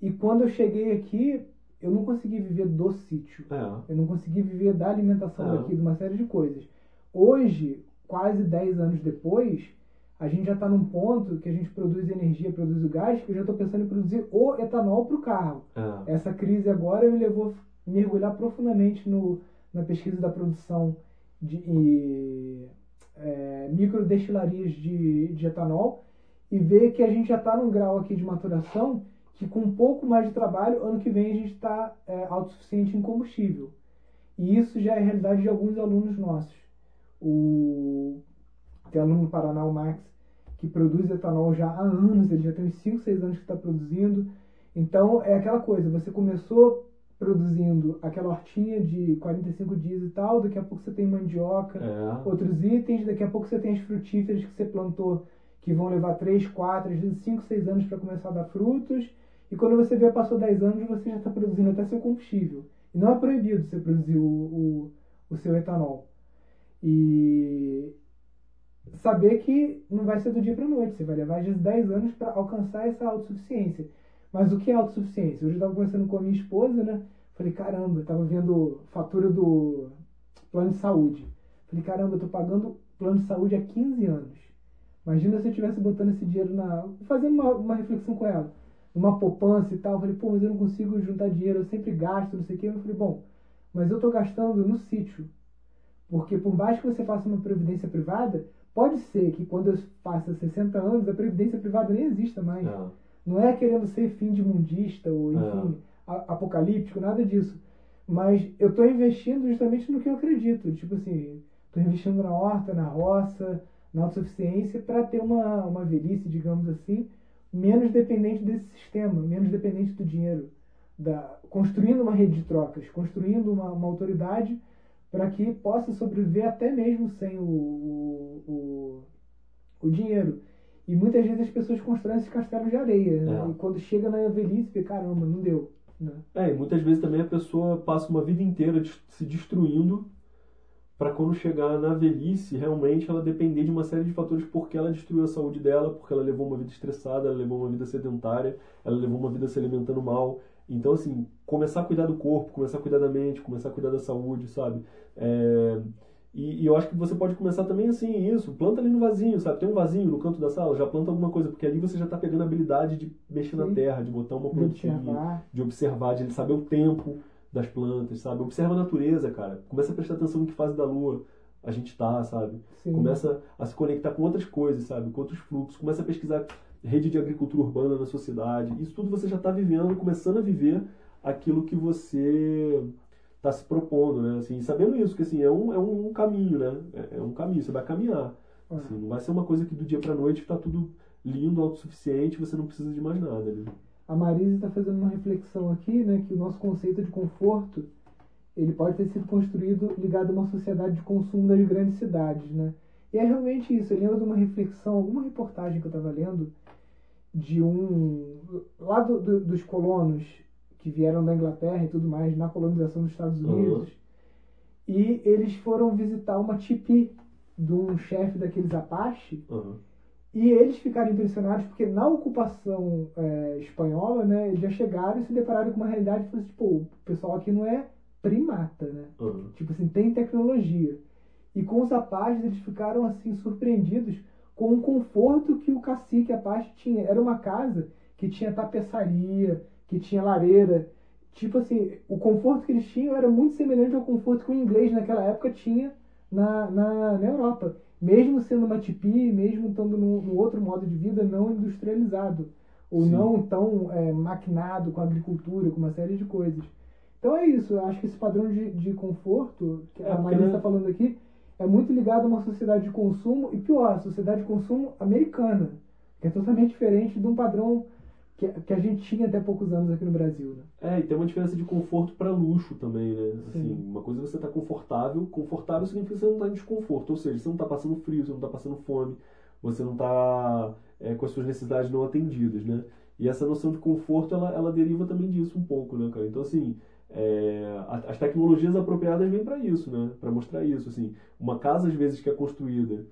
E quando eu cheguei aqui, eu não consegui viver do sítio. É. Eu não consegui viver da alimentação é. daqui, de uma série de coisas. Hoje, quase 10 anos depois, a gente já está num ponto que a gente produz energia, produz o gás, que eu já estou pensando em produzir o etanol para o carro. É. Essa crise agora me levou a mergulhar profundamente no, na pesquisa da produção de e, é, microdestilarias de, de etanol e ver que a gente já está num grau aqui de maturação que com um pouco mais de trabalho, ano que vem a gente está é, autossuficiente em combustível. E isso já é a realidade de alguns alunos nossos. O, tem aluno no Paraná, o Max, que produz etanol já há anos, ele já tem uns 5, 6 anos que está produzindo. Então é aquela coisa, você começou produzindo aquela hortinha de 45 dias e tal, daqui a pouco você tem mandioca, É. outros itens, daqui a pouco você tem as frutíferas que você plantou que vão levar 3, 4, às vezes 5, 6 anos para começar a dar frutos. E quando você vê, passou 10 anos, você já está produzindo até seu combustível. E não é proibido você produzir o, o, o seu etanol. E saber que não vai ser do dia para noite, você vai levar às vezes 10 anos para alcançar essa autossuficiência. Mas o que é autossuficiência? Hoje eu estava conversando com a minha esposa, né? Falei, caramba, eu estava vendo fatura do plano de saúde. Falei, caramba, eu tô pagando plano de saúde há 15 anos. Imagina se eu estivesse botando esse dinheiro na. fazendo uma, uma reflexão com ela. Numa poupança e tal. Eu falei, pô, mas eu não consigo juntar dinheiro, eu sempre gasto, não sei o quê. Eu falei, bom, mas eu tô gastando no sítio. Porque por mais que você faça uma previdência privada, pode ser que quando eu faça 60 anos, a previdência privada nem exista mais. É. Não é querendo ser fim de mundista ou, enfim, a- apocalíptico, nada disso. Mas eu estou investindo justamente no que eu acredito. Tipo assim, estou investindo na horta, na roça, na autossuficiência para ter uma, uma velhice, digamos assim, menos dependente desse sistema, menos dependente do dinheiro. Da, construindo uma rede de trocas, construindo uma, uma autoridade para que possa sobreviver até mesmo sem o, o, o, o dinheiro. E muitas vezes as pessoas constroem esses castelos de areia. né? É. E quando chega na velhice, caramba, não deu. Né? É, e muitas vezes também a pessoa passa uma vida inteira se destruindo para quando chegar na velhice, realmente ela depender de uma série de fatores porque ela destruiu a saúde dela, porque ela levou uma vida estressada, ela levou uma vida sedentária, ela levou uma vida se alimentando mal. Então, assim, começar a cuidar do corpo, começar a cuidar da mente, começar a cuidar da saúde, sabe? É, E, e eu acho que você pode começar também assim, isso, planta ali no vasinho, sabe? Tem um vasinho no canto da sala, já planta alguma coisa, porque ali você já tá pegando a habilidade de mexer na Sim. terra, de botar uma De plantinha observar. de observar, de ele saber o tempo das plantas, sabe? Observa a natureza, cara. Começa a prestar atenção em que fase da lua a gente tá, sabe? Sim. Começa a se conectar com outras coisas, sabe? Com outros fluxos. Começa a pesquisar rede de agricultura urbana na sociedade. Isso tudo você já está vivendo, começando a viver aquilo que você está se propondo, né? Assim, sabendo isso, que assim, é um, é um caminho, né? É, é um caminho, você vai caminhar. Ah. Assim, não vai ser uma coisa que do dia para noite está tudo lindo, autossuficiente, você não precisa de mais nada, né? A Marise está fazendo uma reflexão aqui, né, que o nosso conceito de conforto ele pode ter sido construído ligado a uma sociedade de consumo das grandes cidades, né? E é realmente isso. Eu lembro de uma reflexão, alguma reportagem que eu estava lendo de um lá do- do- dos colonos que vieram da Inglaterra e tudo mais na colonização dos Estados Uhum. Unidos e eles foram visitar uma tipi de um chefe daqueles Apache Aham. E eles ficaram impressionados porque na ocupação é, espanhola, né, eles já chegaram e se depararam com uma realidade e falaram assim, pô, o pessoal aqui não é primata, né? Aham. Tipo assim, tem tecnologia. E com os apaches eles ficaram assim surpreendidos com o conforto que o cacique apache tinha. Era uma casa que tinha tapeçaria, que tinha lareira. Tipo assim, o conforto que eles tinham era muito semelhante ao conforto que o inglês naquela época tinha na, na, na Europa. Mesmo sendo uma tipi, mesmo estando num, num outro modo de vida não industrializado. Ou Sim. não tão é, maquinado com a agricultura, com uma série de coisas. Então é isso, eu acho que esse padrão de, de conforto que É, a né? está falando aqui é muito ligado a uma sociedade de consumo e pior, a sociedade de consumo americana, que é totalmente diferente de um padrão que, que a gente tinha até poucos anos aqui no Brasil. Né? É, e tem uma diferença de conforto para luxo também, né? Assim, Sim. uma coisa é você estar confortável, confortável significa que você não está em desconforto, ou seja, você não está passando frio, você não está passando fome, você não está com as suas necessidades não atendidas, né? E essa noção de conforto, ela, ela deriva também disso um pouco, né, cara? Então, assim, é, as tecnologias apropriadas vêm para isso, né? Para mostrar isso, assim. Uma casa, às vezes, que é construída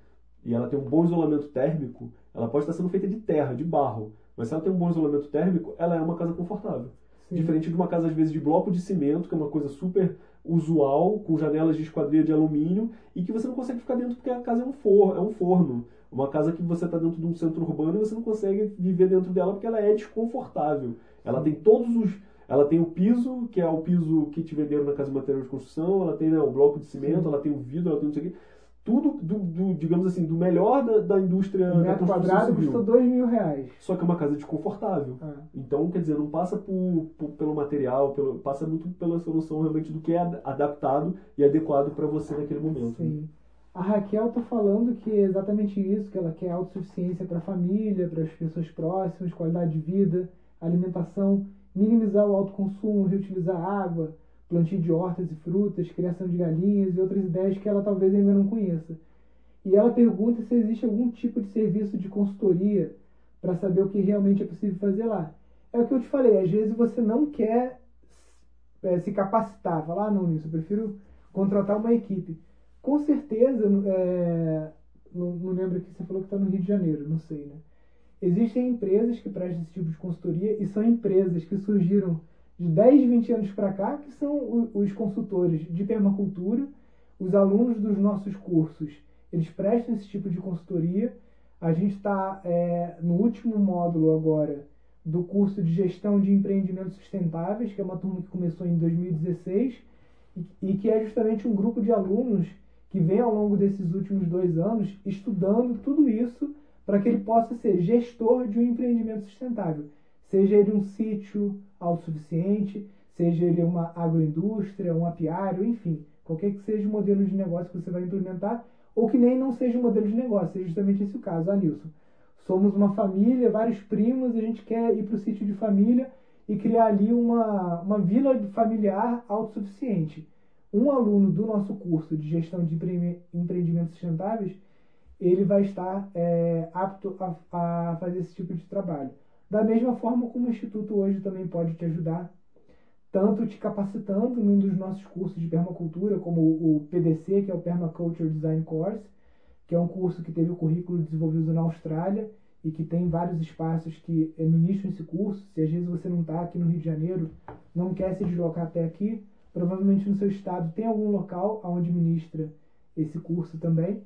e ela tem um bom isolamento térmico, ela pode estar sendo feita de terra, de barro, mas se ela tem um bom isolamento térmico, ela é uma casa confortável. Sim. Diferente de uma casa, às vezes, de bloco de cimento, que é uma coisa super usual, com janelas de esquadria de alumínio, e que você não consegue ficar dentro porque a casa é um forno. É um forno. Uma casa que você está dentro de um centro urbano e você não consegue viver dentro dela porque ela é desconfortável. Ela tem todos os. Ela tem o piso, que é o piso que te venderam na casa de material de construção, ela tem né, o bloco de cimento, Sim. ela tem o vidro, ela tem não sei o quê. Tudo, do, do, digamos assim, do melhor da, da indústria Um da metro construção quadrado civil. custou dois mil reais. Só que é uma casa desconfortável. Ah, Então, quer dizer, não passa por, por- pelo material, pelo, passa muito pela solução realmente do que é ad- adaptado e adequado para você naquele momento. né? sim. A Raquel tá falando que é exatamente isso, que ela quer autossuficiência para a família, para as pessoas próximas, qualidade de vida, alimentação. minimizar o alto consumo, reutilizar água, plantio de hortas e frutas, criação de galinhas e outras ideias que ela talvez ainda não conheça. E ela pergunta se existe algum tipo de serviço de consultoria para saber o que realmente é possível fazer lá. É o que eu te falei, às vezes você não quer é, se capacitar, falar, ah, não, isso, eu prefiro contratar uma equipe. Com certeza, é, não, não lembro que você falou que está no Rio de Janeiro, não sei, né? Existem empresas que prestam esse tipo de consultoria e são empresas que surgiram de 10, 20 anos para cá, que são os consultores de permacultura, os alunos dos nossos cursos, eles prestam esse tipo de consultoria. A gente está é, no último módulo agora do curso de gestão de empreendimentos sustentáveis, que é uma turma que começou em 2016 e, que é justamente um grupo de alunos que vem ao longo desses últimos dois anos estudando tudo isso para que ele possa ser gestor de um empreendimento sustentável. Seja ele um sítio autossuficiente, seja ele uma agroindústria, um apiário, enfim, qualquer que seja o modelo de negócio que você vai implementar, ou que nem não seja um modelo de negócio, seja justamente esse o caso. Ah, Nilson, somos uma família, vários primos, a gente quer ir para o sítio de família e criar ali uma, uma vila familiar autossuficiente. Um aluno do nosso curso de gestão de empreendimentos sustentáveis, ele vai estar é, apto a, a fazer esse tipo de trabalho. Da mesma forma como o Instituto hoje também pode te ajudar, tanto te capacitando num dos nossos cursos de permacultura, como o PDC, que é o Permaculture Design Course, que é um curso que teve o currículo desenvolvido na Austrália e que tem vários espaços que ministram esse curso. Se às vezes você não está aqui no Rio de Janeiro, não quer se deslocar até aqui, provavelmente no seu estado tem algum local onde ministra esse curso também.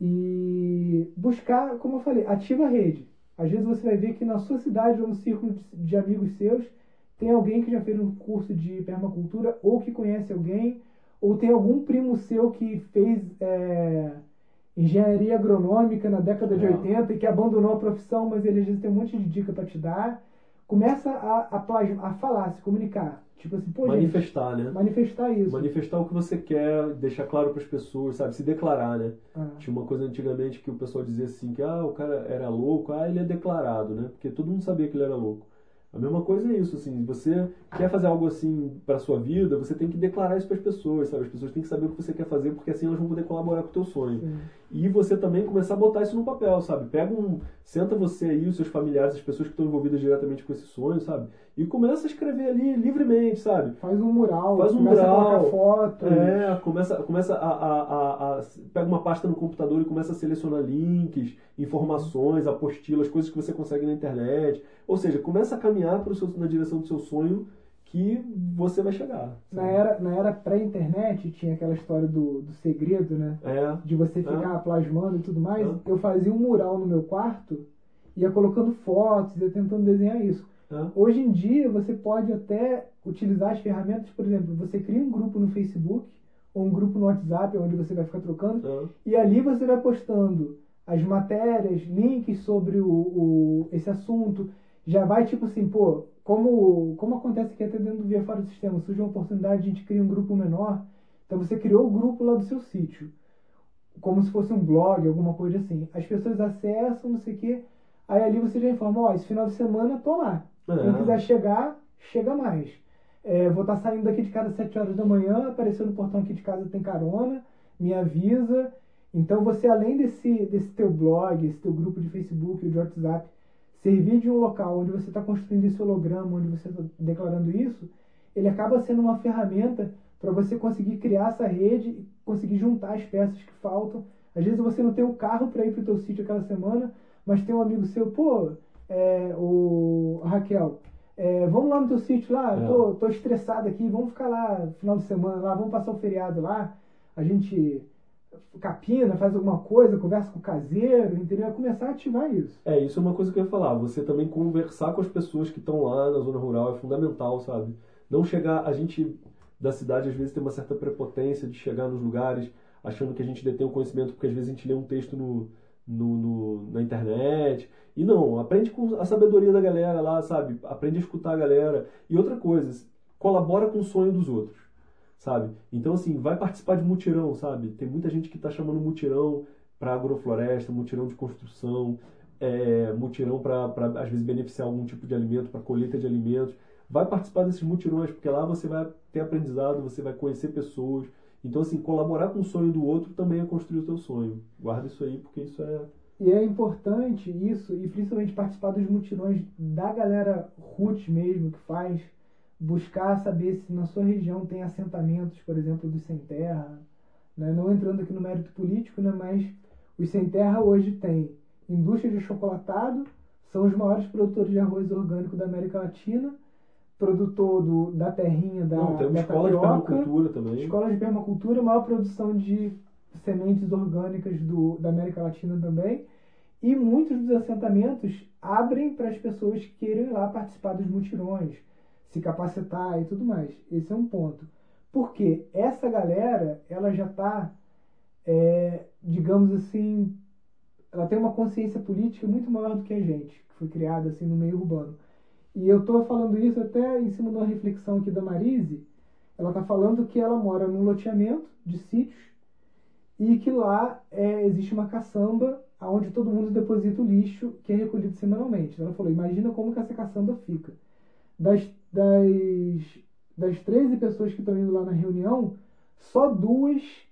E buscar, como eu falei, ativa a rede. Às vezes você vai ver que na sua cidade ou no círculo de amigos seus tem alguém que já fez um curso de permacultura ou que conhece alguém, ou tem algum primo seu que fez é, engenharia agronômica na década é. de 80 e que abandonou a profissão, mas ele às vezes tem um monte de dica para te dar. Começa a, a, a falar, se comunicar. Tipo assim, pô, manifestar, gente, né? Manifestar isso. Manifestar o que você quer, deixar claro para as pessoas, sabe? Se declarar, né? Ah. Tinha uma coisa antigamente que o pessoal dizia assim, que ah, o cara era louco, ah, ele é declarado, né? Porque todo mundo sabia que ele era louco. A mesma coisa é isso, assim, você quer fazer algo assim para sua vida, você tem que declarar isso para as pessoas, sabe? As pessoas têm que saber o que você quer fazer, porque assim elas vão poder colaborar com o teu sonho. Sim. E você também começar a botar isso no papel, sabe? Pega um, senta você aí, os seus familiares, as pessoas que estão envolvidas diretamente com esse sonho, sabe? E começa a escrever ali livremente, sabe? Faz um mural, faz um mural, foto. É, começa, começa a, a, a, a, pega uma pasta no computador e começa a selecionar links, informações, apostilas, coisas que você consegue na internet. Ou seja, começa a caminhar seu, na direção do seu sonho que você vai chegar. Na era, na era pré-internet tinha aquela história do, do segredo, né? É. De você ficar é. plasmando e tudo mais. É. Eu fazia um mural no meu quarto, ia colocando fotos, ia tentando desenhar isso. Hoje em dia você pode até utilizar as ferramentas, por exemplo, você cria um grupo no Facebook ou um grupo no WhatsApp onde você vai ficar trocando e ali você vai postando as matérias, links sobre o, o, esse assunto. Já vai tipo assim, pô, como, como acontece que até dentro do Via Fora do Sistema surge uma oportunidade, a gente cria um grupo menor. Então você criou o grupo lá do seu sítio, como se fosse um blog, alguma coisa assim. As pessoas acessam, não sei o quê. Aí ali você já informa, ó, esse final de semana tô lá. É. Quem quiser chegar, chega mais. É, vou estar tá saindo daqui de casa às 7 horas da manhã, apareceu no portão aqui de casa tem carona, me avisa. Então você, além desse, desse teu blog, esse teu grupo de Facebook, de WhatsApp, servir de um local onde você está construindo esse holograma, onde você está declarando isso, ele acaba sendo uma ferramenta para você conseguir criar essa rede e conseguir juntar as peças que faltam. Às vezes você não tem o carro para ir para o teu sítio aquela semana, mas tem um amigo seu, pô, é, o Raquel, é, vamos lá no teu sítio lá, é. tô, tô estressado aqui, vamos ficar lá final de semana lá, vamos passar o feriado lá, a gente capina, faz alguma coisa, conversa com o caseiro, entendeu? É começar a ativar isso. É, isso é uma coisa que eu ia falar. Você também conversar com as pessoas que estão lá na zona rural é fundamental, sabe? Não chegar, a gente da cidade às vezes tem uma certa prepotência de chegar nos lugares achando que a gente detém o conhecimento, porque às vezes a gente lê um texto no, no, no, na internet. E não, aprende com a sabedoria da galera lá, sabe? Aprende a escutar a galera. E outra coisa, colabora com o sonho dos outros sabe? Então, assim, vai participar de mutirão, sabe? Tem muita gente que está chamando mutirão para agrofloresta, mutirão de construção, é, mutirão para, às vezes, beneficiar algum tipo de alimento, para colheita de alimentos. vai participar desses mutirões, porque lá você vai ter aprendizado, você vai conhecer pessoas. Então, assim, colaborar com o sonho do outro também é construir o teu sonho. Guarda isso aí, porque isso é. E é importante isso, e principalmente participar dos mutirões da galera roots mesmo que faz, buscar saber se na sua região tem assentamentos, por exemplo, dos sem terra. Né? Não entrando aqui no mérito político, né? mas os sem terra hoje têm indústria de chocolatado, são os maiores produtores de arroz orgânico da América Latina produtor do, da terrinha da, Não, tem da escola tapioca, de permacultura também. Escola de permacultura, maior produção de sementes orgânicas do, da América Latina também. E muitos dos assentamentos abrem para as pessoas que queiram ir lá participar dos mutirões, se capacitar e tudo mais. Esse é um ponto. Porque essa galera, ela já está, é, digamos assim, ela tem uma consciência política muito maior do que a gente, que foi criada assim no meio urbano. E eu estou falando isso até em cima de uma reflexão aqui da Marise. Ela está falando que ela mora num loteamento de sítios e que lá é, existe uma caçamba onde todo mundo deposita o lixo que é recolhido semanalmente. Ela falou, imagina como que essa caçamba fica. Das, das, das 13 pessoas que estão indo lá na reunião, só duas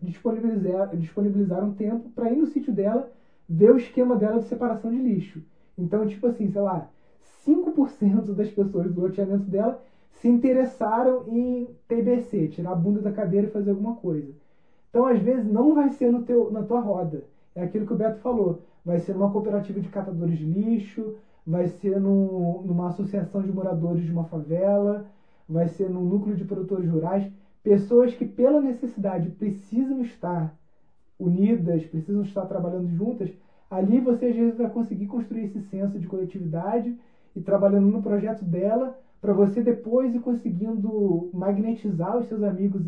disponibilizaram, disponibilizaram tempo para ir no sítio dela ver o esquema dela de separação de lixo. Então, tipo assim, sei lá, 5% das pessoas do loteamento dela se interessaram em TBC, tirar a bunda da cadeira e fazer alguma coisa. Então, às vezes, não vai ser no teu, na tua roda. É aquilo que o Beto falou. Vai ser numa cooperativa de catadores de lixo, vai ser no, numa associação de moradores de uma favela, vai ser num núcleo de produtores rurais. Pessoas que, pela necessidade, precisam estar unidas, precisam estar trabalhando juntas. Ali você, às vezes, vai conseguir construir esse senso de coletividade e trabalhando no projeto dela para você depois ir conseguindo magnetizar os seus amigos,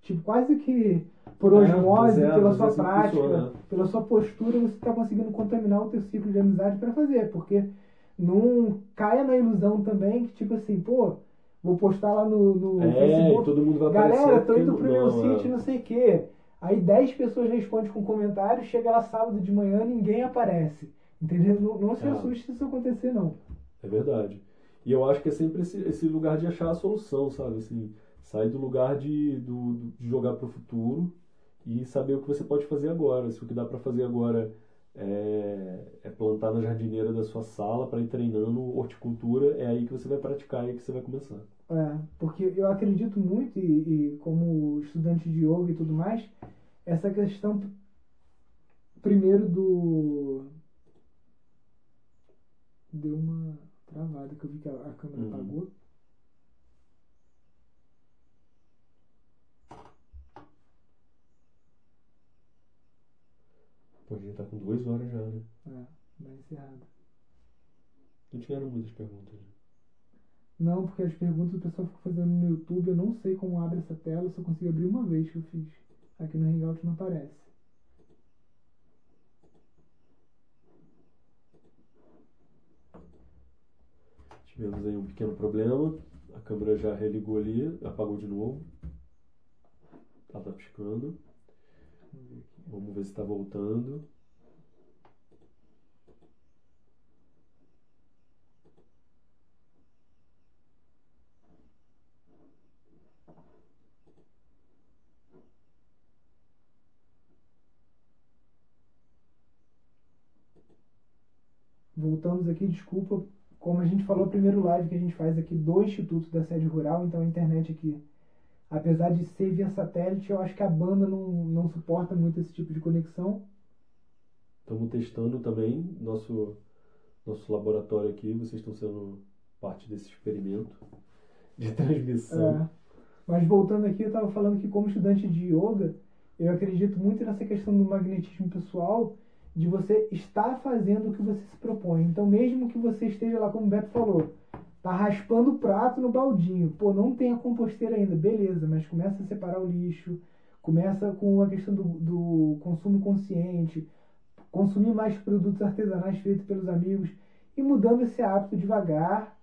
tipo, quase que por é, osmose, é, pela sua prática, funciona. pela sua postura, você está conseguindo contaminar o teu ciclo de amizade para fazer, porque não caia na ilusão também que, tipo assim, pô, vou postar lá no, no é, Facebook, todo mundo vai galera, tô indo pro meu sítio, não sei o quê. Aí 10 pessoas respondem com comentário, chega lá sábado de manhã, ninguém aparece. Entendeu? Não, não se é. assuste se isso acontecer, não. É verdade. E eu acho que é sempre esse, esse lugar de achar a solução, sabe? Assim, sair do lugar de, do, de jogar para o futuro e saber o que você pode fazer agora. Se o que dá para fazer agora é, é, plantar na jardineira da sua sala para ir treinando horticultura, é aí que você vai praticar e aí que você vai começar. É, porque eu acredito muito, e, e como estudante de yoga e tudo mais, essa questão primeiro do deu uma travada, que eu vi que a, a câmera uhum. apagou. A gente tá com duas horas já, né? É, vai encerrado. Não tiveram muitas perguntas. Né? Não, porque as perguntas o pessoal fica fazendo no YouTube, eu não sei como abre essa tela, só consigo abrir uma vez que eu fiz. Aqui no Hangout não aparece. Tivemos aí um pequeno problema. A câmera já religou ali, apagou de novo. Ela tá piscando. Vamos ver se está voltando. Voltamos aqui, desculpa como a gente falou, o primeiro live que a gente faz aqui do Instituto da Sede Rural, então a internet aqui, apesar de ser via satélite, eu acho que a banda não, não suporta muito esse tipo de conexão. Estamos testando também nosso, nosso laboratório aqui, vocês estão sendo parte desse experimento de transmissão. É. Mas voltando aqui, eu estava falando que como estudante de yoga, eu acredito muito nessa questão do magnetismo pessoal de você estar fazendo o que você se propõe. Então, mesmo que você esteja lá, como o Beto falou, tá raspando o prato no baldinho, pô, não tem a composteira ainda, beleza, mas começa a separar o lixo, começa com a questão do, do consumo consciente, consumir mais produtos artesanais feitos pelos amigos. E mudando esse hábito devagar.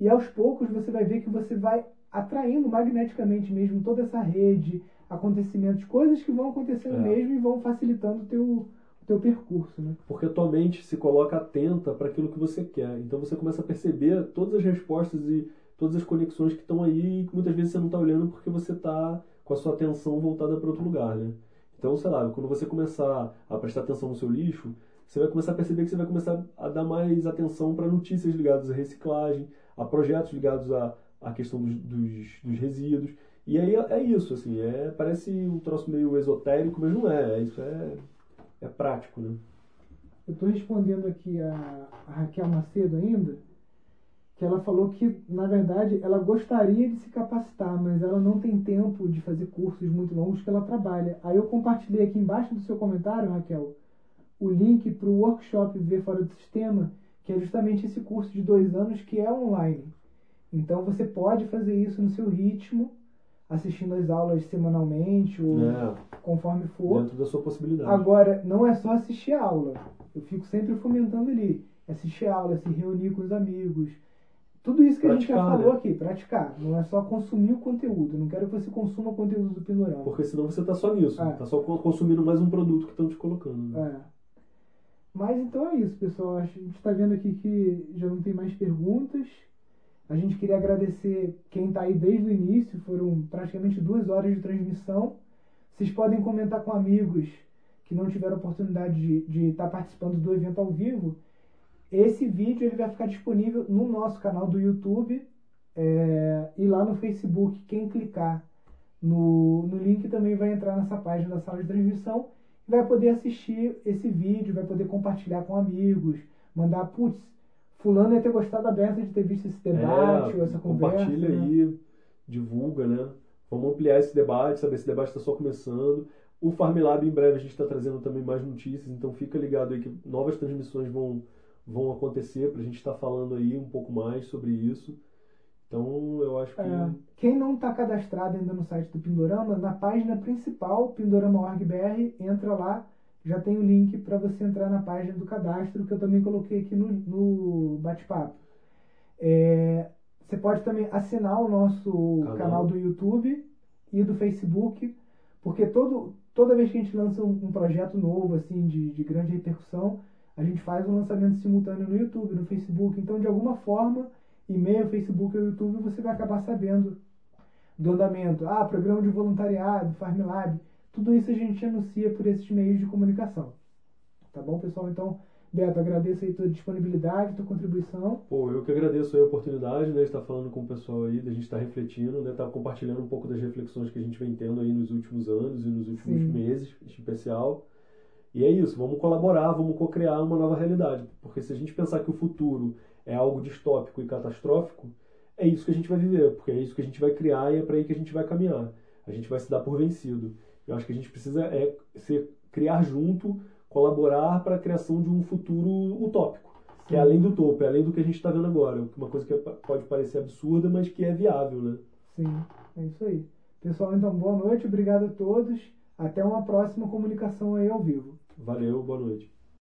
E aos poucos você vai ver que você vai atraindo magneticamente mesmo toda essa rede, acontecimentos, coisas que vão acontecendo é. mesmo e vão facilitando o teu, teu percurso, né? Porque a tua mente se coloca atenta para aquilo que você quer. Então você começa a perceber todas as respostas e todas as conexões que estão aí e que muitas vezes você não está olhando porque você está com a sua atenção voltada para outro lugar, né? Então, sei lá, quando você começar a prestar atenção no seu lixo, você vai começar a perceber que você vai começar a dar mais atenção para notícias ligadas à reciclagem, a projetos ligados à, à questão dos, dos, dos resíduos. E aí é, é isso, assim, é, parece um troço meio esotérico, mas não é, isso é, é prático, né? Eu estou respondendo aqui a, a Raquel Macedo ainda, que ela falou que, na verdade, ela gostaria de se capacitar, mas ela não tem tempo de fazer cursos muito longos que ela trabalha. Aí eu compartilhei aqui embaixo do seu comentário, Raquel, o link para o workshop Viver Fora do Sistema, que é justamente esse curso de dois anos que é online. Então você pode fazer isso no seu ritmo, assistindo as aulas semanalmente ou é, conforme for. Dentro da sua possibilidade. Agora, não é só assistir a aula. Eu fico sempre fomentando ali. Assistir a aula, se reunir com os amigos. Tudo isso que praticar, a gente já falou né? aqui, praticar. Não é só consumir o conteúdo. Não quero que você consuma o conteúdo do Pindorama. Porque senão você está só nisso. Está é. só consumindo mais um produto que estão te colocando. Né? É. Mas então é isso, pessoal. A gente está vendo aqui que já não tem mais perguntas. A gente queria agradecer quem está aí desde o início, foram praticamente duas horas de transmissão. Vocês podem comentar com amigos que não tiveram oportunidade de estar tá participando do evento ao vivo. Esse vídeo ele vai ficar disponível no nosso canal do YouTube é, e lá no Facebook. Quem clicar no, no link também vai entrar nessa página da sala de transmissão e vai poder assistir esse vídeo, vai poder compartilhar com amigos, mandar, putz, fulano ia ter gostado aberto de ter visto esse debate é, ou essa conversa. Compartilha né? aí, divulga, né? Vamos ampliar esse debate, saber esse debate está só começando. O Farmlab em breve a gente está trazendo também mais notícias, então fica ligado aí que novas transmissões vão, vão acontecer para a gente estar tá falando aí um pouco mais sobre isso. Então eu acho que. É, quem não está cadastrado ainda no site do Pindorama, na página principal, pindorama.org.br, entra lá, já tem o link para você entrar na página do cadastro, que eu também coloquei aqui no, no bate-papo. É, você pode também assinar o nosso canal. canal. do YouTube e do Facebook, porque todo, toda vez que a gente lança um, um projeto novo, assim, de, de grande repercussão, a gente faz um lançamento simultâneo no YouTube, no Facebook. Então, de alguma forma, e-mail, Facebook ou YouTube, você vai acabar sabendo do andamento. Ah, programa de voluntariado, FarmLab. Tudo isso a gente anuncia por esses meios de comunicação. Tá bom, pessoal? Então, Beto, agradeço aí tua disponibilidade, tua contribuição. Pô, eu que agradeço a oportunidade, né, de estar falando com o pessoal aí, da gente estar refletindo, né, estar compartilhando um pouco das reflexões que a gente vem tendo aí nos últimos anos e nos últimos Sim. meses, em especial. E é isso, vamos colaborar, vamos co-criar uma nova realidade. Porque se a gente pensar que o futuro é algo distópico e catastrófico, é isso que a gente vai viver, porque é isso que a gente vai criar e é para aí que a gente vai caminhar. A gente vai se dar por vencido. Eu acho que a gente precisa é ser, criar junto, colaborar para a criação de um futuro utópico, Sim. que é além do topo, é além do que a gente está vendo agora. Uma coisa que é, pode parecer absurda, mas que é viável, né? Sim, é isso aí. Pessoal, então, boa noite, obrigado a todos. Até uma próxima comunicação aí ao vivo. Valeu, boa noite.